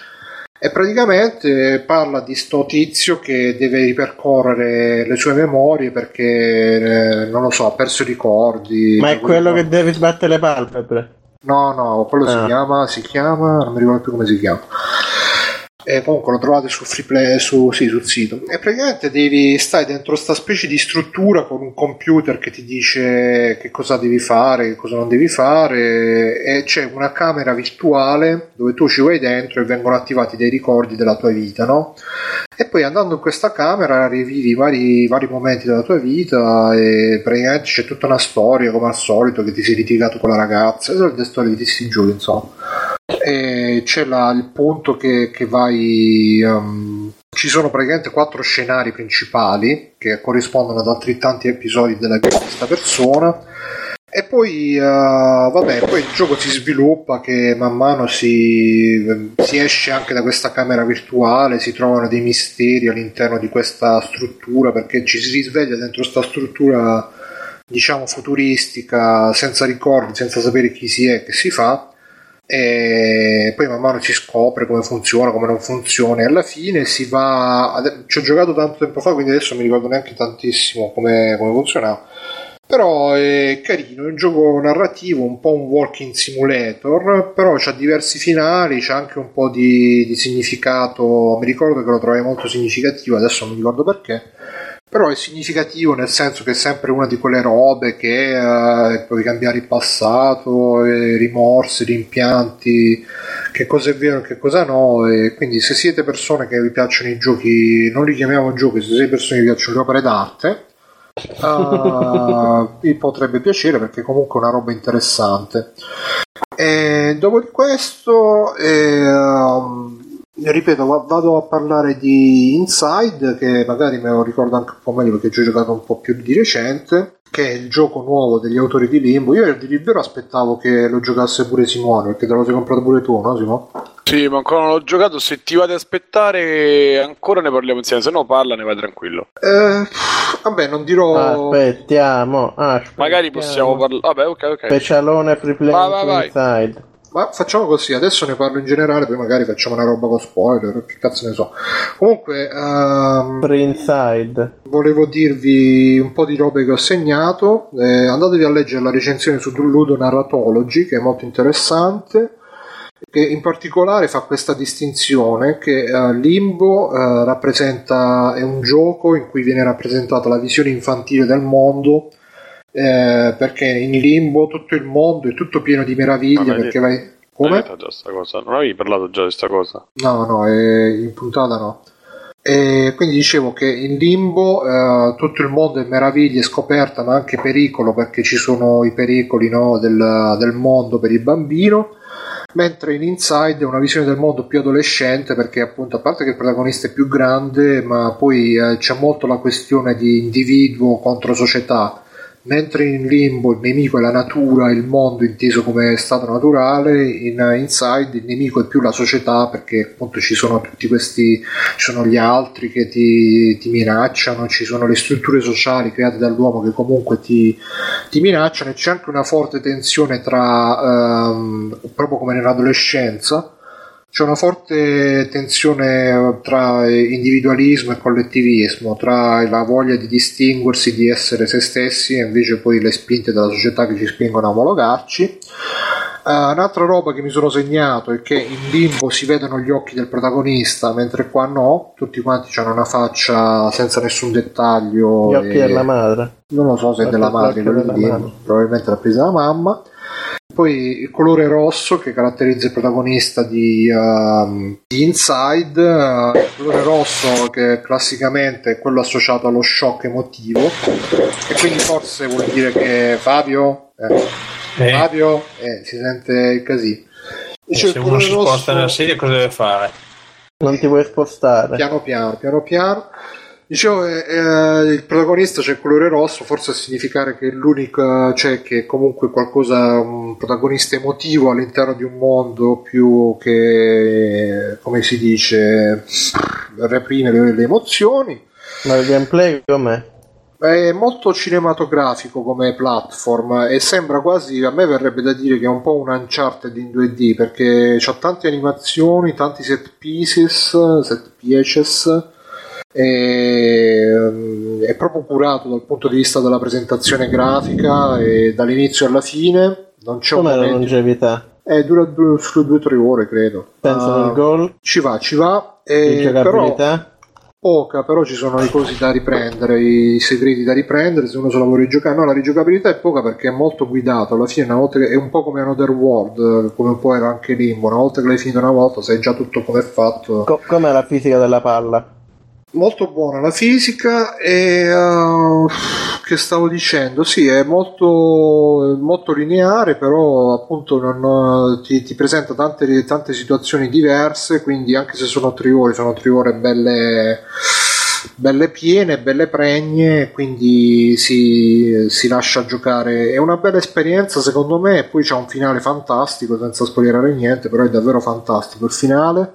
E praticamente parla di sto tizio che deve ripercorrere le sue memorie perché, eh, non lo so, ha perso i ricordi. Ma è cui- quello che deve sbattere le palpebre. No, no, quello si Ah. chiama, si chiama, non mi ricordo più come si chiama. E comunque lo trovate su Freeplay, su, sì, sul sito. E praticamente devi, stai dentro sta specie di struttura con un computer che ti dice che cosa devi fare, che cosa non devi fare, e c'è una camera virtuale dove tu ci vai dentro e vengono attivati dei ricordi della tua vita, no? E poi andando in questa camera rivivi vari, vari momenti della tua vita e praticamente c'è tutta una storia come al solito che ti sei litigato con la ragazza, sono le storie di questi giochi insomma. E c'è la- il punto che, che vai... um, ci sono praticamente quattro scenari principali che corrispondono ad altrettanti episodi della vita di questa persona. E poi, eh, vabbè, poi il gioco si sviluppa che man mano si, si esce anche da questa camera virtuale, si trovano dei misteri all'interno di questa struttura perché ci si risveglia dentro questa struttura, diciamo, futuristica, senza ricordi, senza sapere chi si è, che si fa e poi man mano si scopre come funziona, come non funziona e alla fine si va ade- ci ho giocato tanto tempo fa quindi adesso mi ricordo neanche tantissimo come, come funzionava. Però è carino, è un gioco narrativo un po' un walking simulator però c'ha diversi finali, c'ha anche un po' di, di significato. Mi ricordo che lo trovai molto significativo adesso non mi ricordo perché però è significativo nel senso che è sempre una di quelle robe che eh, puoi cambiare il passato, eh, rimorsi, rimpianti, che cosa è vero e che cosa no. E quindi se siete persone che vi piacciono i giochi, non li chiamiamo giochi, se siete persone che vi piacciono le opere d'arte, eh, vi potrebbe piacere perché comunque è una roba interessante. E dopo di questo, ehm, ripeto, va- vado a parlare di Inside, che magari me lo ricordo anche un po' meglio perché ci ho giocato un po' più di recente, che è il gioco nuovo degli autori di Limbo. Io di libero aspettavo che lo giocasse pure Simone, perché te lo sei comprato pure tu, no Simone? Sì, ma ancora non l'ho giocato. Se ti vado ad aspettare, ancora ne parliamo insieme. Se no, parla, ne vai tranquillo. Eh, vabbè, non dirò... Aspettiamo. aspettiamo. Magari possiamo parlare. Vabbè, ok, ok. Specialone free play Vai, vai, vai. Inside. Ma facciamo così, adesso ne parlo in generale, poi magari facciamo una roba con spoiler, che cazzo ne so. Comunque, Free Inside. volevo dirvi un po' di robe che ho segnato. Eh, andatevi a leggere la recensione su Ludo Narratology, che è molto interessante. Che in particolare fa questa distinzione che eh, Limbo eh, rappresenta è un gioco in cui viene rappresentata la visione infantile del mondo. Eh, perché in Limbo tutto il mondo è tutto pieno di meraviglie perché detto- vai come? detto già sta cosa. Non avevi parlato già di sta cosa? No, no, è in puntata no. E quindi dicevo che in limbo eh, tutto il mondo è meraviglia e scoperta, ma anche pericolo perché ci sono i pericoli no, del, del mondo per il bambino. Mentre in Inside è una visione del mondo più adolescente perché appunto a parte che il protagonista è più grande, ma poi eh, c'è molto la questione di individuo contro società. Mentre in Limbo il nemico è la natura, il mondo inteso come stato naturale, in Inside il nemico è più la società perché appunto ci sono tutti questi, ci sono gli altri che ti, ti minacciano, ci sono le strutture sociali create dall'uomo che comunque ti, ti minacciano e c'è anche una forte tensione tra, ehm, proprio come nell'adolescenza, c'è una forte tensione tra individualismo e collettivismo, tra la voglia di distinguersi, di essere se stessi e invece poi le spinte della società che ci spingono a omologarci. Eh, un'altra roba che mi sono segnato è che in limbo si vedono gli occhi del protagonista, mentre qua no, tutti quanti hanno una faccia senza nessun dettaglio. Gli occhi e- della madre. non lo so se è della madre, della mamma. probabilmente l'ha presa la mamma. Poi il colore rosso che caratterizza il protagonista di, ehm, di Inside, eh, il colore rosso che classicamente è quello associato allo shock emotivo, e quindi forse vuol dire che Fabio, eh, Eh. Fabio, eh, si sente il casino. Dice, se uno si sposta rosso- nella sedia cosa deve fare? Non ti vuoi spostare. piano piano, piano piano. Dicevo, eh, eh, il protagonista c'è il colore rosso, forse a significare che l'unico, cioè che comunque qualcosa, un protagonista emotivo all'interno di un mondo più che, come si dice, reprime le, le emozioni. Ma il gameplay com'è? È molto cinematografico come platform e sembra quasi, a me verrebbe da dire che è un po' un Uncharted in 2D perché c'ha tante animazioni, tanti set pieces, set pieces è proprio curato dal punto di vista della presentazione grafica e dall'inizio alla fine non c'è Com'è la longevità? eh, dura due, sulle 2-3 ore credo Penso Ah, al gol, ci va ci va e però poca, però ci sono le cose da riprendere, i segreti da riprendere se uno se la vuole rigiocare. No, la rigiocabilità è poca perché è molto guidato. Alla fine, una volta che è un po' come Another World, come un po' era anche Limbo. Una volta che l'hai finito una volta, sai già tutto come è fatto. Co- com'è la fisica della palla? Molto buona la fisica e uh, che stavo dicendo, sì, è molto, molto lineare, però appunto non- ti, ti presenta tante, tante situazioni diverse, quindi anche se sono tre ore, sono tre ore belle, belle piene, belle pregne, quindi si, si lascia giocare. È una bella esperienza secondo me, poi c'è un finale fantastico, senza spoilerare niente, però è davvero fantastico il finale.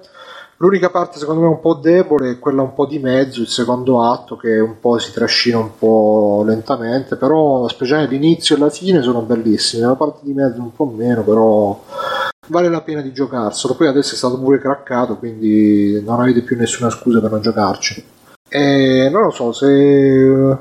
L'unica parte secondo me un po' debole è quella un po' di mezzo, il secondo atto che un po' si trascina un po' lentamente, però speciale l'inizio e la fine sono bellissimi, la parte di mezzo un po' meno, però vale la pena di giocarselo. Poi adesso è stato pure craccato, quindi non avete più nessuna scusa per non giocarci. E non lo so, se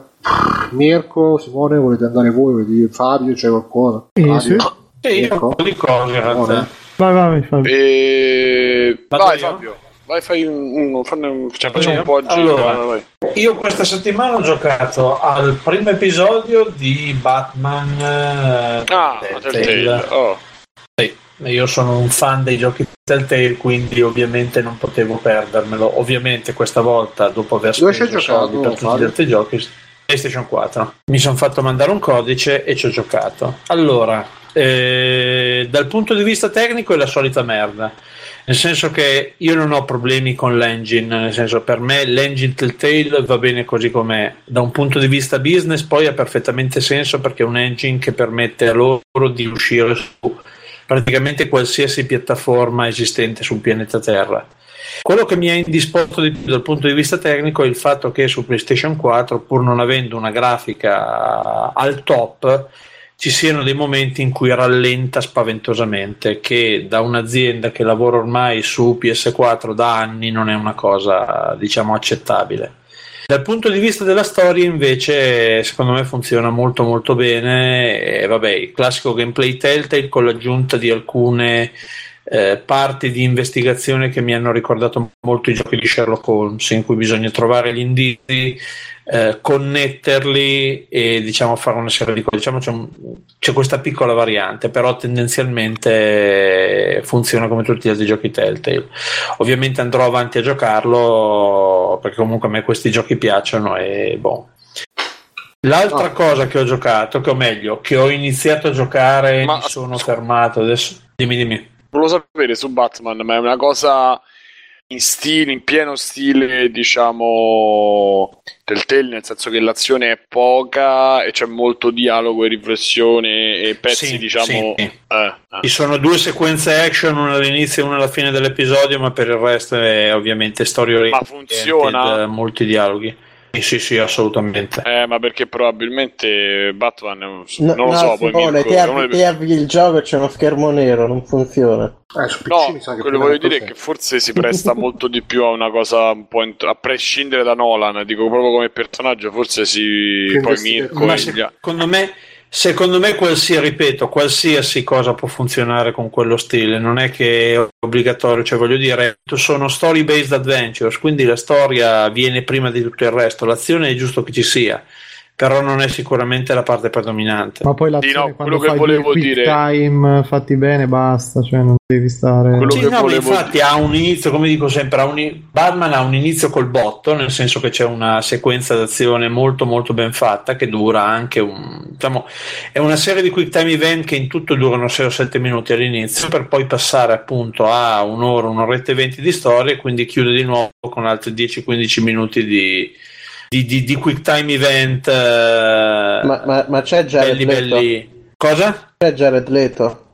Mirko, Simone, volete andare voi, volete dire Fabio, c'è qualcosa? Sì, Fabio? sì. E io Mirko? un po' di cose in realtà. Vai, vai, vai, Fabio. E... Vado Vai io? Fabio, vai fai un, un, cioè, facciamo un po' a giro. Allora. vai. Io questa settimana ho giocato al primo episodio di Batman. eh, Ah, Telltale. Oh. Sì, io sono un fan dei giochi Telltale, quindi ovviamente non potevo perdermelo. Ovviamente questa volta, dopo aver speso giocato, soldi per tutti gli altri giochi, PlayStation 4. Mi sono fatto mandare un codice e ci ho giocato. Allora, eh, dal punto di vista tecnico è la solita merda. Nel senso che io non ho problemi con l'engine, nel senso per me l'engine Telltale va bene così com'è. Da un punto di vista business poi ha perfettamente senso perché è un engine che permette a loro di uscire su praticamente qualsiasi piattaforma esistente sul pianeta Terra. Quello che mi ha indisposto di più dal punto di vista tecnico è il fatto che su PlayStation 4, pur non avendo una grafica al top, ci siano dei momenti in cui rallenta spaventosamente, che da un'azienda che lavora ormai su PS4 da anni non è una cosa, diciamo, accettabile. Dal punto di vista della storia, invece, secondo me funziona molto molto bene. E, vabbè, il classico gameplay Telltale con l'aggiunta di alcune eh, parti di investigazione che mi hanno ricordato molto i giochi di Sherlock Holmes, in cui bisogna trovare gli indizi, eh, connetterli e diciamo fare una serie di cose. Diciamo c'è, un- c'è questa piccola variante, però tendenzialmente funziona come tutti gli altri giochi Telltale. Ovviamente andrò avanti a giocarlo perché comunque a me questi giochi piacciono e boh. L'altra cosa che ho giocato, che o meglio, che ho iniziato a giocare e Ma- mi sono fermato adesso. Dimmi, dimmi. Volevo sapere su Batman, ma è una cosa in stile, in pieno stile, diciamo, Telltale, nel senso che l'azione è poca e c'è molto dialogo e riflessione e pezzi, Sì, diciamo... sì. Eh, eh. Ci sono due sequenze action, una all'inizio e una alla fine dell'episodio, ma per il resto è ovviamente storia Ma funziona? molti dialoghi. Sì, sì, sì, assolutamente. Eh, ma perché probabilmente Batman, non No, lo no, so, poi Simone, Mirko, avvi, dei- ti avvii il gioco e c'è uno schermo nero, non funziona. Eh, su PC No, mi sa che quello voglio dire è che forse si presta molto di più a una cosa un po' int- a prescindere da Nolan, dico proprio come personaggio, forse si Più poi. Mirko Ma gli secondo me, secondo me qualsiasi, ripeto, qualsiasi cosa può funzionare con quello stile, non è che è obbligatorio, cioè voglio dire, sono story based adventures, quindi la storia viene prima di tutto il resto, l'azione è giusto che ci sia, però non è sicuramente la parte predominante. Ma poi Sì, l'azione no, quello che volevo dire- time fatti bene basta, cioè non devi stare... Quello Sì, che no, volevo infatti ha un inizio, come dico sempre, ha un- Batman ha un inizio col botto, nel senso che c'è una sequenza d'azione molto molto ben fatta che dura anche un diciamo è una serie di quick time event che in tutto durano 6 o 7 minuti all'inizio per poi passare appunto a un'ora, un'oretta e 20 di storia e quindi chiude di nuovo con altri 10-15 minuti di, di, di- di quick time event eh, Ma, ma- ma c'è Jared belli Leto? belli cosa? C'è Jared Leto?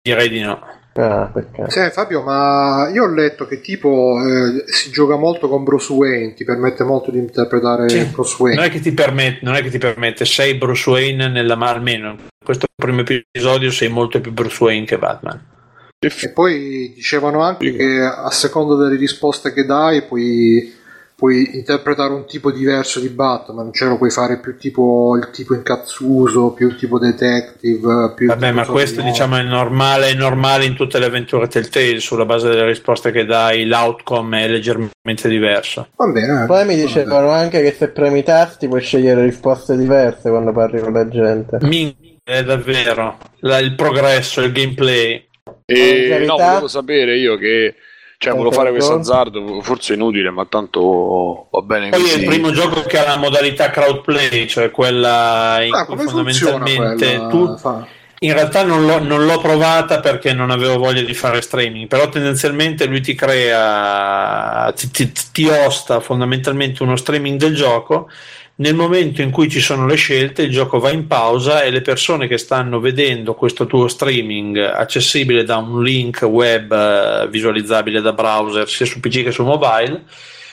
direi di no Ah, perché? Sì, Fabio, ma io ho letto che tipo eh, si gioca molto con Bruce Wayne, ti permette molto di interpretare Sì. Bruce Wayne. Non è che ti permette, non è che ti permette, sei Bruce Wayne nella almeno in questo primo episodio sei molto più Bruce Wayne che Batman. E poi dicevano anche che a seconda delle risposte che dai puoi, puoi interpretare un tipo diverso di Batman, cioè lo puoi fare più tipo il tipo incazzuso, più tipo detective, più Vabbè, tipo ma questo sovrano. diciamo è normale, è normale in tutte le avventure Telltale, sulla base delle risposte che dai, l'outcome è leggermente diverso. Va bene. Poi mi dicevano anche che se premi i tasti puoi scegliere risposte diverse quando parli con la gente. Min- è davvero la- il progresso, il gameplay. E In no, volevo sapere io che cioè, volevo fare questo azzardo, forse è inutile, ma tanto va bene Poi è così. il primo gioco che ha la modalità crowdplay, cioè quella in Ah, cui fondamentalmente quella? tu Fa- In realtà non l'ho, non l'ho provata perché non avevo voglia di fare streaming, però tendenzialmente lui ti crea, ti, ti- ti osta fondamentalmente uno streaming del gioco. Nel momento in cui ci sono le scelte, il gioco va in pausa e le persone che stanno vedendo questo tuo streaming accessibile da un link web eh, visualizzabile da browser sia su PC che su mobile,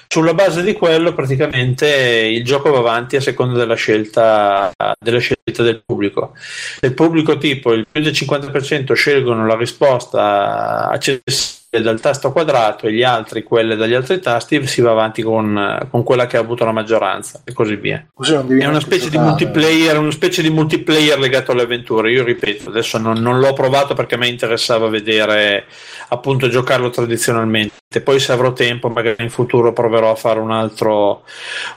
sulla base di quello praticamente il gioco va avanti a seconda della scelta, della scelta del pubblico. Se il pubblico tipo il più del 50% scelgono la risposta accessibile dal tasto quadrato e gli altri quelle dagli altri tasti, si va avanti con, con quella che ha avuto la maggioranza e così via. Così È una specie di multiplayer, una specie di multiplayer legato alle avventure. Io ripeto, adesso non, non l'ho provato perché a me interessava vedere appunto giocarlo tradizionalmente. Poi se avrò tempo, magari in futuro proverò a fare un altro,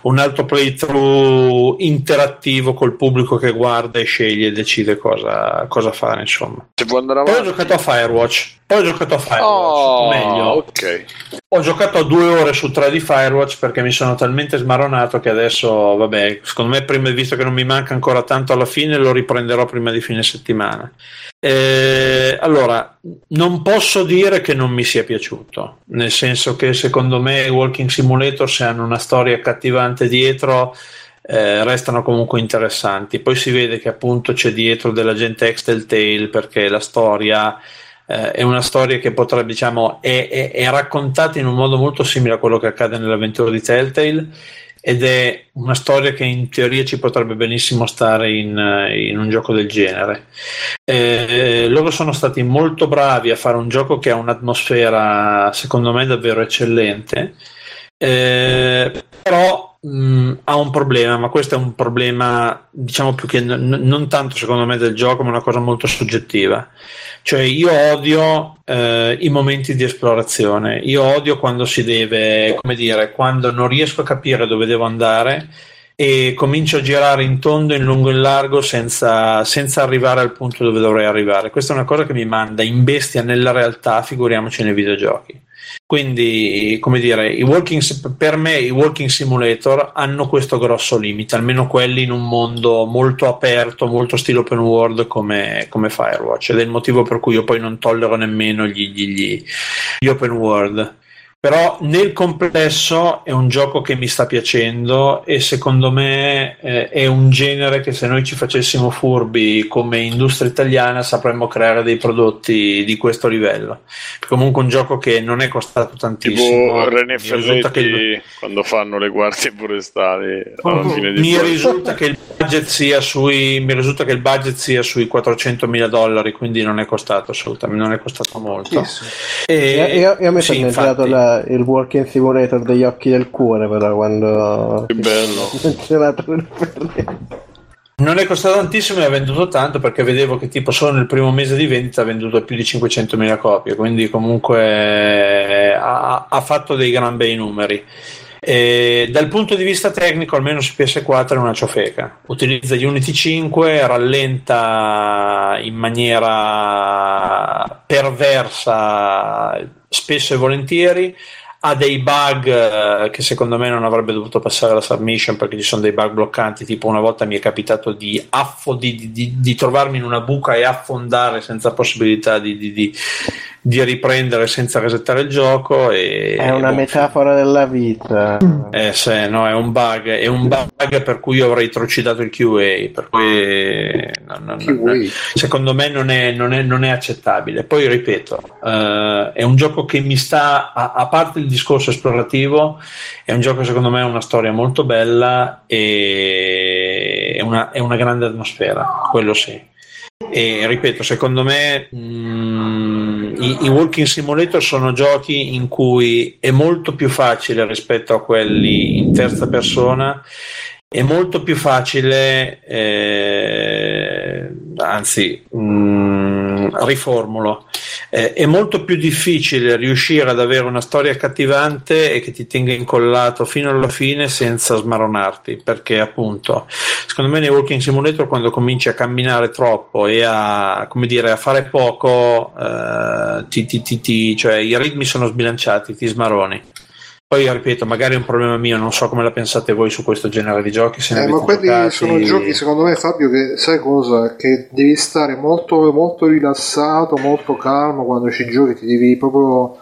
un altro playthrough interattivo col pubblico che guarda e sceglie e decide cosa, cosa fare. Insomma. Poi ho giocato a Firewatch. Poi ho giocato a Firewatch. Oh, meglio. ok. Ho giocato due ore su tre di Firewatch perché mi sono talmente smaronato che adesso, vabbè, secondo me, prima, visto che non mi manca ancora tanto alla fine, lo riprenderò prima di fine settimana. Eh, allora, non posso dire che non mi sia piaciuto, nel senso che secondo me i Walking Simulator, se hanno una storia accattivante dietro, eh, restano comunque interessanti. Poi si vede che appunto c'è dietro della gente ex Telltale perché la storia eh, è una storia che potrebbe, diciamo, è, è- è raccontata in un modo molto simile a quello che accade nell'avventura di Telltale ed è una storia che in teoria ci potrebbe benissimo stare in, eh, in un gioco del genere. Eh, loro sono stati molto bravi a fare un gioco che ha un'atmosfera, secondo me, davvero eccellente. Eh, però mh, ha un problema, ma questo è un problema, diciamo più che n- non tanto secondo me del gioco, ma una cosa molto soggettiva. Cioè, io odio eh, i momenti di esplorazione, io odio quando si deve, come dire, quando non riesco a capire dove devo andare e comincio a girare in tondo, in lungo e in largo senza, senza arrivare al punto dove dovrei arrivare. Questa è una cosa che mi manda in bestia nella realtà, figuriamoci nei videogiochi. Quindi, come dire, walking, per me i walking simulator hanno questo grosso limite, almeno quelli in un mondo molto aperto, molto stile open world come, come Firewatch. Ed è il motivo per cui io poi non tollero nemmeno gli- gli- gli open world. Però nel complesso è un gioco che mi sta piacendo e secondo me eh, è un genere che se noi ci facessimo furbi come industria italiana sapremmo creare dei prodotti di questo livello. Comunque un gioco che non è costato tantissimo. Tipo René Mi risulta che il- Ferretti quando fanno le guardie forestali alla fine di mi risulta che il budget sia sui mi risulta che il budget sia sui 400 mila dollari quindi non è costato assolutamente non è costato molto E- Io, io- io mi sì, sono inventato infatti. la- il walking simulator degli occhi del cuore però quando Che bello. menzionato il Ferretti. non è costato tantissimo e ha venduto tanto perché vedevo che tipo solo nel primo mese di vendita ha venduto più di 500.000 copie, quindi comunque eh, ha, ha fatto dei gran bei numeri. E dal punto di vista tecnico, almeno su PS4 è una ciofeca. Utilizza Unity 5, rallenta in maniera perversa spesso e volentieri, ha dei bug eh, che secondo me non avrebbe dovuto passare la submission perché ci sono dei bug bloccanti tipo una volta mi è capitato di, affo- di, di- di trovarmi in una buca e affondare senza possibilità di, di- di- di riprendere senza resettare il gioco. E, È una boh, metafora della vita. eh, sì, no, è un bug, è un bug per cui io avrei trucidato il QA, per cui no, no, no, no. secondo me non è, non è- non è accettabile. Poi ripeto, eh, è un gioco che mi sta, a, a parte il discorso esplorativo, è un gioco secondo me ha una storia molto bella e è una, è una grande atmosfera, quello sì. E ripeto, secondo me mm, i, i walking simulator sono giochi in cui è molto più facile rispetto a quelli in terza persona, è molto più facile, eh, anzi, mm, riformulo, eh, è molto più difficile riuscire ad avere una storia accattivante e che ti tenga incollato fino alla fine senza smaronarti, perché appunto, secondo me nei walking simulator quando cominci a camminare troppo e a, dire, a fare poco, eh, ti- ti- ti- cioè, i ritmi sono sbilanciati, ti smaroni. Poi ripeto, magari è un problema mio, non so come la pensate voi su questo genere di giochi. Se ne Eh, ma quelli giocati. sono giochi, secondo me, Fabio, che sai cosa? Che devi stare molto, molto rilassato, molto calmo quando ci giochi, ti devi proprio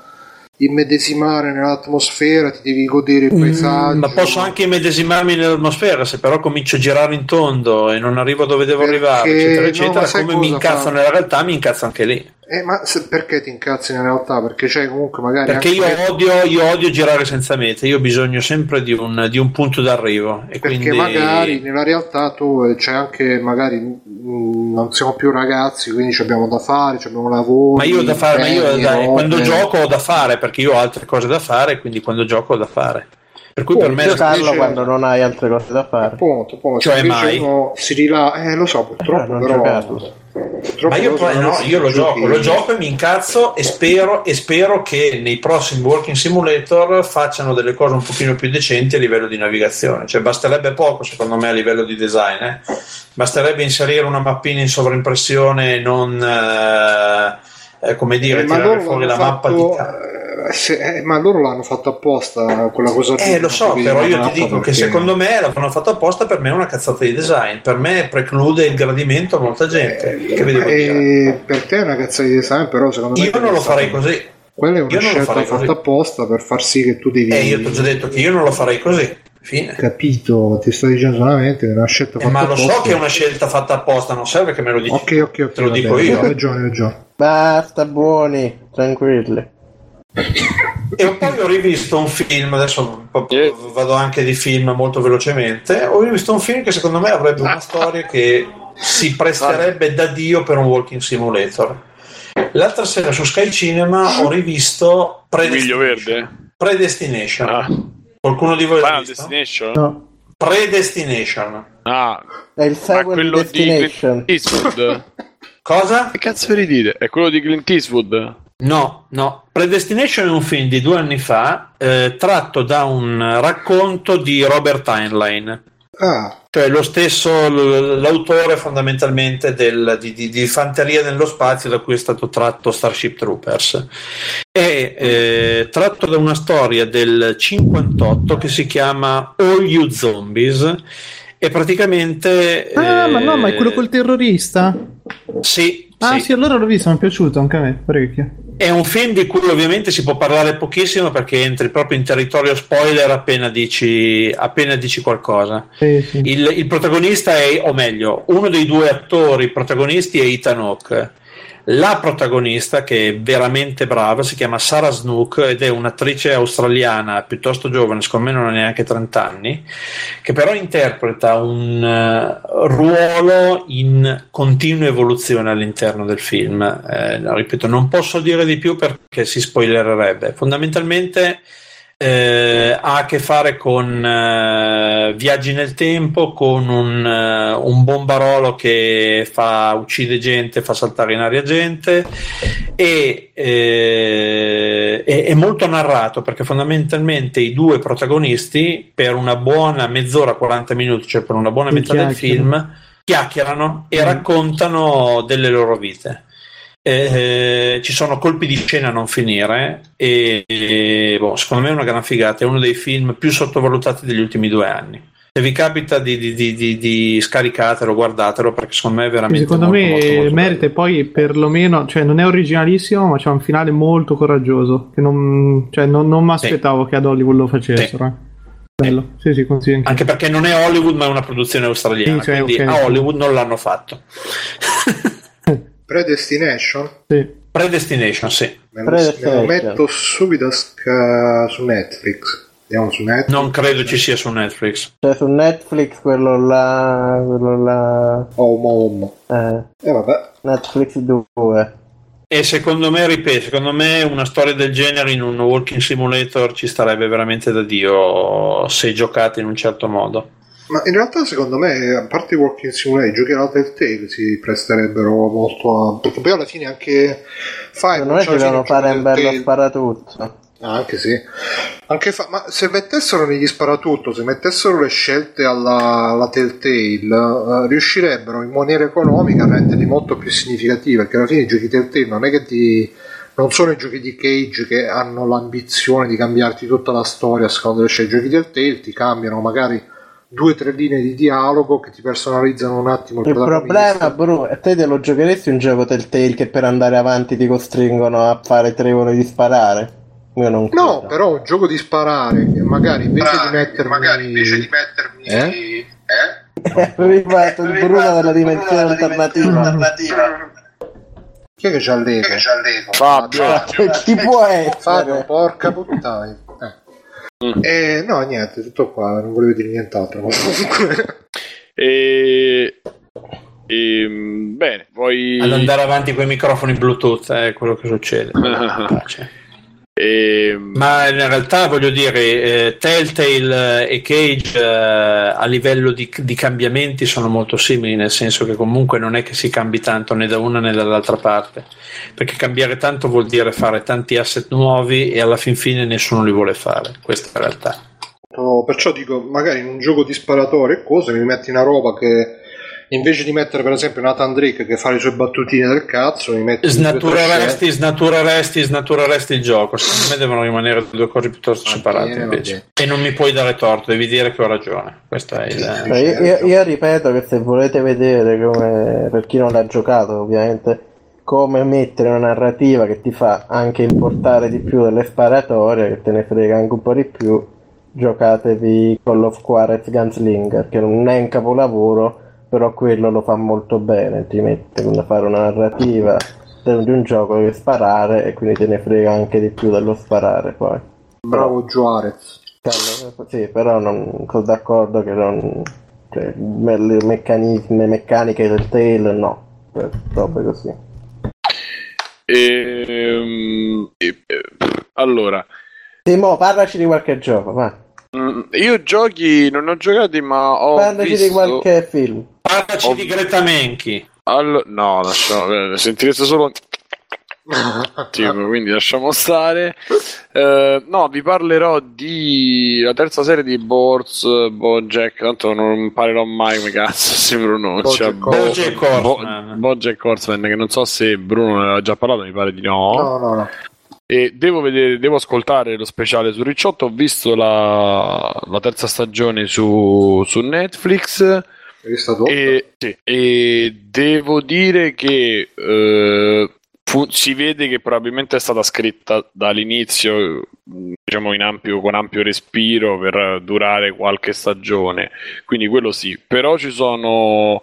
immedesimare nell'atmosfera, ti devi godere il paesaggio. Mm, Ma posso anche immedesimarmi nell'atmosfera, se però comincio a girare in tondo e non arrivo dove devo arrivare, eccetera, no, eccetera, sai come mi incazzo Fabio? nella realtà, mi incazzo anche lì. Eh, ma se- perché ti incazzi in realtà? Perché c'è comunque magari. Perché io odio, io odio girare senza meta, io ho bisogno sempre di un, di un punto d'arrivo. E Perché quindi... magari nella realtà tu eh, c'è anche magari mh, non siamo più ragazzi, quindi abbiamo da fare, abbiamo lavoro. Ma io ho da fare, ma io impegni, da- quando gioco ho da fare, perché io ho altre cose da fare, quindi quando gioco ho da fare. Per cui per me giocarlo specie- quando non hai altre cose da fare. Appunto, appunto, Cioè invece mai? uno si rila... Eh, lo so, purtroppo, non però... purtroppo Ma io, però poi, no, io lo gioco, lo gioco e mi incazzo e spero, e spero che nei prossimi Walking Simulator facciano delle cose un pochino più decenti a livello di navigazione. Cioè basterebbe poco secondo me a livello di design. eh. Basterebbe inserire una mappina in sovraimpressione e non... eh, eh, come dire, Eh, tirare fuori la mappa di fatto, ca- eh, se- eh, ma loro l'hanno fatto apposta quella cosa Eh, lo so, però io ti dico mappa che perché- secondo me l'hanno fatto apposta per me è una cazzata di design. Per me preclude il gradimento a molta gente. Eh, per te è una cazzata di design, però secondo me Io non lo farei così. Quella è Io una lo scelta fatta così. apposta per far sì che tu devi. Eh, io ti ho già detto che io non lo farei così. Fine. Capito, ti sto dicendo solamente una scelta Eh, fatta ma lo apposta. so che è una scelta fatta apposta, non serve che me lo dici. Ok, ok, ok. Te lo dico bene, io. Hai ragione, hai ragione. Basta, buoni, tranquilli. E poi ho rivisto un film, adesso vado anche di film molto velocemente. Ho rivisto un film che secondo me avrebbe una storia che si presterebbe da Dio per un walking simulator. L'altra sera su Sky Cinema ho rivisto Predestination. verde? Predestination. Ah. Qualcuno di voi l'ha visto? Destination? No. Predestination. Ah, È il sequel di di Clint Destination. Eastwood? Cosa? Che cazzo vi dite? È quello di Clint Eastwood? No, no. Predestination è un film di due anni fa eh, tratto da un racconto di Robert Heinlein. Ah, Cioè lo stesso, l'autore fondamentalmente del- di, di- di Fanteria nello spazio da cui è stato tratto Starship Troopers. È eh, tratto da una storia del 58 che si chiama All You Zombies e praticamente... Ah, ma no, ma è quello eh, col terrorista? Sì, Ah, sì. sì, allora l'ho visto, mi è piaciuto anche a me, parecchio. È un film di cui ovviamente si può parlare pochissimo perché entri proprio in territorio spoiler appena dici, appena dici qualcosa. Sì, sì. Il, il protagonista è, o meglio, uno dei due attori protagonisti è Ethan Hawke. La protagonista, che è veramente brava, si chiama Sarah Snook ed è un'attrice australiana piuttosto giovane, secondo me non ha neanche 30 anni, che però interpreta un eh, ruolo in continua evoluzione all'interno del film. Eh, ripeto, non posso dire di più perché si spoilererebbe. Fondamentalmente eh, ha a che fare con eh, viaggi nel tempo, con un, eh, un bombarolo che fa, uccide gente, fa saltare in aria gente e eh, è, è molto narrato perché fondamentalmente i due protagonisti per una buona mezz'ora, 40 minuti, cioè per una buona metà del film, chiacchierano e raccontano delle loro vite. Eh, ci sono colpi di scena a non finire e, e, boh, secondo me è una gran figata, è uno dei film più sottovalutati degli ultimi due anni. Se vi capita di, di, di, di, scaricatelo, guardatelo perché secondo me è veramente Secondo molto, me molto, molto merita e poi perlomeno, cioè non è originalissimo, ma c'è un finale molto coraggioso. Che non, cioè, non, non mi aspettavo che ad Hollywood lo facessero. eh. Bello, sì, sì, consiglio anche. Anche perché non è Hollywood, ma è una produzione australiana. Sì, cioè, quindi ok. a Hollywood non l'hanno fatto. Predestination? Sì. Predestination, sì. Me lo, me lo metto subito sca- su Netflix. Andiamo su Netflix. Non credo ci sia su Netflix. Cioè su Netflix quello là. quello là. Home Home. Eh. Eh vabbè. Netflix 2. E secondo me, ripeto, secondo me una storia del genere in un walking simulator ci starebbe veramente da Dio se giocate in un certo modo. Ma in realtà secondo me, a parte i Walking Simulator, i giochi alla Telltale si presterebbero molto a... Perché poi alla fine anche Fire Secondo me ci devono fare un bello sparatutto. Ah, anche sì. Anche fa- ma se mettessero negli sparatutto, se mettessero le scelte alla, alla Telltale, eh, riuscirebbero in maniera economica a renderli molto più significativi, perché alla fine i giochi Telltale non è che ti... Non sono i giochi di Cage che hanno l'ambizione di cambiarti tutta la storia secondo le scelte. I giochi Telltale ti cambiano magari due o tre linee di dialogo che ti personalizzano un attimo il, Il problema, Bruno, è te te lo giocheresti un gioco Telltale che per andare avanti ti costringono a fare tre ore di sparare? Io non credo. No, però un gioco di sparare, che magari invece di mettermi... Magari invece di mettermi... Eh? È arrivato il Bruno della dimensione alternativa. Chi è che c'ha l'ego? Fabio. Chi può essere? Fabio, porca puttana. Eh. Eh, no, niente, tutto qua, non volevo dire nient'altro. Ma comunque... E... e, mm, bene, vuoi... Ad andare avanti con i microfoni Bluetooth è quello che succede. E... Ma in realtà voglio dire, eh, Telltale e Cage eh, a livello di, di cambiamenti sono molto simili, nel senso che comunque non è che si cambi tanto né da una né dall'altra parte, perché cambiare tanto vuol dire fare tanti asset nuovi e alla fin fine nessuno li vuole fare, questa è la realtà. No, perciò dico, magari in un gioco di sparatore e cose mi metti una roba che invece di mettere per esempio Nathan Drake che fa le sue battutine del cazzo, mi metti Snatureresti, snatureresti, snatureresti il gioco. Secondo me devono rimanere due cose piuttosto separate bene, invece. E non mi puoi dare torto, devi dire che ho ragione. Questo è il. Cioè, io, io- io ripeto che se volete vedere come, per chi non l'ha giocato ovviamente, come mettere una narrativa che ti fa anche importare di più delle sparatorie, che te ne frega anche un po' di più, giocatevi Call of Juarez Gunslinger, che non è un capolavoro, però quello lo fa molto bene, ti mette a fare una narrativa di di un gioco che sparare e quindi te ne frega anche di più dello sparare poi. Bravo Juarez. Sì, però non sono d'accordo che non... Cioè, me- le meccanismi, meccaniche del tail no, robe così. Ehm, e- e- allora, Simo, parlaci di qualche gioco, va. Mm, io giochi non ho giocati, ma ho Parlaci visto... di qualche film. Parlaci di Greta Menchi. Allo- no, lasciamo, eh, sentirete solo tipo, quindi lasciamo stare. Eh, no, vi parlerò di la terza serie di Boards Bojack. Tanto non parlerò mai come cazzo si pronuncia. Bojack Bo- Horseman. Bo- Bojack Horseman, che non so se Bruno ne aveva già parlato, mi pare di no. No, no, no. E devo, vedere, devo ascoltare lo speciale su Ricciotto. Ho visto la, la terza stagione su, su Netflix. E, sì, e devo dire che eh, fu- si vede che probabilmente è stata scritta dall'inizio, diciamo in ampio, con ampio respiro per durare qualche stagione. Quindi quello sì, però ci sono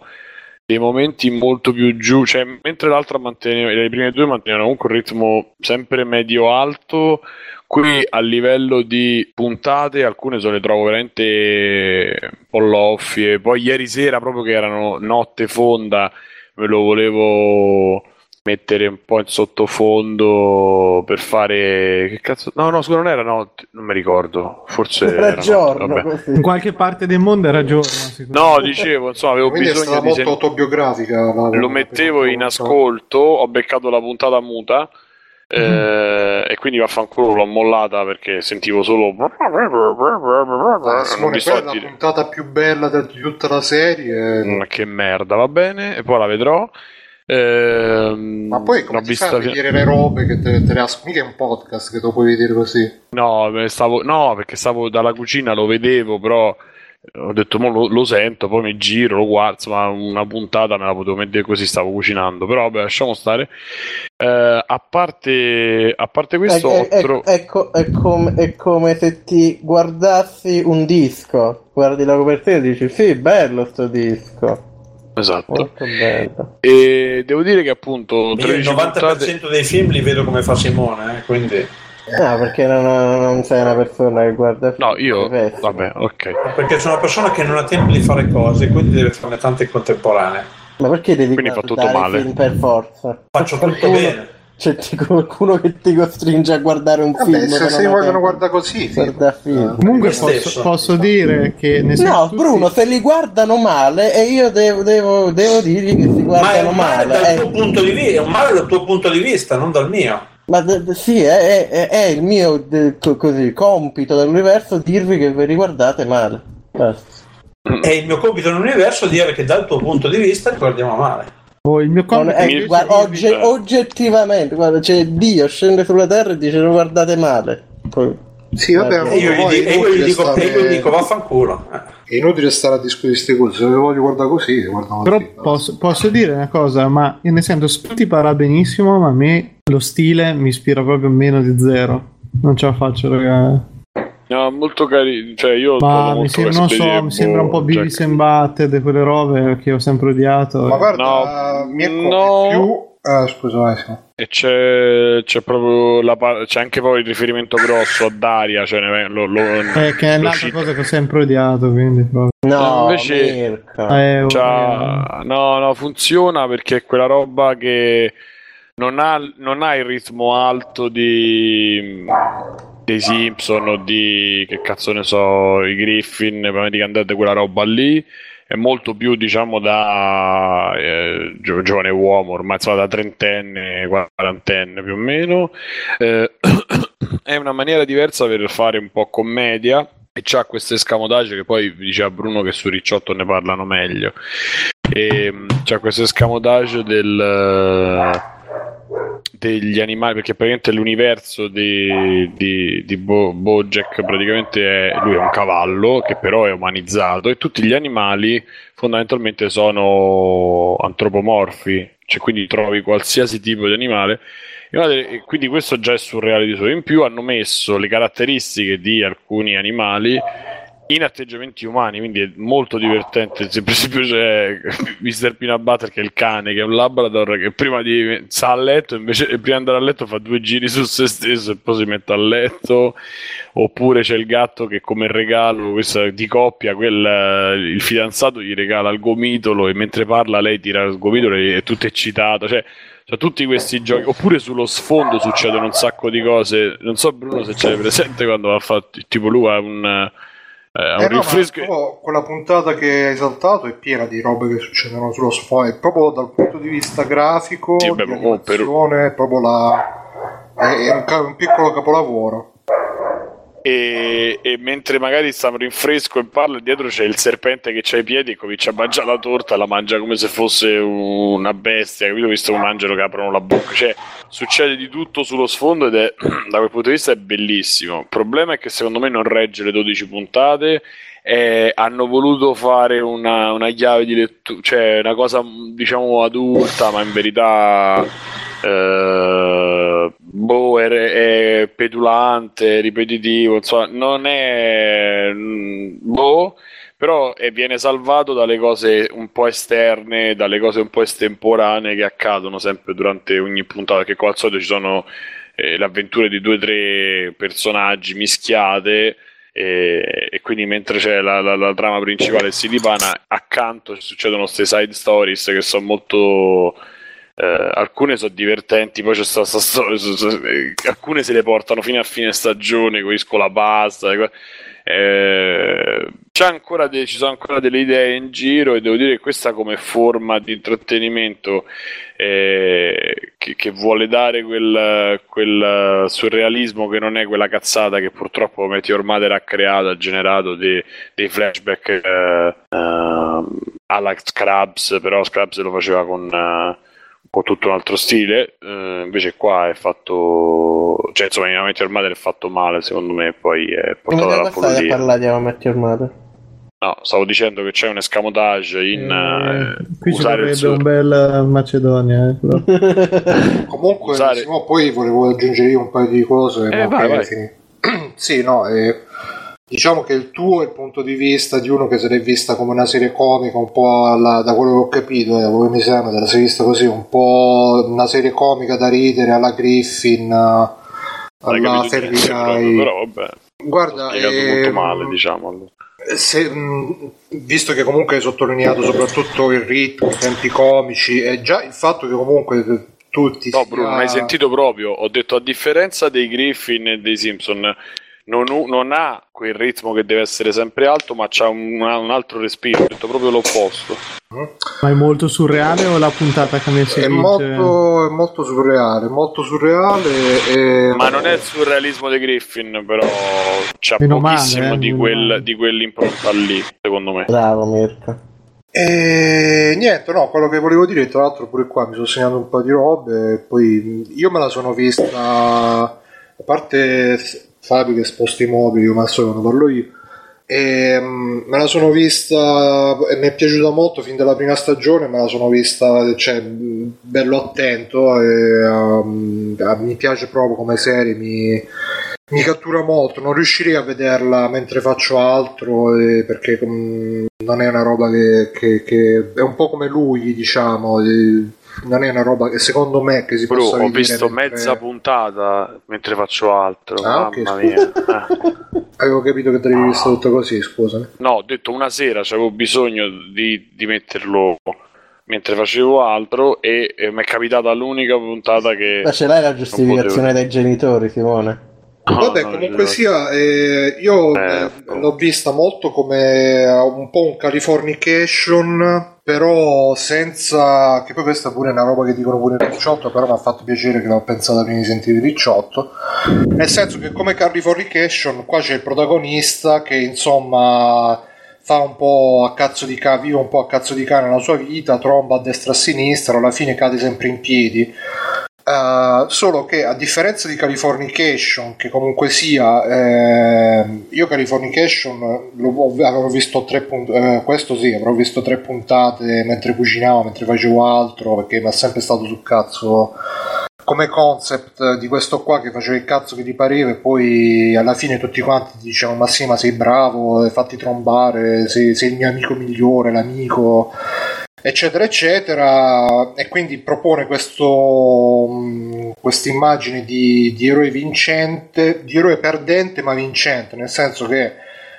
dei momenti molto più giù, cioè mentre l'altra manteneva, le prime due mantenevano comunque un ritmo sempre medio-alto, qui a livello di puntate alcune se le trovo veramente un po' loffie, poi ieri sera proprio che erano notte fonda me lo volevo mettere un po' in sottofondo per fare che cazzo no no scusa non era notte non mi ricordo forse Era era giorno, notte. In qualche parte del mondo era giorno. No, dicevo, insomma, avevo Quindi bisogno di molto sen- autobiografica. la- lo mettevo in ascolto, ho beccato la puntata muta eh, e quindi vaffanculo l'ho mollata perché sentivo solo Ah, non Simone, mi sto a la puntata più bella di tutta la serie. "Mm, che merda, va bene, e poi la vedrò. Ehm, Ma poi come ti a vedere le robe che te, te le as- mica è un podcast che te lo puoi vedere così. No, stavo, no, perché stavo dalla cucina, lo vedevo, però ho detto mo lo, lo sento, poi mi giro, lo guardo, insomma una puntata me la potevo mettere così, stavo cucinando, però vabbè lasciamo stare. Eh, a, parte, a parte questo... È, è- tro- è co- è come, è come se ti guardassi un disco, guardi la copertina e dici sì, bello sto disco. Esatto. Molto bello. E devo dire che appunto Io 13 il 90% puntate... dei film li vedo come fa Simone, eh, quindi... Ah, perché non, non sei una persona che guarda No, io... Vabbè, ok. Perché sono una persona che non ha tempo di fare cose, quindi deve farne tante in contemporanea. Ma perché devi Quindi fa tutto male. film per forza? Faccio tutto bene. C'è qualcuno che ti costringe a guardare un Vabbè, film. se si vogliono guardare così, guardare film. Comunque Io posso, posso dire che ne No, tutti- Bruno, se li guardano male e io devo, devo, devo dirgli che si Ma è guardano un male male. dal eh. tuo punto di vista, è un male dal tuo punto di vista, non dal mio. Ma d- d- sì, è, è- è il mio d- co- così, compito dell'universo dirvi che vi riguardate male. Basta. È il mio compito nell'universo dire che dal tuo punto di vista ti guardiamo male. Oh, il mio Non compito è- invece guarda, Eh. oggettivamente, guarda, c'è Dio scende sulla terra e dice non guardate male. Poi- Sì, vabbè, Guarda, E io gli, poi e io gli dico, e io gli stare- dico vaffanculo. Eh. È inutile stare a discutere queste cose. Se le voglio guardare così, guardano Però così. posso, posso dire una cosa, ma nel senso, Spotty parla benissimo, ma a me lo stile mi ispira proprio meno di zero. Non ce la faccio, raga. No, molto carino. Cioè, io Ma mi sem- non so, mi sembra un po' and Butthead e quelle robe che ho sempre odiato. Ma guarda, No. Mirko, No. più... Ah, scusa, vai, sì. E c'è, c'è proprio la par- c'è anche poi il riferimento grosso a Daria. Cioè, ne- lo, lo, Eh, che è un'altra cosa che ho sempre odiato, quindi proprio. No, invece-. Eh, oh, C'ha- no, no, funziona perché è quella roba che non ha, non ha il ritmo alto di dei Simpson o di che cazzo ne so, i Griffin, American Dad, quella roba lì. È molto più, diciamo, da eh, gio- giovane uomo, ormai insomma, da trentenne, quarantenne più o meno. Eh, è una maniera diversa per fare un po' commedia e c'ha questo escamotage che poi diceva Bruno che su Ricciotto ne parlano meglio. E mh, c'ha questo escamotage del degli animali perché praticamente l'universo di, di, di Bo- Bojack praticamente è lui è un cavallo che però è umanizzato e tutti gli animali fondamentalmente sono antropomorfi cioè quindi trovi qualsiasi tipo di animale. Quindi questo già è surreale di suo. In più hanno messo le caratteristiche di alcuni animali in atteggiamenti umani, quindi è molto divertente. Se per esempio c'è Mr. Peanut Butter che è il cane, che è un Labrador che prima di sta a letto, invece prima di andare a letto fa due giri su se stesso e poi si mette a letto. Oppure c'è il gatto che come regalo questa di coppia, quel, il fidanzato gli regala il gomitolo e mentre parla lei tira il gomitolo e è tutto eccitato. Cioè, cioè, tutti questi giochi, oppure sullo sfondo succedono un sacco di cose. Non so, Bruno, se c'è presente quando va fatto tipo lui ha un, eh, un Eh no, rinfresco. proprio quella puntata che hai saltato è piena di robe che succedono sullo sfondo. È proprio dal punto di vista grafico, Sì, di beh, oh, per- è proprio la... è, un, ca- un piccolo capolavoro. E, e mentre magari sta un rinfresco e parla, dietro c'è il serpente che c'ha i piedi e comincia a mangiare la torta, la mangia come se fosse una bestia, capito? Visto che mangiano che aprono la bocca, cioè succede di tutto sullo sfondo ed è da quel punto di vista è bellissimo. Il problema è che secondo me non regge le 12 puntate. e hanno voluto fare una, una chiave di lettura, cioè una cosa diciamo adulta, ma in verità eh, boh, è, è petulante, ripetitivo, insomma, non è mm, boh, però eh, viene salvato dalle cose un po' esterne, dalle cose un po' estemporanee che accadono sempre durante ogni puntata, perché qua al solito ci sono eh, le avventure di due o tre personaggi mischiate. E, e quindi mentre c'è la, la- la trama principale si dipana accanto succedono queste side stories che sono molto eh, alcune sono divertenti, poi c'è sta, sta storia, eh, alcune se le portano fino a fine stagione con i scolapasta. Eh, de- ci sono ancora delle idee in giro e devo dire che questa come forma di intrattenimento eh, che, che vuole dare quel, quel surrealismo che non è quella cazzata che purtroppo Meteor Mother ha creato, ha generato dei, dei flashback eh, ehm, alla Scrubs, però Scrubs lo faceva con eh, po' tutto un altro stile, eh, invece qua è fatto, cioè insomma in Meteor Mother è fatto male secondo me, poi è Come portato alla follia. parlare di Your Mother? No, stavo dicendo che c'è un escamotage in eh, Qui ci usare il suo... un bel Macedonia. eh. Comunque, Usare- Simo, poi volevo aggiungere io un paio di cose. Eh, ma vai, vai. sì, no, eh, diciamo che il tuo è il punto di vista di uno che se l'è vista come una serie comica, un po' alla- da quello che ho capito, eh, quello che mi sembra, te la sei vista così, un po' una serie comica da ridere alla Griffin, eh, alla Guy. però vabbè, Guarda, ho spiegato ehm, molto male, diciamo. allora. se, visto che comunque hai sottolineato soprattutto il ritmo, i tempi comici e già il fatto che comunque tutti No, Bruno, hai sentito proprio. Ho detto a differenza dei Griffin e dei Simpson, non, non ha quel ritmo che deve essere sempre alto, ma c'ha un, un altro respiro. Ho detto proprio l'opposto. Ma è molto surreale o la puntata che mi è si molto, è molto surreale, molto surreale e, Ma non è il surrealismo dei Griffin, però c'ha Meno male, pochissimo eh, di, quel, male. di quell'impronta lì, secondo me. Bravo Mirko. E niente, no, quello che volevo dire, tra l'altro pure qua mi sono segnato un po' di robe, poi io me la sono vista, a parte Fabio che sposta i mobili, ma so quando parlo io, e, mm, me la sono vista e mi è piaciuta molto fin dalla prima stagione, me la sono vista, cioè, bello attento, e, um, mi piace proprio come serie, mi, mi cattura molto, non riuscirei a vederla mentre faccio altro eh, perché mm, non è una roba che, che- che- è un po' come lui, diciamo, eh, non è una roba che secondo me che si Bro, possa ho visto mentre- mezza puntata mentre faccio altro. Ah, Mamma scusa. mia. Eh. Avevo capito che te l'avevi vista tutto così, scusami. No, ho detto una sera avevo bisogno di, di metterlo mentre facevo altro e, e mi è capitata l'unica puntata che... Ma ce l'hai la giustificazione potevo- dei genitori, Simone? No, Vabbè, comunque sia, eh, io Eh, eh, l'ho vista molto come eh, un po' un Californication, però senza... che poi questa pure è una roba che dicono pure Ricciotto, però mi ha fatto piacere che l'ho pensata prima di sentire Ricciotto, nel senso che come Californication qua c'è il protagonista che insomma fa un po' a cazzo di cane, vive un po' a cazzo di cane la sua vita, tromba a destra e a sinistra, alla fine cade sempre in piedi. Uh, solo che a differenza di Californication, che comunque sia, eh, io Californication avevo visto tre puntate, questo sì, avrò visto tre puntate mentre cucinavo, mentre facevo altro, perché mi è sempre stato sul cazzo come concept di questo qua che faceva il cazzo che ti pareva e poi alla fine tutti quanti ti dicevano ma sì ma sei bravo, fatti trombare, sei, sei il mio amico migliore, l'amico eccetera eccetera e quindi propone questo questa immagine di, di eroe vincente di eroe perdente ma vincente nel senso che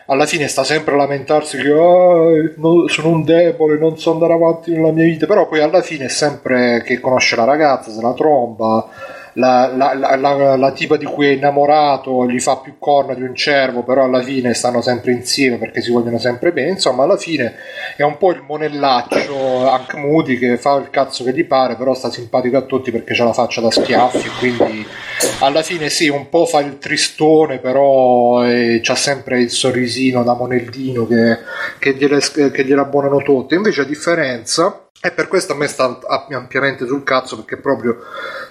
alla fine sta sempre a lamentarsi che "Ah, no, sono un debole non so andare avanti nella mia vita però poi alla fine è sempre che conosce la ragazza se la tromba la, la, la, la, tipa di cui è innamorato gli fa più corna di un cervo, però alla fine stanno sempre insieme perché si vogliono sempre bene. Insomma, alla fine è un po' il monellaccio Hank Moody che fa il cazzo che gli pare, però sta simpatico a tutti perché c'ha la faccia da schiaffi. Quindi alla fine sì, un po' fa il tristone, però eh, c'ha sempre il sorrisino da monellino che, che, gliela, che gliela abbonano tutti. Invece, a differenza. E per questo a me sta ampiamente sul cazzo perché proprio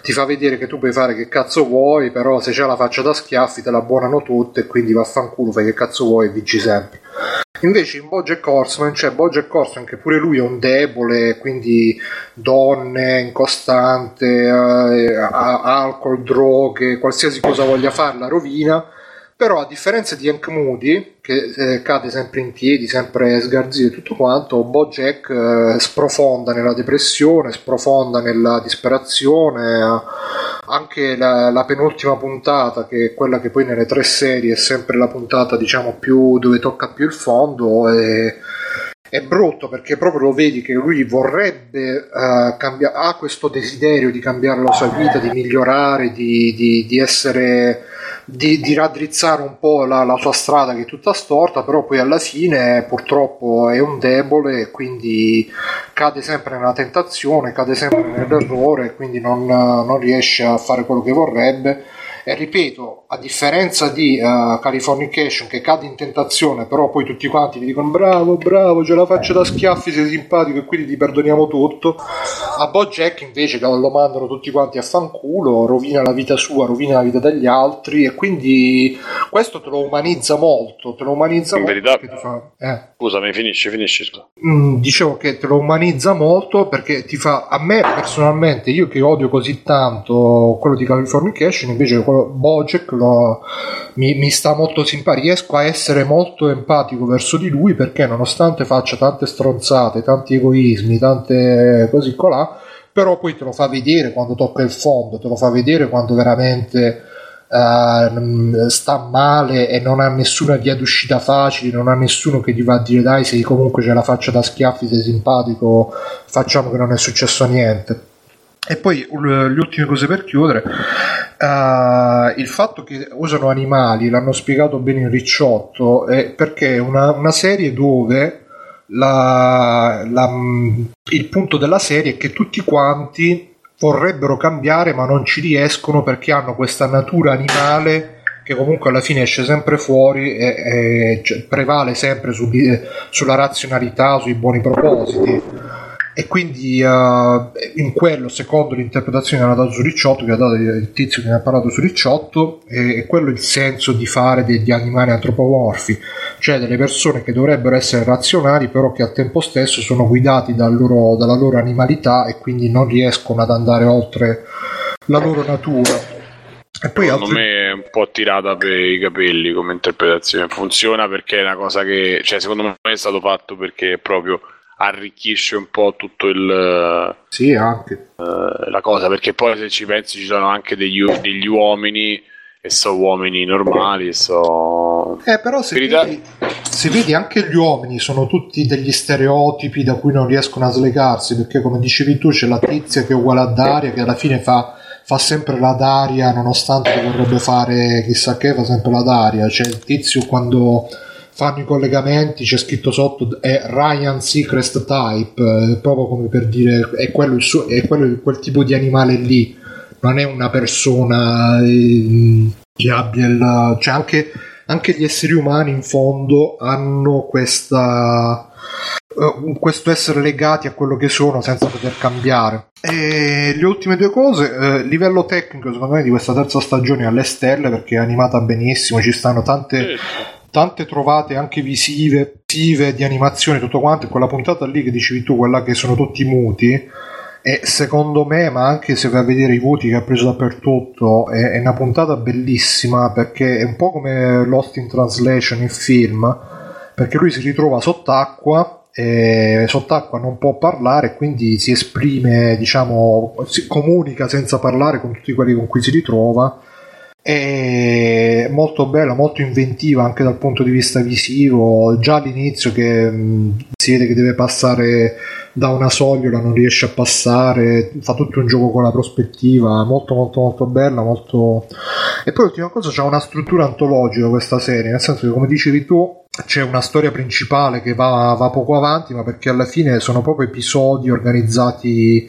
ti fa vedere che tu puoi fare che cazzo vuoi, però se c'è la faccia da schiaffi te la buonano tutte e quindi vaffanculo, fai che cazzo vuoi e vinci sempre. Invece in Bojack Horseman c'è Bojack Horseman che pure lui è un debole, quindi donne, incostante, eh, alcol, droghe, qualsiasi cosa voglia fare la rovina. Però a differenza di Hank Moody, che eh, cade sempre in piedi, sempre sgarzito e tutto quanto, Bojack eh, sprofonda nella depressione, sprofonda nella disperazione. Eh, anche la, la, penultima puntata, che è quella che poi nelle tre serie è sempre la puntata, diciamo, più dove tocca più il fondo, è, è brutto perché proprio lo vedi che lui vorrebbe uh, cambiare, ha questo desiderio di cambiare la sua vita, di migliorare, di, di, di essere di, di, raddrizzare un po' la, la, sua strada che è tutta storta, però poi alla fine purtroppo è un debole e quindi cade sempre nella tentazione, cade sempre nell'errore e quindi non, non riesce a fare quello che vorrebbe. E ripeto, a differenza di uh, Californication che cade in tentazione, però poi tutti quanti ti dicono bravo, bravo, ce la faccio da schiaffi, sei simpatico e quindi ti perdoniamo tutto. A Bojack invece lo mandano tutti quanti a fanculo, rovina la vita sua, rovina la vita degli altri e quindi questo te lo umanizza molto, te lo umanizza in molto. Verità, fa, eh. Scusami, finisci, finisci. Mm, dicevo che te lo umanizza molto perché ti fa a me personalmente io che odio così tanto quello di Californication invece quello Bojack lo, mi, mi sta molto simpatico riesco a essere molto empatico verso di lui perché nonostante faccia tante stronzate tanti egoismi tante così colà però poi te lo fa vedere quando tocca il fondo te lo fa vedere quando veramente Uh, sta male e non ha nessuna via d'uscita facile, non ha nessuno che gli va a dire dai sei comunque c'è la faccia da schiaffi, sei simpatico, facciamo che non è successo niente. E poi le ultime cose per chiudere, uh, il fatto che usano animali, l'hanno spiegato bene in Ricciotto, è perché è una, una serie dove la, la, il punto della serie è che tutti quanti vorrebbero cambiare ma non ci riescono perché hanno questa natura animale che comunque alla fine esce sempre fuori e, e cioè, prevale sempre su, sulla razionalità, sui buoni propositi e quindi uh, in quello secondo l'interpretazione che ha dato su Ricciotto che ha dato il tizio che ne ha parlato su Ricciotto è, è quello il senso di fare degli animali antropomorfi cioè delle persone che dovrebbero essere razionali però che al tempo stesso sono guidati dal loro, dalla loro animalità e quindi non riescono ad andare oltre la loro natura. E poi Secondo altri... me è un po' tirata per i capelli come interpretazione. Funziona perché è una cosa che cioè secondo me è stato fatto perché proprio arricchisce un po' tutto il sì anche. uh, la cosa perché poi se ci pensi ci sono anche degli, degli uomini e so uomini normali e so eh però se Verità... vedi, se vedi anche gli uomini sono tutti degli stereotipi da cui non riescono a slegarsi perché come dicevi tu c'è la tizia che è uguale a Daria che alla fine fa fa sempre la Daria nonostante vorrebbe fare chissà che fa sempre la Daria. C'è il tizio quando fanno i collegamenti, c'è scritto sotto è Ryan Seacrest Type, eh, proprio come per dire è quello, suo, è quello quel tipo di animale lì, non è una persona eh, che abbia il... cioè anche, anche gli esseri umani in fondo hanno questa uh, questo essere legati a quello che sono senza poter cambiare. E le ultime due cose, eh, livello tecnico secondo me di questa terza stagione alle stelle perché è animata benissimo, ci stanno tante tante trovate anche visive, visive di animazione, tutto quanto, quella puntata lì che dicevi tu, quella che sono tutti muti, e secondo me, ma anche se vai a vedere i voti che ha preso dappertutto, è, è, una puntata bellissima perché è un po' come Lost in Translation, il film, perché lui si ritrova sott'acqua sott'acqua non può parlare quindi si esprime diciamo si comunica senza parlare con tutti quelli con cui si ritrova è molto bella, molto inventiva anche dal punto di vista visivo. Già all'inizio che mh, si vede che deve passare da una sogliola, non riesce a passare, fa tutto un gioco con la prospettiva, molto molto molto bella, molto... E poi l'ultima cosa, c'ha una struttura antologica questa serie, nel senso che come dicevi tu c'è una storia principale che va, va poco avanti, ma perché alla fine sono proprio episodi organizzati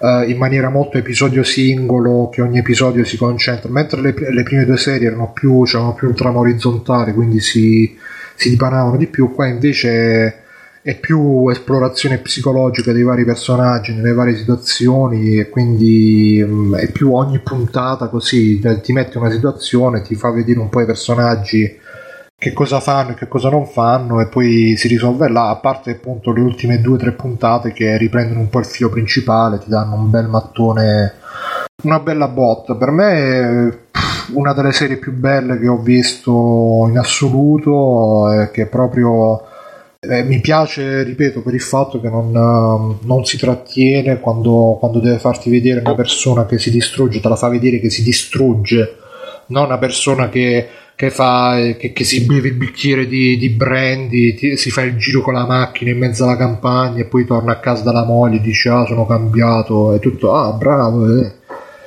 uh, in maniera molto episodio singolo, che ogni episodio si concentra, mentre le, le prime due serie erano più, c'erano più un trama orizzontale, quindi si, si dipanavano di più, qua invece è più esplorazione psicologica dei vari personaggi nelle varie situazioni e quindi um, è più ogni puntata così ti mette una situazione, ti fa vedere un po' i personaggi che cosa fanno e che cosa non fanno e poi si risolve là, a parte appunto le ultime due o tre puntate che riprendono un po' il filo principale, ti danno un bel mattone, una bella botta. Per me è una delle serie più belle che ho visto in assoluto, e che proprio eh, mi piace, ripeto, per il fatto che non, non si trattiene quando, quando deve farti vedere una persona che si distrugge, te la fa vedere che si distrugge, non una persona che che, fa, che, che, si beve il bicchiere di, di brandy, ti, si fa il giro con la macchina in mezzo alla campagna e poi torna a casa dalla moglie e dice ah sono cambiato e tutto ah bravo eh.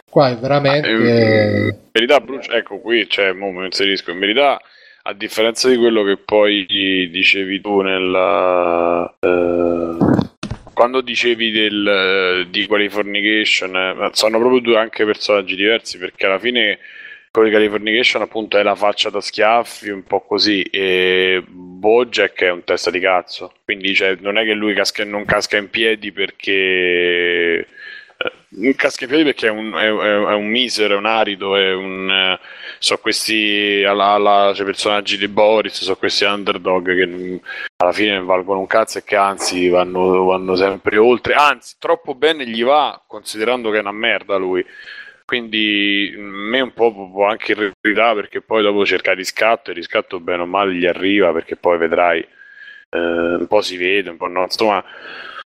qua è veramente eh, in verità Bruce, ecco qui cioè, mo mi inserisco in verità a differenza di quello che poi dicevi tu nella eh, quando dicevi del, di Qualifornication eh, sono proprio due anche personaggi diversi perché alla fine di Californication appunto è la faccia da schiaffi, un po' così, e Bojack è un testa di cazzo, quindi cioè, non è che lui casca, non casca in piedi perché... Eh, casca in piedi perché è un, è, è un misero, è un arido, è un... sono questi alla, alla, cioè, personaggi di Boris, sono questi underdog che mm, alla fine non valgono un cazzo e che anzi vanno, vanno sempre oltre, anzi troppo bene gli va considerando che è una merda lui. Quindi mm, a me un po' può anche irritare perché poi dopo cerca riscatto e riscatto bene o male gli arriva perché poi vedrai eh, un po' si vede, un po' no, insomma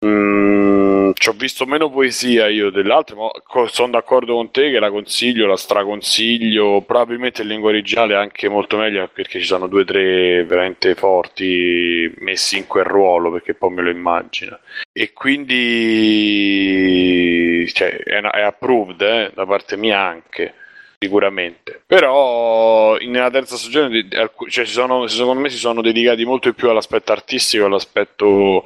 Mm, ci ho visto meno poesia io dell'altro, ma co- sono d'accordo con te che la consiglio, la straconsiglio. Probabilmente in lingua originale è anche molto meglio perché ci sono due o tre veramente forti messi in quel ruolo perché poi me lo immagino. E quindi cioè, è, una- è approved eh, da parte mia anche sicuramente. Però nella terza stagione cioè, ci sono- secondo me si sono dedicati molto più all'aspetto artistico, all'aspetto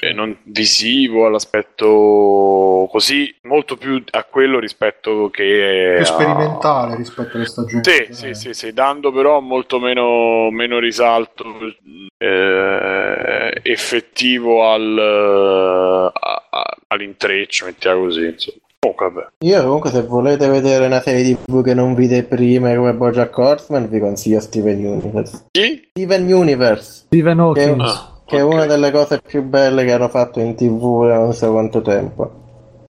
eh, non visivo, all'aspetto così, molto più a quello rispetto che più a- sperimentale rispetto alle stagioni. sì, sì, sì, sì, dando però molto meno, meno risalto eh, effettivo al, a- a- all'intreccio, mettiamo così. Insomma. Comunque, vabbè. Io comunque se volete vedere una serie tv che non vide prima come Bojack Horseman vi consiglio Steven Universe. Chi? Steven Universe. Steven Che è, Hawkins. che è una delle cose più belle che hanno fatto in tv da non so quanto tempo.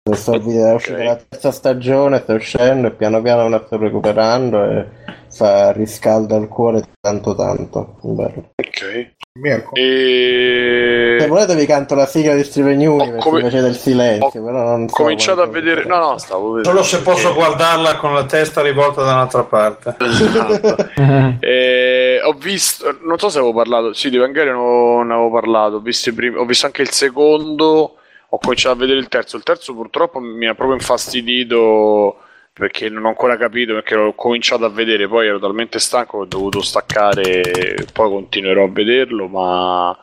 Il video è uscita la terza stagione, sta uscendo e piano piano la sto recuperando e fa riscalda il cuore tanto tanto. Bello. Ok. Mirko. E... Se volete vi canto la sigla di Steven Universe come- invece del silenzio, però non Ho so cominciato a vedere... No, no, stavo vedendo. Solo se posso guardarla con la testa rivolta da un'altra parte. Esatto. Eh, ho visto, non so se avevo parlato, sì, di Evangelion non avevo parlato, ho visto, i primi- ho visto anche il secondo, ho cominciato a vedere il terzo. Il terzo purtroppo mi ha proprio infastidito perché non ho ancora capito, perché l'ho cominciato a vedere, poi ero talmente stanco che ho dovuto staccare, poi continuerò a vederlo, ma...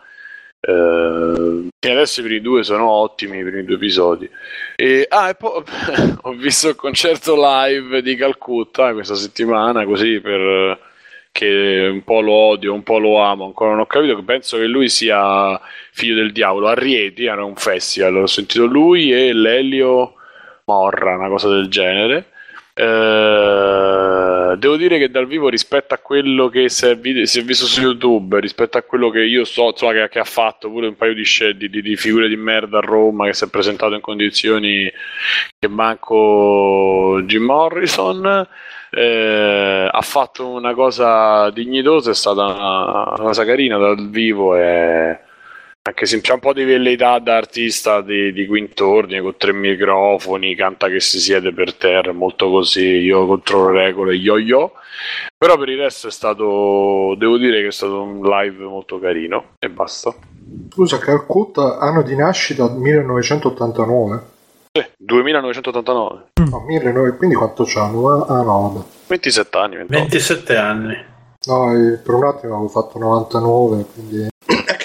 Eh, adesso i primi due sono ottimi, i primi due episodi. E, ah, e poi ho visto il concerto live di Calcutta questa settimana, così per che un po' lo odio, un po' lo amo, ancora non ho capito, penso che lui sia figlio del diavolo. A Rieti era un festival, ho sentito lui e l'Elio Morra, una cosa del genere. Eh, devo dire che dal vivo rispetto a quello che si è, vide- si è visto su YouTube, rispetto a quello che io so, insomma, che, che ha fatto pure un paio di, di, di- di figure di merda a Roma, che si è presentato in condizioni che manco Jim Morrison, eh, ha fatto una cosa dignitosa, è stata una, una cosa carina dal vivo e anche se c'è un po' di velleità da artista di, di quintordine con tre microfoni, canta che si siede per terra, molto così, io controllo le regole, yo yo. Però per il resto è stato, devo dire che è stato un live molto carino e basta. Scusa, Calcutta, anno di nascita 1989. Sì, 2989, No, 1900, quindi quanto c'hanno? Ah no, vabbè. 27 anni, 28. 27 anni. No, eh, per un attimo avevo fatto 99, quindi...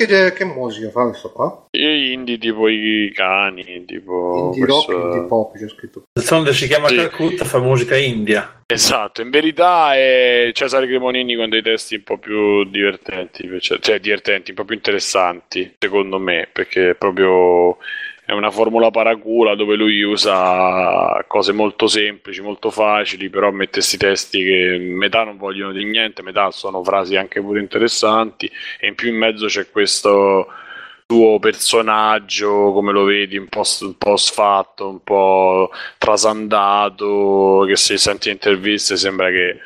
Che, che musica fa questo qua? E indie tipo i cani, tipo Indie rock, questo- indie pop, c'è scritto. D'altronde si chiama Sì. Calcutta, fa musica india. Esatto, in verità è Cesare Cremonini con dei testi un po' più divertenti, cioè, cioè divertenti, un po' più interessanti, secondo me, perché è proprio è una formula paracula dove lui usa cose molto semplici, molto facili, però mette questi testi che metà non vogliono dire niente, metà sono frasi anche pure interessanti e in più in mezzo c'è questo suo personaggio, come lo vedi, un po', un po' sfatto, un po' trasandato, che se senti interviste sembra che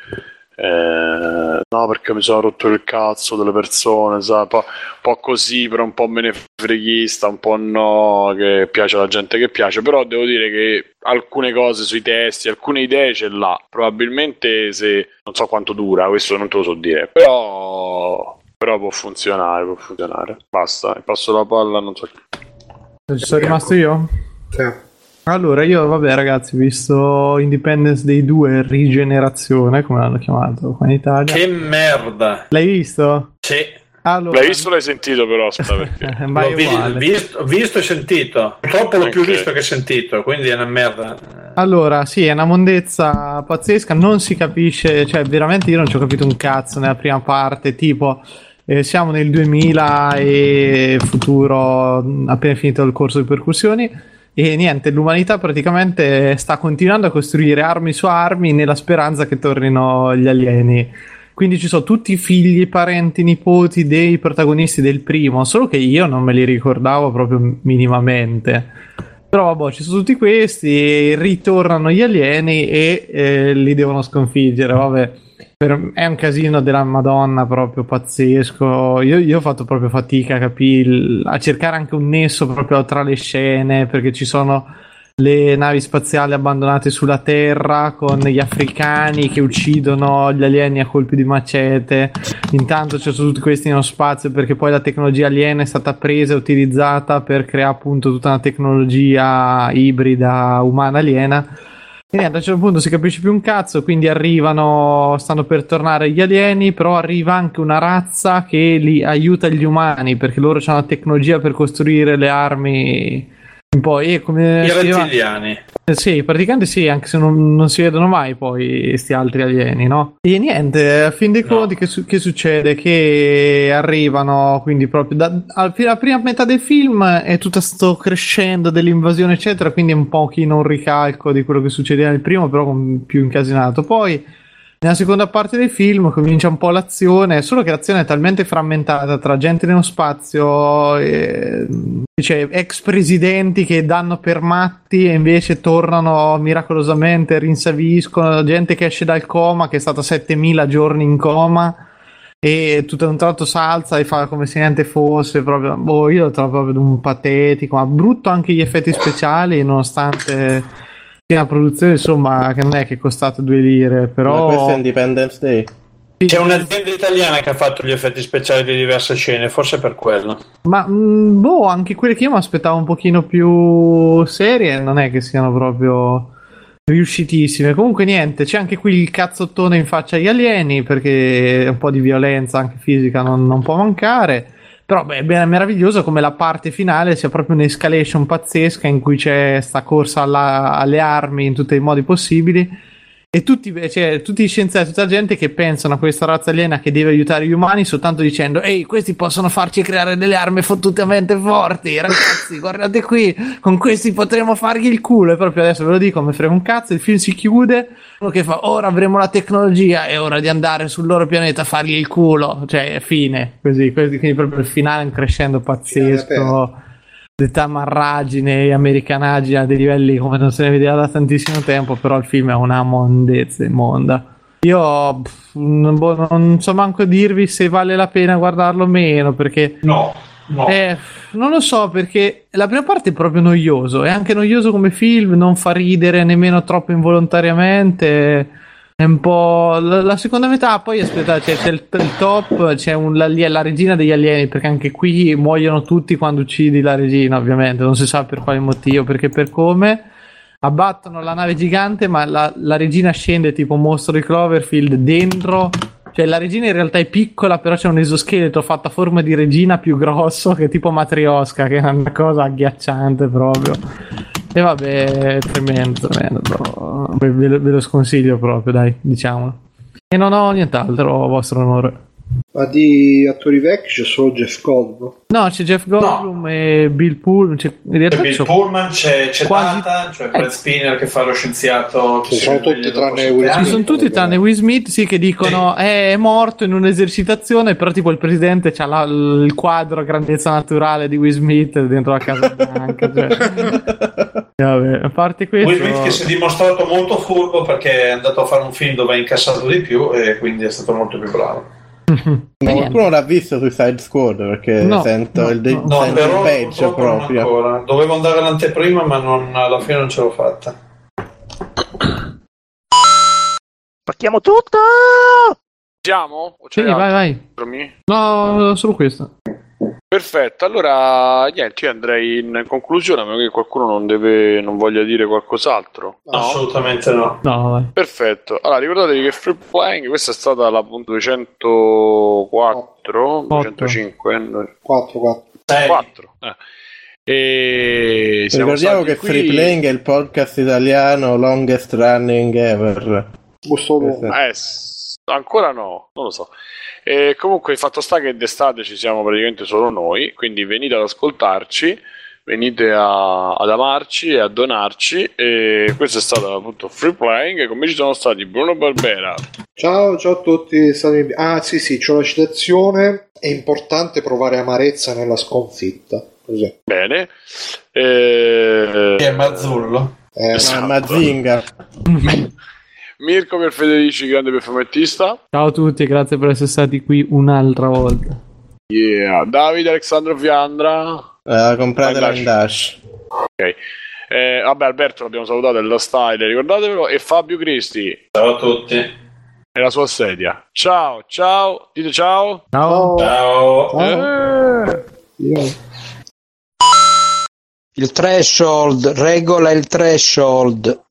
eh, no perché mi sono rotto il cazzo delle persone, sa, un, po', un po' così, però un po' menefreghista, un po' no, che piace alla gente che piace, però devo dire che alcune cose sui testi, alcune idee ce l'ha, probabilmente se non so quanto dura, questo non te lo so dire, però però può funzionare, può funzionare. Basta, passo la palla, non so. Ci sono rimasto io? Sì. Allora, io, vabbè, ragazzi, ho visto Independence Day 2 Rigenerazione, come l'hanno chiamato qua in Italia. Che merda. L'hai visto? Sì. Allora, L'hai visto o l'hai sentito però? Aspetta, perché... ma L'ho vi- visto, visto e sentito. Purtroppo l'ho più Ok. visto che sentito, quindi è una merda. Allora, sì, è una mondezza pazzesca, non si capisce, cioè veramente io non ci ho capito un cazzo nella prima parte, tipo eh, siamo nel 2000 e futuro appena finito il corso di percussioni, E niente, l'umanità praticamente sta continuando a costruire armi su armi nella speranza che tornino gli alieni. Quindi ci sono tutti i figli, parenti, nipoti dei protagonisti del primo, solo che io non me li ricordavo proprio minimamente. Però vabbè, ci sono tutti questi, ritornano gli alieni e eh, li devono sconfiggere. Vabbè, per- è un casino della Madonna proprio pazzesco. Io, io ho fatto proprio fatica a a cercare anche un nesso proprio tra le scene, perché ci sono le navi spaziali abbandonate sulla Terra con gli africani che uccidono gli alieni a colpi di macete. Intanto ci sono tutti questi nello spazio perché poi la tecnologia aliena è stata presa e utilizzata per creare appunto tutta una tecnologia ibrida umana aliena. E niente, a un certo punto si capisce più un cazzo, quindi arrivano, stanno per tornare gli alieni, però arriva anche una razza che li aiuta gli umani perché loro hanno la tecnologia per costruire le armi. Un po' e come I rettiliani. Eh, Sì, praticamente sì, anche se non, non si vedono mai poi questi altri alieni, no? E niente, a fin dei conti che, su- che succede? Che arrivano, quindi proprio da, al- la prima metà del film è tutto sto crescendo dell'invasione eccetera, quindi è un pochino un ricalco di quello che succedeva nel primo, però con- più incasinato. Poi nella seconda parte del film comincia un po' l'azione, solo che l'azione è talmente frammentata tra gente nello spazio, e, cioè ex presidenti che danno per matti e invece tornano miracolosamente, rinsaviscono, gente che esce dal coma, che è stata 7000 giorni in coma e tutto un tratto salza e fa come se niente fosse proprio boh, io lo trovo proprio un patetico ma brutto anche gli effetti speciali nonostante una produzione insomma che non è che è costato due lire Ma però questo è Independence Day. C'è un'azienda italiana che ha fatto gli effetti speciali di diverse scene, forse per quello. Ma mh, boh, anche quelle che io mi aspettavo un pochino più serie, non è che siano proprio riuscitissime. Comunque niente, c'è anche qui il cazzottone in faccia agli alieni, perché un po' di violenza anche fisica non, non può mancare. Però beh, è meraviglioso come la parte finale sia proprio un'escalation pazzesca in cui c'è sta corsa alla- alle armi in tutti i modi possibili. E tutti, cioè, tutti gli scienziati, tutta la gente che pensano a questa razza aliena che deve aiutare gli umani soltanto dicendo Ehi, questi possono farci creare delle armi fottutamente forti, ragazzi, guardate qui, con questi potremo fargli il culo. E proprio adesso ve lo dico, mi frega un cazzo, il film si chiude, uno che fa ora avremo la tecnologia, è ora di andare sul loro pianeta a fargli il culo. Cioè, fine, così, così, quindi proprio il finale è un crescendo pazzesco. Di tamarragine e americanaggine a dei livelli come non se ne vedeva da tantissimo tempo, però il film è una mondezza immonda. Io pff, non, boh, non so manco dirvi se vale la pena guardarlo o meno, perché No, no. eh, non lo so perché la prima parte è proprio noioso, è anche noioso come film, non fa ridere nemmeno troppo involontariamente. È un po'. La, la seconda metà, poi aspetta, c'è, c'è il, il top, c'è un- la, la regina degli alieni, perché anche qui muoiono tutti quando uccidi la regina, ovviamente, non si sa per quale motivo, perché per come. Abbattono la nave gigante, ma la, la regina scende tipo mostro di Cloverfield dentro. Cioè, la regina in realtà è piccola, però c'è un esoscheletro fatto a forma di regina più grosso, che è tipo matriosca, che è una cosa agghiacciante proprio. E vabbè, tremendo, tremendo. Ve, ve lo sconsiglio proprio, dai, diciamolo. E non ho nient'altro, vostro onore. Ma di attori vecchi c'è solo Jeff Goldblum. No, c'è Jeff Goldblum e Bill Pullman. C'è, in realtà C'è Bill c'ho- Pullman, c'è, c'è quasi- Tata, cioè Brad Spinner che fa lo scienziato. che Ci sono tutti tranne Will anni. Ci sono tutti tranne Will Smith, sì, che dicono "Eh, è morto in un'esercitazione, però tipo il presidente c'ha la- il quadro a grandezza naturale di Will Smith dentro la Casa Bianca. Cioè. Vabbè, a parte questo... Will Smith che si è dimostrato molto furbo perché è andato a fare un film dove ha incassato di più e quindi è stato molto più bravo. Ma qualcuno l'ha visto Suicide Squad perché No, sento no, il, de- No, sento però il peggio proprio. ancora. Dovevo andare all'anteprima ma non- alla fine non ce l'ho fatta. Spacchiamo tutto! Siamo? Sì, vai, vai. No, solo questo. Perfetto, allora niente, io andrei in conclusione, a meno che qualcuno non, deve, non voglia dire qualcos'altro. No? Assolutamente no. No. Perfetto, allora ricordatevi che Free Playing, questa è stata la punto 204, 205, no, 4, 4. 4. Eh. E Ricordiamo che qui- Free Playing è il podcast italiano longest running ever. Eh, ancora no, non lo so. E comunque il fatto sta che d'estate ci siamo praticamente solo noi, quindi venite ad ascoltarci venite a- ad amarci e a donarci. E questo è stato appunto Free Playing. E con me ci sono stati Bruno Barbera, Ciao, ciao a tutti. Ah, sì, sì, c'ho la citazione. È importante provare amarezza nella sconfitta. Così. bene, e... Che è Mazzullo. Eh, Esatto. Mazinga. Mirko per Federici, grande perfumettista. Ciao a tutti, grazie per essere stati qui un'altra volta. Yeah. Davide Alessandro Fiandra. Uh, compratela Vai, in Dash. Ok. Eh, vabbè, Alberto l'abbiamo salutato, è la style, ricordatevelo. E Fabio Cristi. Ciao a tutti. E la sua sedia. Ciao, ciao. Dite ciao. Ciao. Ciao. Eh. Il threshold regola il threshold.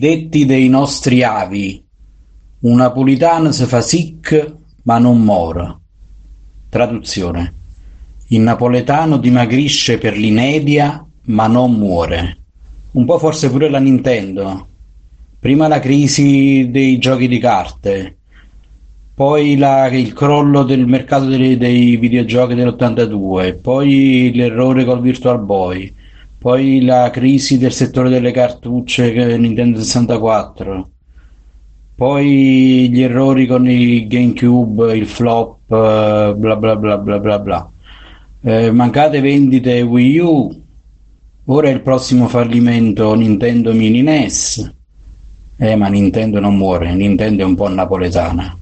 Detti dei nostri avi. Un napolitano si fa sick ma non muore. Traduzione. Il napoletano dimagrisce per l'inedia ma non muore. Un po' forse pure la Nintendo. Prima la crisi dei giochi di carte, poi la- il crollo del mercato dei, dei videogiochi dell'82, poi l'errore col Virtual Boy, poi la crisi del settore delle cartucce che- Nintendo 64, poi gli errori con il GameCube, il flop, eh, bla bla bla bla bla bla. Eh, mancate vendite Wii U, ora è il prossimo fallimento Nintendo Mini NES. Eh, ma Nintendo non muore, Nintendo è un po' napoletana.